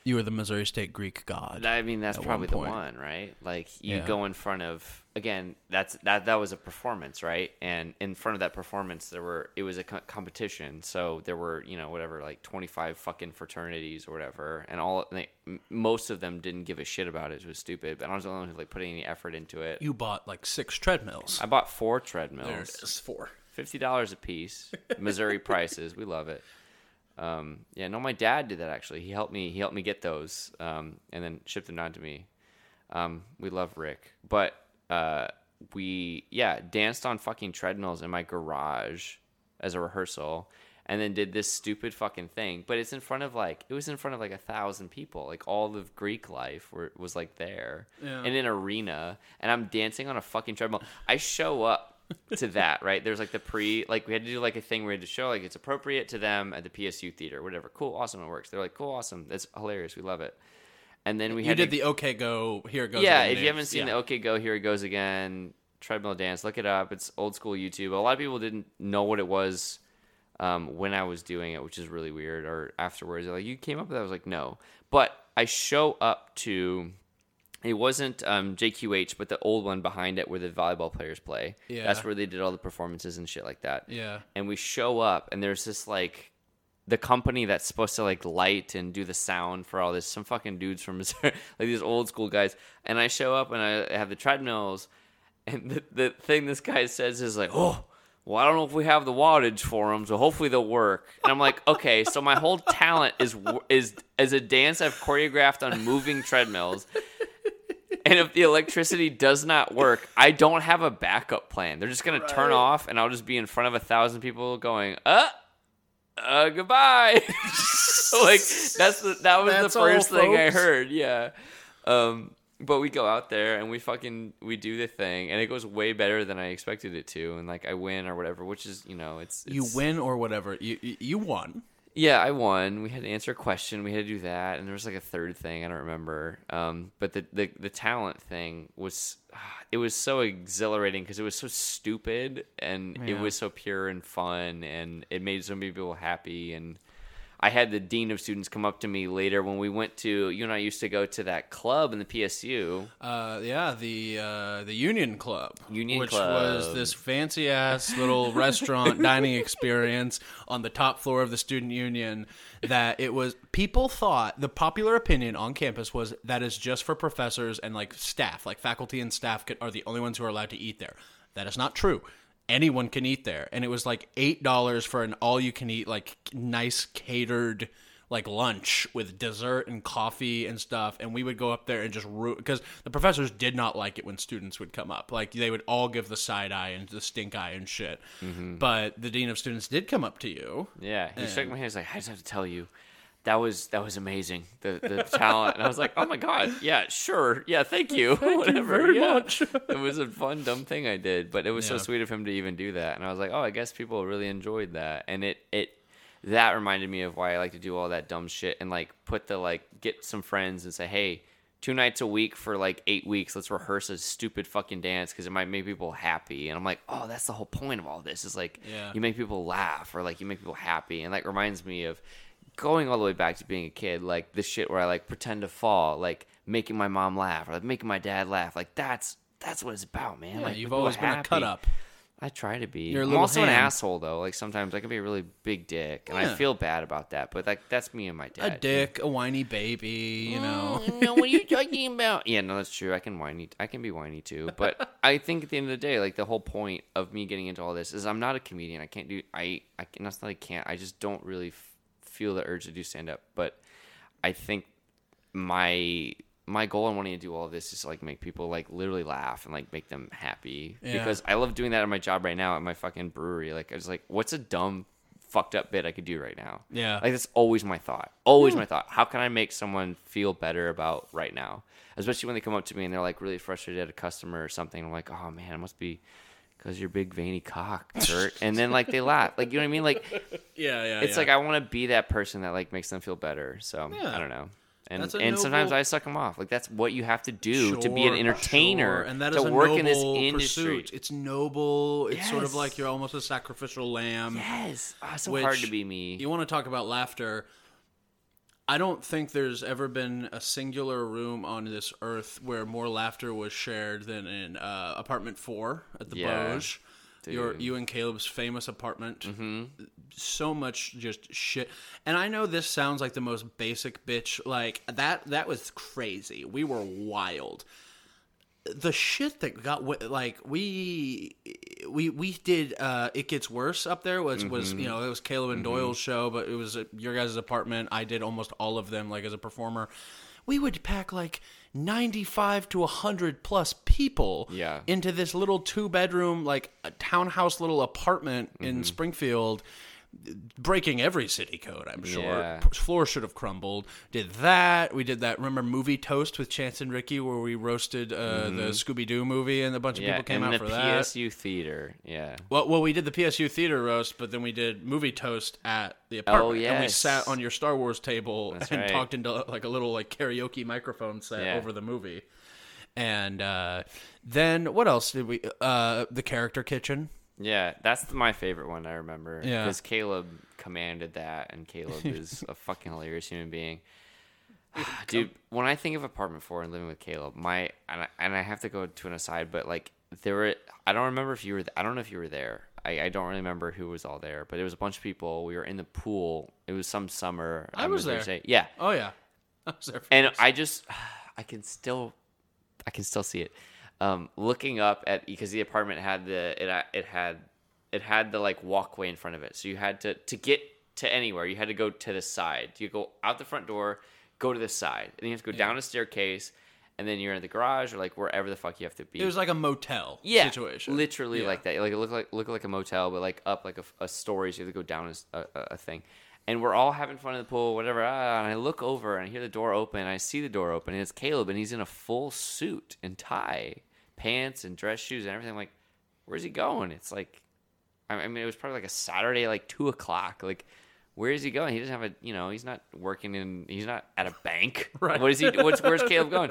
You were the missouri state greek god I mean, that's probably one the one, right? Like you Yeah. go in front of again. That's that. That was a performance, right? And in front of that performance, there were it was a co- competition. So there were you know whatever like twenty five fucking fraternities or whatever, and all they, most of them didn't give a shit about it. It was stupid, but I was the only one who like put any effort into it. you bought like six treadmills I bought four there it treadmills, is four fifty dollars a piece, Missouri prices. We love it. Um, yeah, no, my dad did that actually. He helped me. He helped me get those, um, and then shipped them down to me. Um, we love Rick, but uh, we yeah danced on fucking treadmills in my garage as a rehearsal, and then did this stupid fucking thing. But it's in front of like it was in front of like a thousand people. Like all of Greek life were, was like there Yeah. in an arena, and I'm dancing on a fucking treadmill. I show up to that right. There's like the pre like we had to do like a thing where we had to show like it's appropriate to them at the PSU theater, whatever. Cool, awesome, it works. They're like cool, awesome, that's hilarious, we love it. And then we you had did to, the okay go here it goes yeah, if you haven't seen Yeah. the OK Go, here it goes again. Treadmill dance, look it up. It's old school YouTube. A lot of people didn't know what it was um, when I was doing it, which is really weird. Or afterwards, they're like, "You came up with that?" I was like, "No," but I show up to. It wasn't um, JQH, but the old one behind it where the volleyball players play. Yeah. That's where they did all the performances and shit like that yeah and we show up and there's this like the company that's supposed to like light and do the sound for all this some fucking dudes from Missouri, like these old school guys and i show up and i have the treadmills and the, the thing this guy says is like oh well i don't know if we have the wattage for them so hopefully they'll work and i'm like okay so my whole talent is is as a dance i've choreographed on moving treadmills and if the electricity does not work, I don't have a backup plan. They're just gonna turn off, and I'll just be in front of a thousand people going, "Uh, uh, goodbye." like that's the that was That's the first thing I heard. Yeah. Um, but we go out there and we fucking we do the thing, and it goes way better than I expected it to, and like I win or whatever, which is you know it's, you win or whatever you- you won yeah, I won. We had to answer a question. We had to do that, and there was like a third thing I don't remember. Um, but the, the the talent thing was it was so exhilarating because it was so stupid and it was so pure and fun, and it made so many people happy. And I had the dean of students come up to me later when we went to you and I used to go to that club in the PSU. Uh, yeah, the uh, the Union Club, Union which Club. was this fancy ass little restaurant dining experience on the top floor of the student union. That it was people thought the popular opinion on campus was that is just for professors and like staff, like faculty and staff could, are the only ones who are allowed to eat there. That is not true. Anyone can eat there, and it was like eight dollars for an all you can eat like nice catered like lunch with dessert and coffee and stuff. And we would go up there and just root because the professors did not like it when students would come up. Like they would all give the side eye and the stink eye and shit. Mm-hmm. But the dean of students did come up to you. Yeah, he shook my hand. He's like, I just have to tell you, that was that was amazing. The the talent. And I was like, oh my god, yeah, sure, yeah, thank you, whatever. very yeah. much. it was a fun dumb thing I did, but it was so sweet of him to even do that. And I was like, oh, I guess people really enjoyed that, and it it that reminded me of why I like to do all that dumb shit and like put the like get some friends and say, hey. Two nights a week for like eight weeks. Let's rehearse a stupid fucking dance because it might make people happy. And I'm like, oh, that's the whole point of all this. Is like, Yeah. you make people laugh or like you make people happy and like reminds me of going all the way back to being a kid like this shit where i like pretend to fall like making my mom laugh or like making my dad laugh like that's that's what it's about man yeah, like you've always been a cut up i try to be You're i'm also an asshole though like sometimes i can be a really big dick and i feel bad about that but like that's me and my dad a dick a whiny baby you know mm, no, what are you talking about? Yeah, no, that's true. I can whiny. I can be whiny too. But I think at the end of the day, like the whole point of me getting into all this is I'm not a comedian. I can't do. I. I. not. I can't. I just don't really feel the urge to do stand up. But I think my my goal in wanting to do all this is to like make people like literally laugh and like make them happy Yeah. because I love doing that at my job right now at my fucking brewery. Like I was like, what's a dumb fucked up bit I could do right now? Yeah. Like that's always my thought. Always my thought. How can I make someone feel better about right now? Especially when they come up to me and they're like really frustrated at a customer or something. I'm like, oh man, it must be because your big veiny cock, Kurt. and then like they laugh. Like you know what I mean? Like yeah yeah it's yeah. like I want to be that person that like makes them feel better. So Yeah. I don't know. And and sometimes I suck them off. Like that's what you have to do to be an entertainer sure. and that to a work noble in this industry. pursuit. It's noble. It's sort of like you're almost a sacrificial lamb. Yes, oh, it's so hard to be me. You want to talk about laughter? I don't think there's ever been a singular room on this earth where more laughter was shared than in uh, apartment four at the Yeah, Boge. Your you and Caleb's famous apartment. Mm-hmm. So much just shit, and I know this sounds like the most basic bitch. Like that. That was crazy. We were wild the shit that got like we we we did uh it gets worse up there was was Mm-hmm. you know it was Caleb and Doyle's show but it was at your guys' apartment I did almost all of them like as a performer we would pack like 95 to 100 plus people Yeah. into this little two bedroom like a townhouse little apartment Mm-hmm. in Springfield breaking every city code I'm sure Yeah. Floor should have crumbled did that we did that remember movie toast with Chance and Ricky where we roasted uh, the Scooby-Doo movie and a bunch of Mm-hmm. yeah, people came out the for that PSU theater. Yeah. well, well, we did the PSU theater roast, but then we did movie toast at the apartment, Oh and we sat on your Star Wars table That's and right. talked into like a little like karaoke microphone set Yeah. over the movie. And uh, then what else did we? Uh, the character kitchen. Yeah, that's my favorite one I remember. Yeah. Because Caleb commanded that, and Caleb is a fucking hilarious human being. Dude, when I think of apartment four and living with Caleb, my and I, and I have to go to an aside, but like there were, I don't remember if you were, I don't know if you were there. I, I don't really remember who was all there, but there was a bunch of people. We were in the pool. It was some summer. I I'm was gonna there. Say, yeah, Oh yeah, I was there for and this. I just I can still I can still see it. Um, looking up at because the apartment had the it it had it had the like walkway in front of it, so you had to to get to anywhere you had to go to the side. You go out the front door, go to the side, and then you have to go down a staircase, and then you're in the garage or like wherever the fuck you have to be. it was like a motel yeah, situation, literally Yeah. like that. Like it looked like looked like a motel, but like up like a, a story, so you have to go down a, a, a thing. And we're all having fun in the pool, whatever. Ah, and I look over and I hear the door open. And I see the door open, and it's Caleb, and he's in a full suit and tie, pants and dress shoes and everything. I'm like, where's he going? It's like, I I mean, it was probably like a Saturday, like two o'clock. Like, where is he going? He doesn't have a, you know, he's not working in, he's not at a bank. Right. What is he? What's where's Caleb going?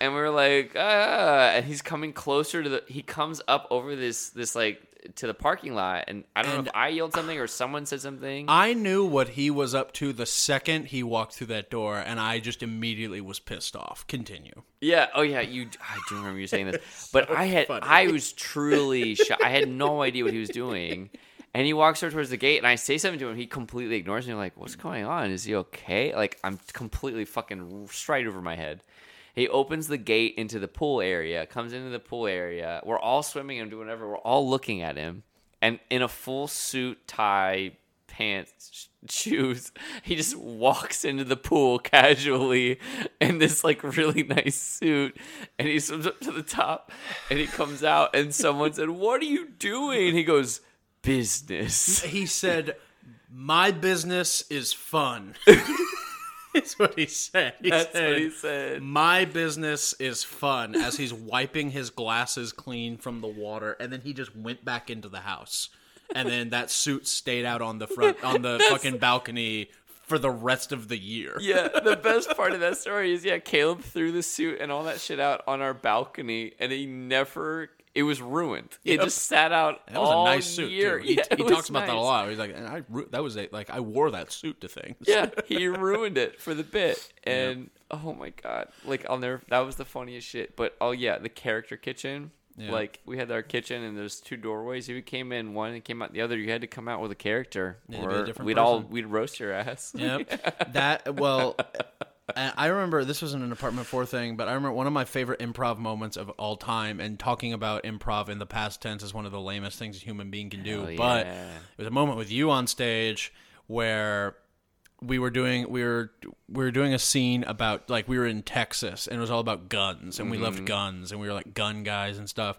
and we are like, ah, and he's coming closer to the. He comes up over this, this like to the parking lot, and I don't And- know if I yelled something or someone said something. I knew what he was up to the second he walked through that door, and I just immediately was pissed off. Continue. yeah, oh yeah, you. I do remember you saying this, but I had, funny. I was truly, shocked. I had no idea what he was doing. And he walks over towards the gate, and I say something to him. He completely ignores me. I'm like, "What's going on? Is he okay?" Like, I'm completely fucking straight over my head. He opens the gate into the pool area, comes into the pool area. We're all swimming and doing whatever. We're all looking at him, and in a full suit, tie, pants, sh- shoes. He just walks into the pool casually in this like really nice suit, and he swims up to the top, and he comes out, and someone said, "What are you doing?" He goes, "Business." He said, "My business is fun." That's what he said. He That's said, what he said. My business is fun as he's wiping his glasses clean from the water, and then he just went back into the house. And then that suit stayed out on the front on the fucking balcony for the rest of the year. Yeah, the best part of that story is yeah, Caleb threw the suit and all that shit out on our balcony, and he never. It was ruined. It Yep. just sat out That was all a nice suit year. too. He, Yeah, he it was talks about that a nice. lot. He's like, and I ru- that was a like I wore that suit to things. Yeah, he ruined it for the bit, and oh my god, like I'll never. That was the funniest shit. But oh yeah, the character kitchen. Yeah. Like we had our kitchen, and there's two doorways. If you came in one and came out the other, you had to come out with a character, Yeah, be a or we'd all person. we'd roast your ass. Yep. That well, and I remember this wasn't an apartment four thing, but I remember one of my favorite improv moments of all time. And talking about improv in the past tense is one of the lamest things a human being can do. Hell But it was a moment with you on stage where we were doing we were we were doing a scene about like we were in Texas and it was all about guns and we loved mm-hmm. guns and we were like gun guys and stuff.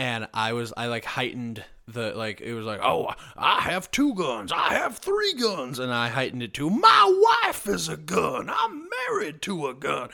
And I was I like heightened the like it was like oh I have two guns. I have three guns. And I heightened it to my wife is a gun. I'm married to a gun.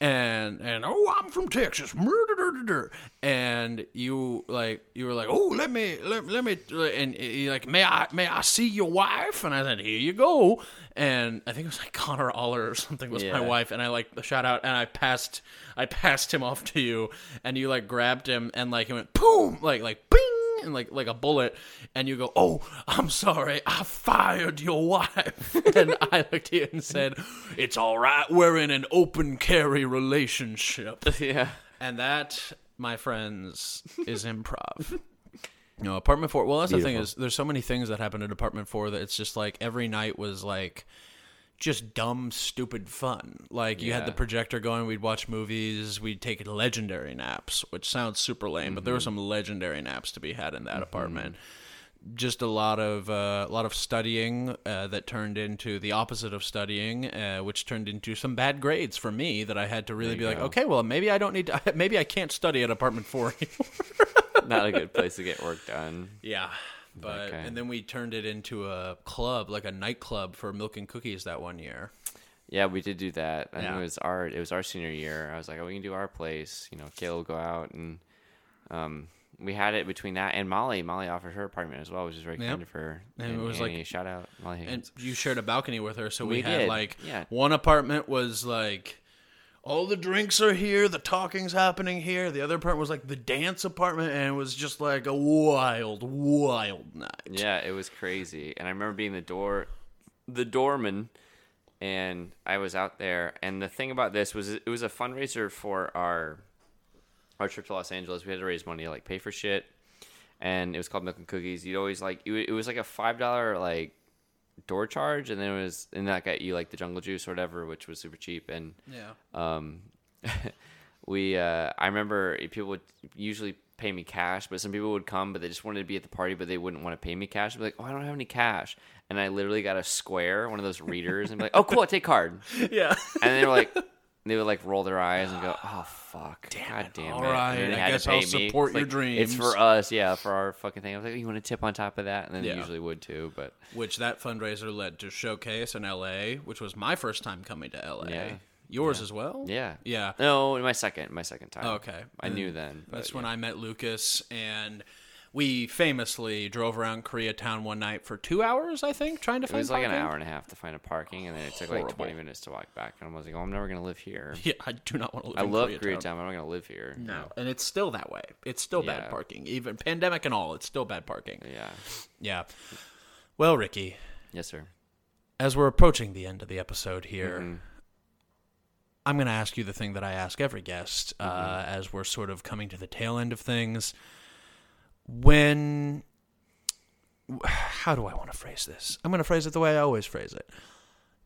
And and oh I'm from Texas. Murder and you like you were like oh let me let, let me and you like may I may I see your wife? And I said here you go. And I think it was like Connor Aller or something was my wife. And I like the shout out and I passed I passed him off to you and you like grabbed him and like he went boom like like bing and like like a bullet and you go oh I'm sorry I fired your wife and I looked at you and said it's all right we're in an open carry relationship yeah. and that, my friends, is improv. No, apartment four. Well, that's the thing is, there's so many things that happen in apartment four that it's just like every night was like just dumb, stupid fun. Like you had the projector going, we'd watch movies, we'd take legendary naps, which sounds super lame, but there were some legendary naps to be had in that apartment. Just a lot of uh, a lot of studying uh, that turned into the opposite of studying, uh, which turned into some bad grades for me. That I had to really be like, okay, well, maybe I don't need to. Maybe I can't study at apartment four anymore. Not a good place to get work done. Yeah. But Okay. and then we turned it into a club, like a nightclub for milk and cookies that one year. Yeah, we did do that. I think Yeah. it was our it was our senior year. I was like, oh, we can do our place. You know, Kayla will go out and um, we had it between that and Molly. Molly offered her apartment as well, which is very Yep. kind of her. And it was Annie, like- shout out Molly And you shared a balcony with her, so we, We had did, like yeah. one apartment was like all the drinks are here, the talking's happening here. The other apartment was like the dance apartment, and it was just like a wild, wild night. Yeah, it was crazy. And I remember being the door, the doorman, and I was out there. And the thing about this was, it was a fundraiser for our our trip to Los Angeles. We had to raise money to like pay for shit, and it was called Milk and Cookies. You'd always like it, it was like a five dollar like door charge, and then it was and that got you like the jungle juice or whatever, which was super cheap. And Yeah. um, we uh, I remember people would usually pay me cash, but some people would come, but they just wanted to be at the party, but they wouldn't want to pay me cash. I'd be like, oh, I don't have any cash, and I literally got a square, one of those readers, and be like, oh, cool, I take card, Yeah. and they were like. They would like roll their eyes and go, "Oh fuck, god it. damn All it!" right, and they I had guess to pay I'll me. support It's your like, It's for us, yeah, for our fucking thing. I was like, "You want to tip on top of that?" And then Yeah. they usually would too, but Which that fundraiser led to Showcase in LA, which was my first time coming to LA. Yeah. Yours as well? yeah, Yeah. No, my second, my second time. Okay. I knew then. but That's when I met Lucas, and we famously drove around Koreatown one night for two hours, I think, trying to find. It was like an hour and a half to find a parking, and then it took like 20 minutes to walk back. And I was like, oh, I'm never going to live here. Yeah, I do not want to live here. I love Koreatown. Koreatown. but I'm not going to live here. No, and it's still that way. It's still bad parking, even pandemic and all. It's still bad parking. Yeah. Yeah. Well, Ricky, Yes, sir. as we're approaching the end of the episode here, Mhm. I'm going to ask you the thing that I ask every guest uh, Mm-hmm. as we're sort of coming to the tail end of things. When. How do I want to phrase this? I'm going to phrase it the way I always phrase it.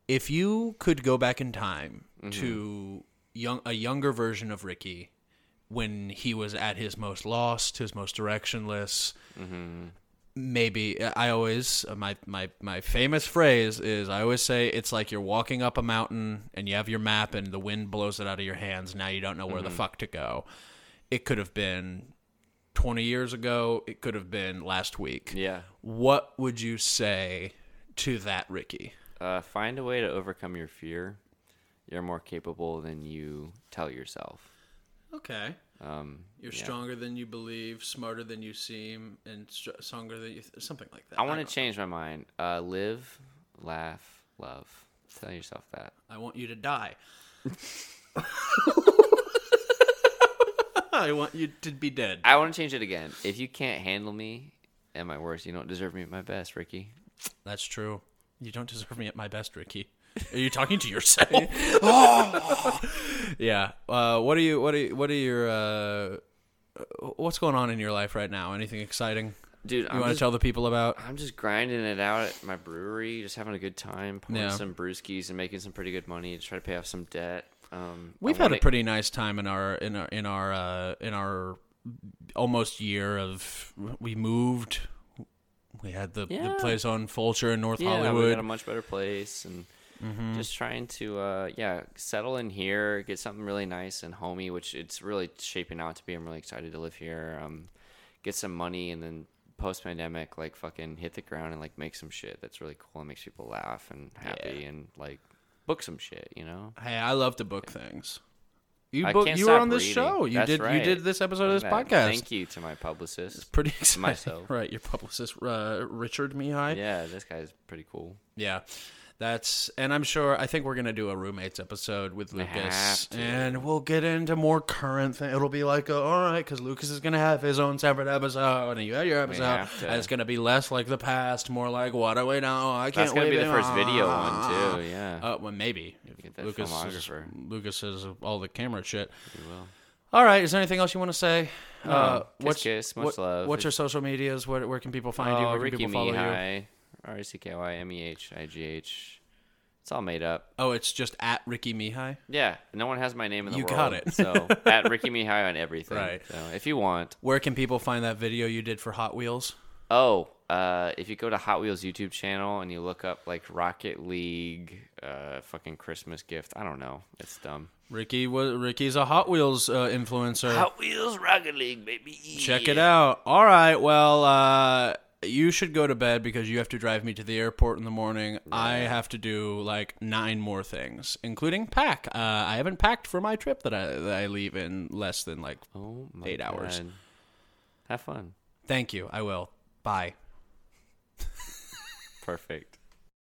If you could go back in time Mm-hmm. to young a younger version of Ricky when he was at his most lost, his most directionless, Mm-hmm. maybe I always my my my famous phrase is I always say it's like you're walking up a mountain and you have your map and the wind blows it out of your hands. Now you don't know where the fuck to go. It could have been 20 years ago. It could have been last week. Yeah. What would you say to that, Ricky? Uh, find a way to overcome your fear. You're more capable than you tell yourself. Okay. Um, You're yeah. stronger than you believe, smarter than you seem, and str- stronger than you th- something like that. I want to change my mind. Uh, live, laugh, love. Tell yourself that. I want you to die. I want you to be dead. I want to change it again. If you can't handle me at my worst, you don't deserve me at my best, Ricky. That's true. You don't deserve me at my best, Ricky. Are you talking to yourself? Oh. Yeah. Uh, what are you? What are you, What are your? Uh, what's going on in your life right now? Anything exciting Dude, you I'm want to tell the people about? I'm just grinding it out at my brewery, just having a good time, pouring Yeah. some brewskis and making some pretty good money to try to pay off some debt. Um, We've had a wanna- pretty nice time in our in our in our uh, in our almost year of we moved. We had the, the place on Fulcher in North yeah, we Hollywood. got a much better place and Mm-hmm. just trying to uh, yeah settle in here, get something really nice and homey, which it's really shaping out to be. I'm really excited to live here. Um, get some money and then post pandemic like fucking hit the ground and like make some shit that's really cool and makes people laugh and happy and like book some shit. You know. Hey, I love to book things. You I book, can't you were stop on this reading. show. You That's did you did this episode of this That- podcast. Thank you to my publicist. Pretty exciting. myself. Right, your publicist uh, Richard Mihai. Yeah, this guy's pretty cool. Yeah. That's and I'm sure I think we're gonna do a roommates episode with Lucas, and we'll get into more current thing. It'll be like, uh, all right, because Lucas is gonna have his own separate episode, and you have your episode, and it's gonna be less like the past, more like what do we know? I can't That's gonna be the first video one too. Yeah, Uh, well, maybe get Lucas is. Lucas has all the camera shit. we will. All right, is there anything else you want to say? uh, kiss, what's kiss, much what- love. What's your social medias? Where, where can people find you? Oh, Where can Ricky people follow you? R E C K Y M E H I G H. It's all made up. Oh, it's just at Ricky Mihai. Yeah, no one has my name in the world. You world. got it. so at Ricky Mihai on everything. Right. So if you want, Where can people find that video you did for Hot Wheels? oh, uh, if you go to Hot Wheels YouTube channel and you look up like Rocket League, uh, fucking Christmas gift. I don't know. It's dumb. Ricky was Ricky's a Hot Wheels uh, influencer. Hot Wheels Rocket League, baby. Check it out. All right. Well, uh, you should go to bed because you have to drive me to the airport in the morning. I have to do like nine more things, including pack. Uh, I haven't packed for my trip that I that I leave in less than like. Oh Eight hours. Have fun. Thank you. I will. Bye. Perfect.